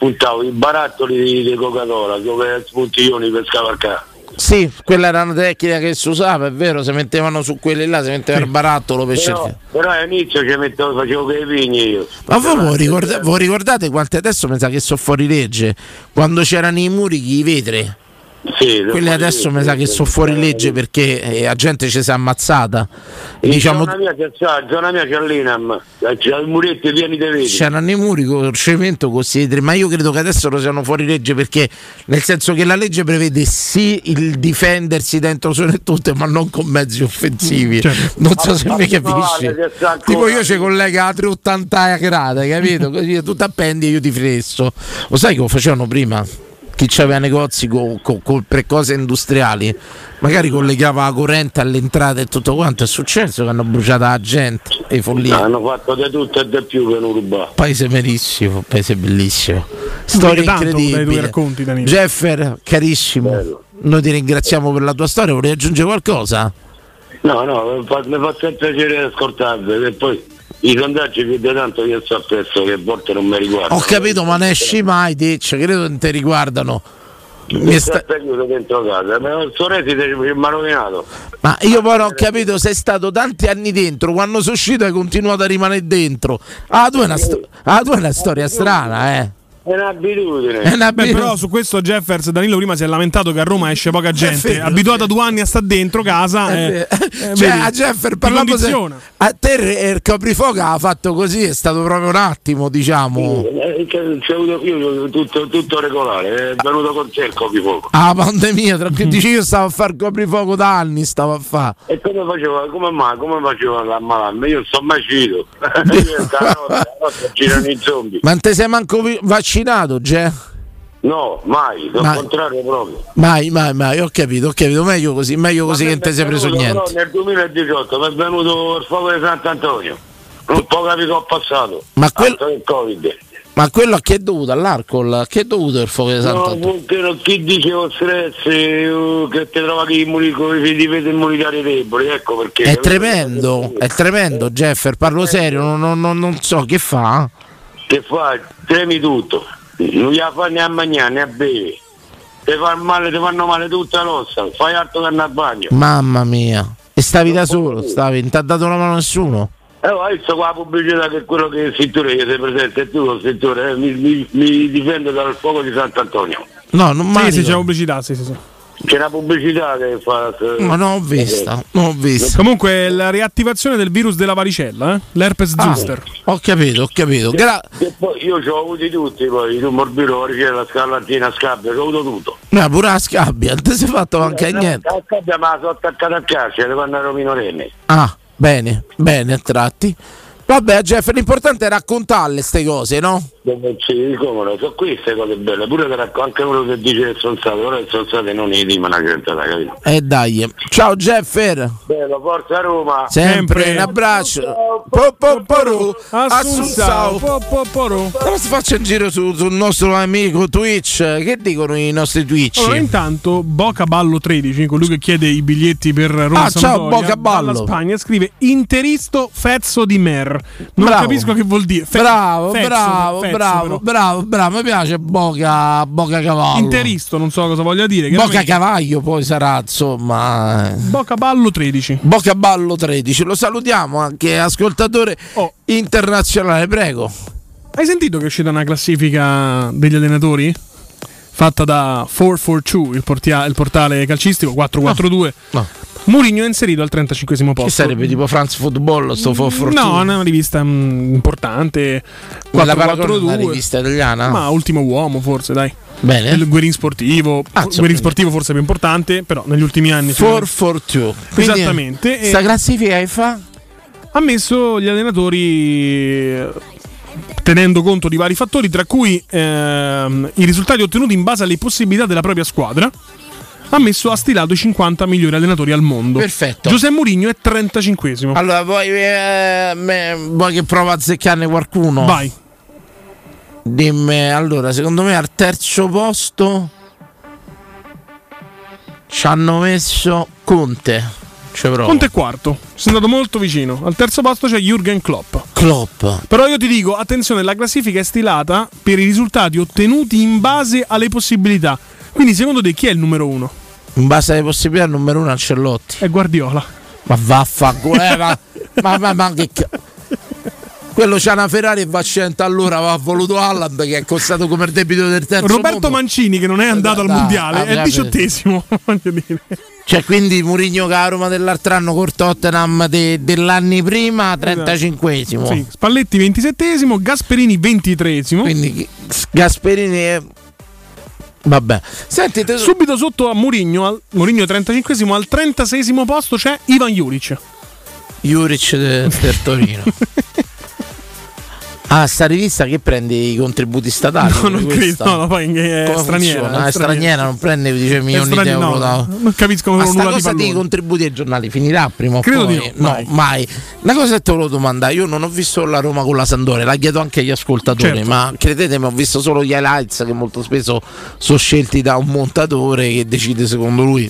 mi met- puntavo i barattoli di, di Coca-Cola dove spuntiglioni per scavalcare. Sì, quella era una tecnica che si usava, è vero, si mettevano su quelli là, si metteva il barattolo per Però, cercare. però all'inizio ci mettevo, facevo che i pigni io. Ma voi, voi ricorda- voi ricordate quante adesso mi sa che sono fuori legge? Quando c'erano i muri, i vetri. Sì, Quelli adesso mi sa che sono fuori legge perché eh, la gente ci si è ammazzata. In Diciamo, zona mia c'è, zona mia c'è l'Inam, c'è i muretti pieni di vetri. c'erano i muri con cemento con ma io credo che adesso lo siano fuori legge perché nel senso che la legge prevede sì il difendersi dentro solo e tutte, ma non con mezzi offensivi. Non so se mi capisci. Tipo io ci collega a 380 gradi, capito? Così tu appendi e io ti fresso. Lo sai che lo facevano prima? Chi aveva negozi con cose industriali, magari collegava la corrente all'entrata e tutto quanto. È successo che hanno bruciato la gente e follie. Hanno fatto di tutto e di più per non rubare. Paese bellissimo, paese bellissimo. Storia tanto incredibile. racconti, Danilo. Jeffer, carissimo, noi ti ringraziamo per la tua storia. Vorrei aggiungere qualcosa? No, no, mi fa, mi fa sempre piacere ascoltarvi e poi i sondaggi più di tanto io sto appresso che a volte non mi riguardano. Ho capito, ma ne esci mai, Tecce, credo non ti riguardano. Mi sta- chiuso dentro casa, ma il sorrento mi ha rovinato. Ma io poi non ho capito, sei stato tanti anni dentro, quando sei uscito hai continuato a rimanere dentro. Ah, tu è una, sto- ah, tu è una storia strana, eh. È un'abitudine. È una Beh, però su questo Jeffers Danilo prima si è lamentato che a Roma esce poca gente, vero, abituato a due anni a sta dentro casa. È eh, vero. eh, cioè, a Jeffer ti parlando se, a te il coprifuoco ha fatto così, è stato proprio un attimo, diciamo. Eh, c'è- avuto- io tutto, tutto regolare, è venuto con te il coprifuoco. Ah, pandemia, tra che dici io stavo a fare il coprifuoco da anni, stavo a fare. E come faceva, come mai, come faceva a ammalarmi? Io non sono mai uscito. *laughs* Girano i zombie. Ma non te sei manco vi- vaccinato, Ge? No, mai, al contrario proprio. Mai, mai, mai, ho capito, ho capito, meglio così, meglio così che non sei preso niente. Però nel 2018 mi è venuto il fuoco di Sant'Antonio. Un po' capito ho passato. Ma quel- Covid. Ma quello a che è dovuto? All'alcol? A che è dovuto il fuoco di No, Sant'Antonio? no, chi dice lo stress eh, che ti trova che i difese immunitari deboli, ecco perché. È tremendo, è tremendo, Jeffer, parlo serio, non, non- non- non so che fa. Che fa? Tremi tutto. Non gli fa né a mangiare né a bere. Ti fa male, ti fanno male tutta l'ossa, fai altro che andare al bagno. Mamma mia. E stavi da solo, stavi, non ti ha dato una mano nessuno? Eh, ho visto qua la pubblicità che è quello che il settore che sei presente e tu lo settore, eh, mi, mi, mi difendo dal fuoco di Sant'Antonio. No, non mai. Sì, sì, c'è pubblicità, sì, sì, sì. C'è una pubblicità che fa. Ma non ho vista, non ho vista. Comunque la riattivazione del virus della varicella, eh? l'herpes Ah, zoster. ho capito, ho capito. Gra- E poi io ci ho avuti tutti, poi il morbilore, la scarlattina, scabbia, ci ho avuto tutto. no, pure la scabbia, *laughs* non ti sei fatto anche niente. La scabbia me la sono attaccata al carcere quando ero minorenne. Ah, bene, bene, a tratti. Vabbè, Jeff, l'importante è raccontarle queste cose, no? Ci come no, sono queste cose belle, pure che racco- anche uno che dice che sono state, però che sono state non i team una gente, capito? E dai. Ciao Jeffer. Bello, forza Roma! Sempre un abbraccio. Po, po, poru. Assunzao. Assunzao. Po, po, poru. Allora si faccia un giro su- sul nostro amico Twitch. Che dicono i nostri Twitch? Allora, intanto Boca Ballo 13, colui che chiede i biglietti per Roma Ah, ciao, Sampdoria, Boca Ballo. dalla Spagna, scrive Interisto Fezzo di Mer. Non Bravo. capisco che vuol dire. Fe- bravo, Fezzo, bravo, Fezzo, bravo, però. bravo, bravo. Mi piace Boca, Boca Cavallo. Interisto, non so cosa voglia dire. Boca. Cavaglio poi sarà, insomma. eh. Boca Ballo 13. Boca Ballo 13. Lo salutiamo anche ascoltatore Oh. internazionale, prego. Hai sentito che è uscita una classifica degli allenatori? Fatta da 442, il, portia- il portale calcistico 442. No. Mourinho è inserito al 35 posto. Che sarebbe tipo France Football, sto for No, è una rivista mm, importante. Quella paragone 442. una rivista italiana? Ma ultimo uomo, forse, dai. Bene. Il Guerin sportivo. Ah, Guerin quindi- sportivo forse è più importante, però negli ultimi anni. 442. Quindi, Esattamente. Sta E- classifica fa? ha messo gli allenatori tenendo conto di vari fattori, tra cui ehm, i risultati ottenuti in base alle possibilità della propria squadra. Ha messo ha stilato i 50 migliori allenatori al mondo. Perfetto. Giuseppe Mourinho è 35esimo. Allora, vuoi, eh, me- vuoi che prova a zeccarne qualcuno? Vai. Dimmi, allora, secondo me al terzo posto ci hanno messo Conte. Conte è quarto. Sei andato molto vicino. Al terzo posto c'è Jürgen Klopp. Klopp. Però io ti dico, attenzione, la classifica è stilata per i risultati ottenuti in base alle possibilità. Quindi secondo te chi è il numero uno? In base alle possibilità, il numero uno Ancelotti. È Guardiola. Ma vaffanculo, eh, ma, ma, ma, ma che ca- Quello c'ha una Ferrari e va a 100 all'ora, va voluto Haaland che è costato come il debito del terzo Roberto mondo. Mancini, che non è andato al Dai, mondiale, è il diciottesimo. *laughs* Voglio dire. Cioè, quindi Murigno che a Roma dell'altro anno col Tottenham de- dell'anni prima, 35esimo. Sì, Spalletti 27esimo, Gasperini 23esimo. Quindi Gasperini è... Vabbè. Senti, te- Subito sotto a Mourinho, al, Mourinho 35esimo, al 36esimo posto c'è Ivan Juric. Juric de- del Torino. *laughs* Ah, sta rivista che prende i contributi statali? No, non credo, no, poi è Come straniera, funziona? è straniera, non prende dice, milioni di euro. no, da- non capisco Ma nulla sta di cosa dei contributi ai giornali finirà prima o Credo poi? di no, no, mai. Una cosa che te volevo domandare, io non ho visto la Roma con la Sandoria, la chiedo anche agli ascoltatori, Certo. ma credetemi, ho visto solo gli highlights che molto spesso sono scelti da un montatore che decide secondo lui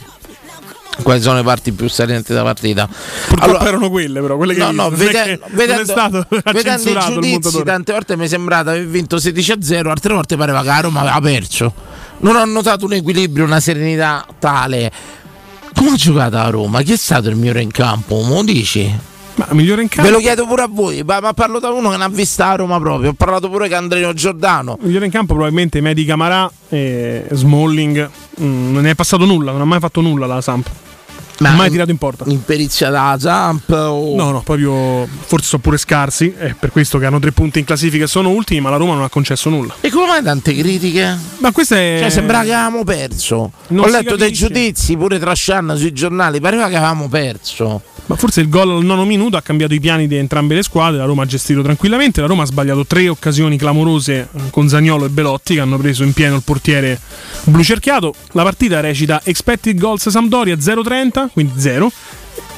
quali sono le parti più salienti della partita. Purtroppo erano quelle, però, quelle che no, no, vedendo, che- stato *laughs* vedendo i giudizi, tante volte mi è sembrato aver vinto 16 a 0, altre volte pareva che la Roma aveva perso. Non ho notato un equilibrio, una serenità tale. Come ha giocato la Roma? Chi è stato il migliore in campo? Mo dici? Ma migliore in campo. Ve lo chiedo pure a voi, ma, ma parlo da uno che non ha visto la Roma proprio. Ho parlato pure con Andrino Giordano. Migliore in campo probabilmente Medi Camarà e Smalling. Mm, non ne è passato nulla, non ha mai fatto nulla la Samp. Ma mai tirato in porta. In perizia da Zamp o... No, no, proprio forse sono pure scarsi. È per questo che hanno tre punti in classifica e sono ultimi, ma la Roma non ha concesso nulla. E come mai tante critiche? Ma questa è. Cioè, sembrava che avevamo perso. Non Ho letto dei giudizi pure trasciando sui giornali, pareva che avevamo perso. Ma forse il gol al nono minuto ha cambiato i piani di entrambe le squadre. La Roma ha gestito tranquillamente. La Roma ha sbagliato tre occasioni clamorose eh, con Zagnolo e Belotti che hanno preso in pieno il portiere blu cerchiato. La partita recita expected goals Sampdoria 0,30, quindi 0.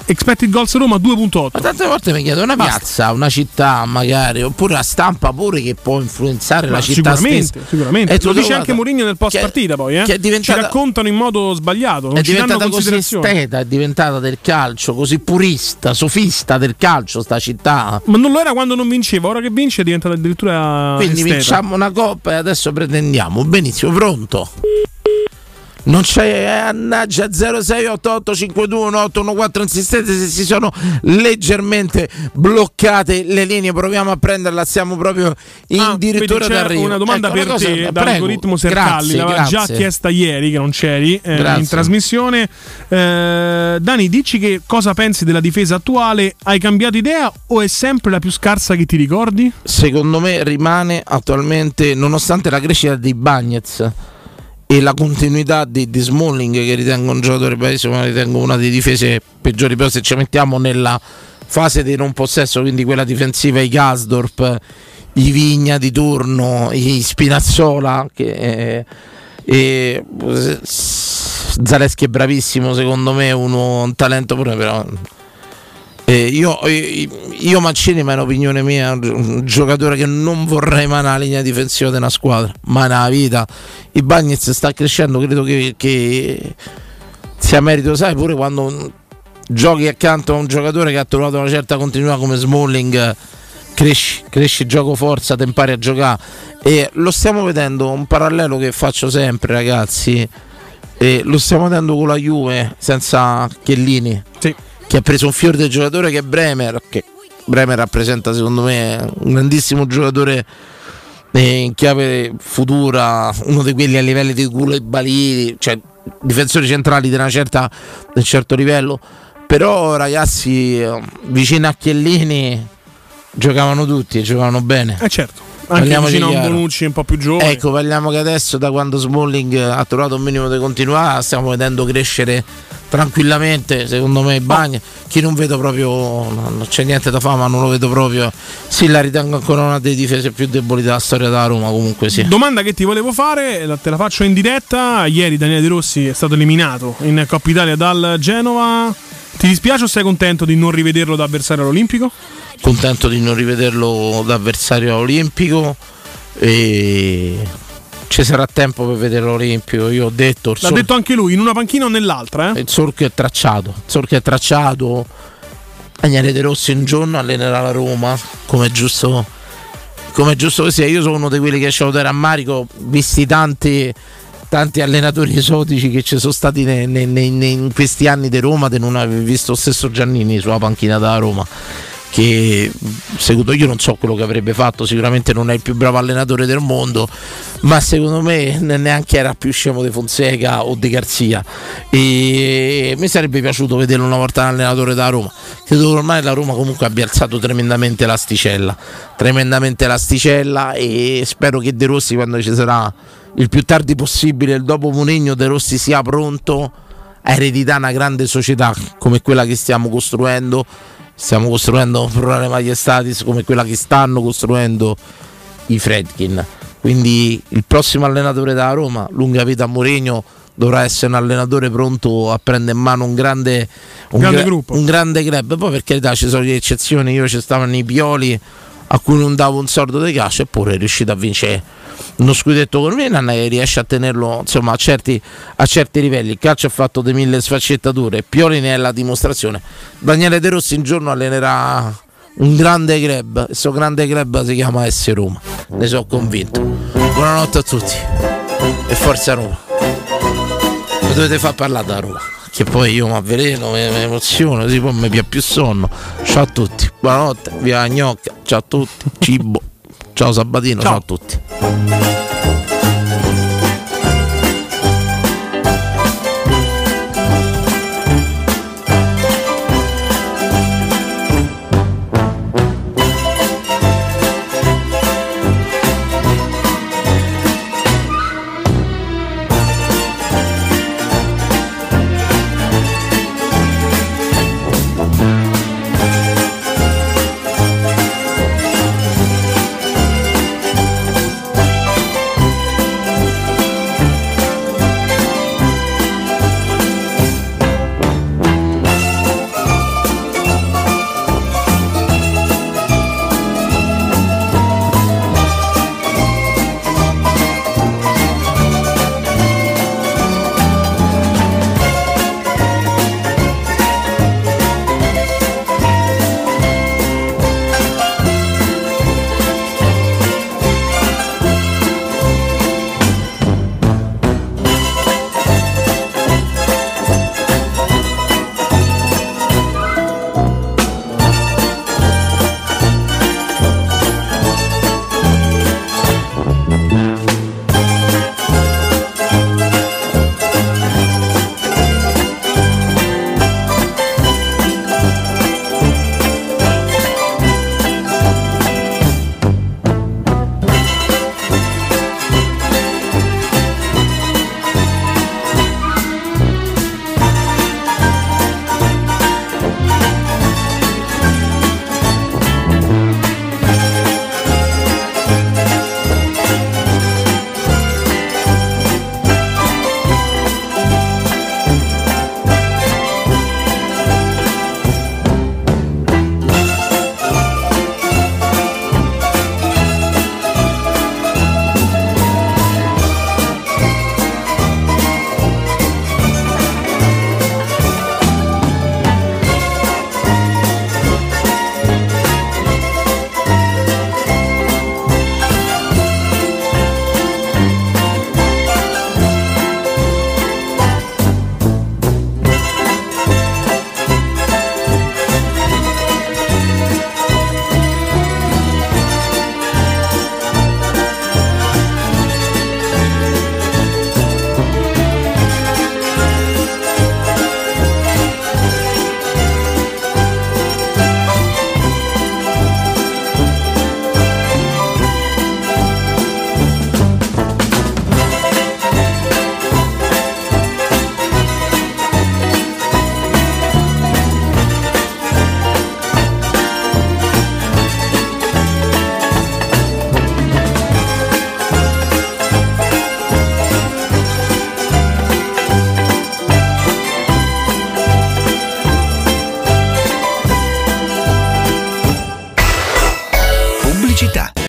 Expected goals Roma 2,8. Ma tante volte mi chiedo una Basta. piazza, una città magari, oppure la stampa pure che può influenzare Ma la città sicuramente, stessa. sicuramente. E Lo dice anche Mourinho nel post partita poi, eh? che è diventata- Ci raccontano in modo sbagliato, non È ci danno diventata così esteta, è diventata del calcio, così purista, sofista del calcio sta città. Ma non lo era quando non vinceva, ora che vince è diventata addirittura Quindi esteta. vinciamo una coppa e adesso pretendiamo. Benissimo, pronto. Non c'è, eh, annaggia 0688521814 insistete se si sono leggermente bloccate le linee, proviamo a prenderla, siamo proprio Ah, addirittura d'arrivo. una domanda Ecco, per una te prego. dall'algoritmo Sercalli, l'aveva già chiesta ieri che non c'eri eh, in trasmissione. Eh, Dani, dici che cosa pensi della difesa attuale? Hai cambiato idea o è sempre la più scarsa che ti ricordi? secondo me rimane attualmente, nonostante la crescita di Bagnez e la continuità di, di Smalling, che ritengo un giocatore paese, ma ritengo una delle difese peggiori, però se ci mettiamo nella fase di non possesso, quindi quella difensiva, i Gasdorp, i Vigna di turno, i Spinazzola, che... eh, e Zaleschi è bravissimo secondo me uno un talento pure però eh, io, io, io Mancini, ma è un'opinione mia, un giocatore che non vorrei mai nella linea difensiva di una squadra, mai nella vita. I Bagnets sta crescendo, credo che, che sia merito, sai, pure quando giochi accanto a un giocatore che ha trovato una certa continuità come Smalling, cresci, cresci gioco forza, ti impari a giocare. E lo stiamo vedendo, un parallelo che faccio sempre, ragazzi. E lo stiamo vedendo con la Juve senza Chiellini Sì. Che ha preso un fiore del giocatore che è Bremer, che Bremer rappresenta secondo me un grandissimo giocatore eh, in chiave futura, uno di quelli a livelli di culo e balini, cioè difensori centrali di, certa, di un certo livello. Però ragazzi, vicino a Chiellini giocavano tutti e giocavano bene. Eh certo, anche vicino a. Bonucci un po' più giovane. Ecco, parliamo che adesso da quando Smalling ha trovato un minimo di continuità stiamo vedendo crescere tranquillamente, secondo me Bagna, chi non vedo proprio, non c'è niente da fare ma non lo vedo proprio, sì la ritengo ancora una delle difese più deboli della storia della Roma comunque sì. Domanda che ti volevo fare, te la faccio in diretta. Ieri Daniele De Rossi è stato eliminato in Coppa Italia dal Genova. Ti dispiace o sei contento di non rivederlo da avversario all'Olimpico? Contento di non rivederlo da avversario olimpico e ci sarà tempo per vederlo olimpico, io ho detto L'ha detto anche lui, in una panchina o nell'altra? Eh? Il solco è tracciato, il solco è tracciato. Daniele De Rossi un giorno allenerà la Roma, come è giusto, come è giusto che sia. Io sono uno di quelli che c'è avuto rammarico, visti tanti, tanti allenatori esotici che ci sono stati ne- ne- ne- in questi anni di Roma, di non aver visto lo stesso Giannini sulla panchina della Roma. Che secondo io non so quello che avrebbe fatto, sicuramente non è il più bravo allenatore del mondo, ma secondo me ne- neanche era più scemo di Fonseca o di Garzia. E mi sarebbe piaciuto vederlo una volta un allenatore da Roma. Credo che ormai la Roma comunque abbia alzato tremendamente l'asticella, tremendamente l'asticella e spero che De Rossi quando ci sarà il più tardi possibile, il dopo Mourinho, De Rossi sia pronto a ereditare una grande società come quella che stiamo costruendo. Stiamo costruendo Plurale Majestatis come quella che stanno costruendo i Fredkin. Quindi il prossimo allenatore della Roma, lunga vita a Mourinho, dovrà essere un allenatore pronto a prendere in mano un grande, un Grande gruppo. un grande club. Poi per carità ci sono le eccezioni, io ci stavano i Pioli a cui non davo un sordo di calcio eppure è riuscito a vincere uno scudetto con Milan e riesce a tenerlo insomma a certi, a certi livelli. Il calcio è fatto di mille sfaccettature. Pioli ne è la dimostrazione. Daniele De Rossi un giorno allenerà un grande club. Questo grande club si chiama S Roma. Ne sono convinto. Buonanotte a tutti. E forza Roma. Mi dovete far parlare da Roma che poi io mi avveleno, mi, emoziono, così poi mi pia più sonno. Ciao a tutti, buonanotte, via gnocca, ciao a tutti, cibo, ciao Sabatino, ciao, ciao a tutti. Música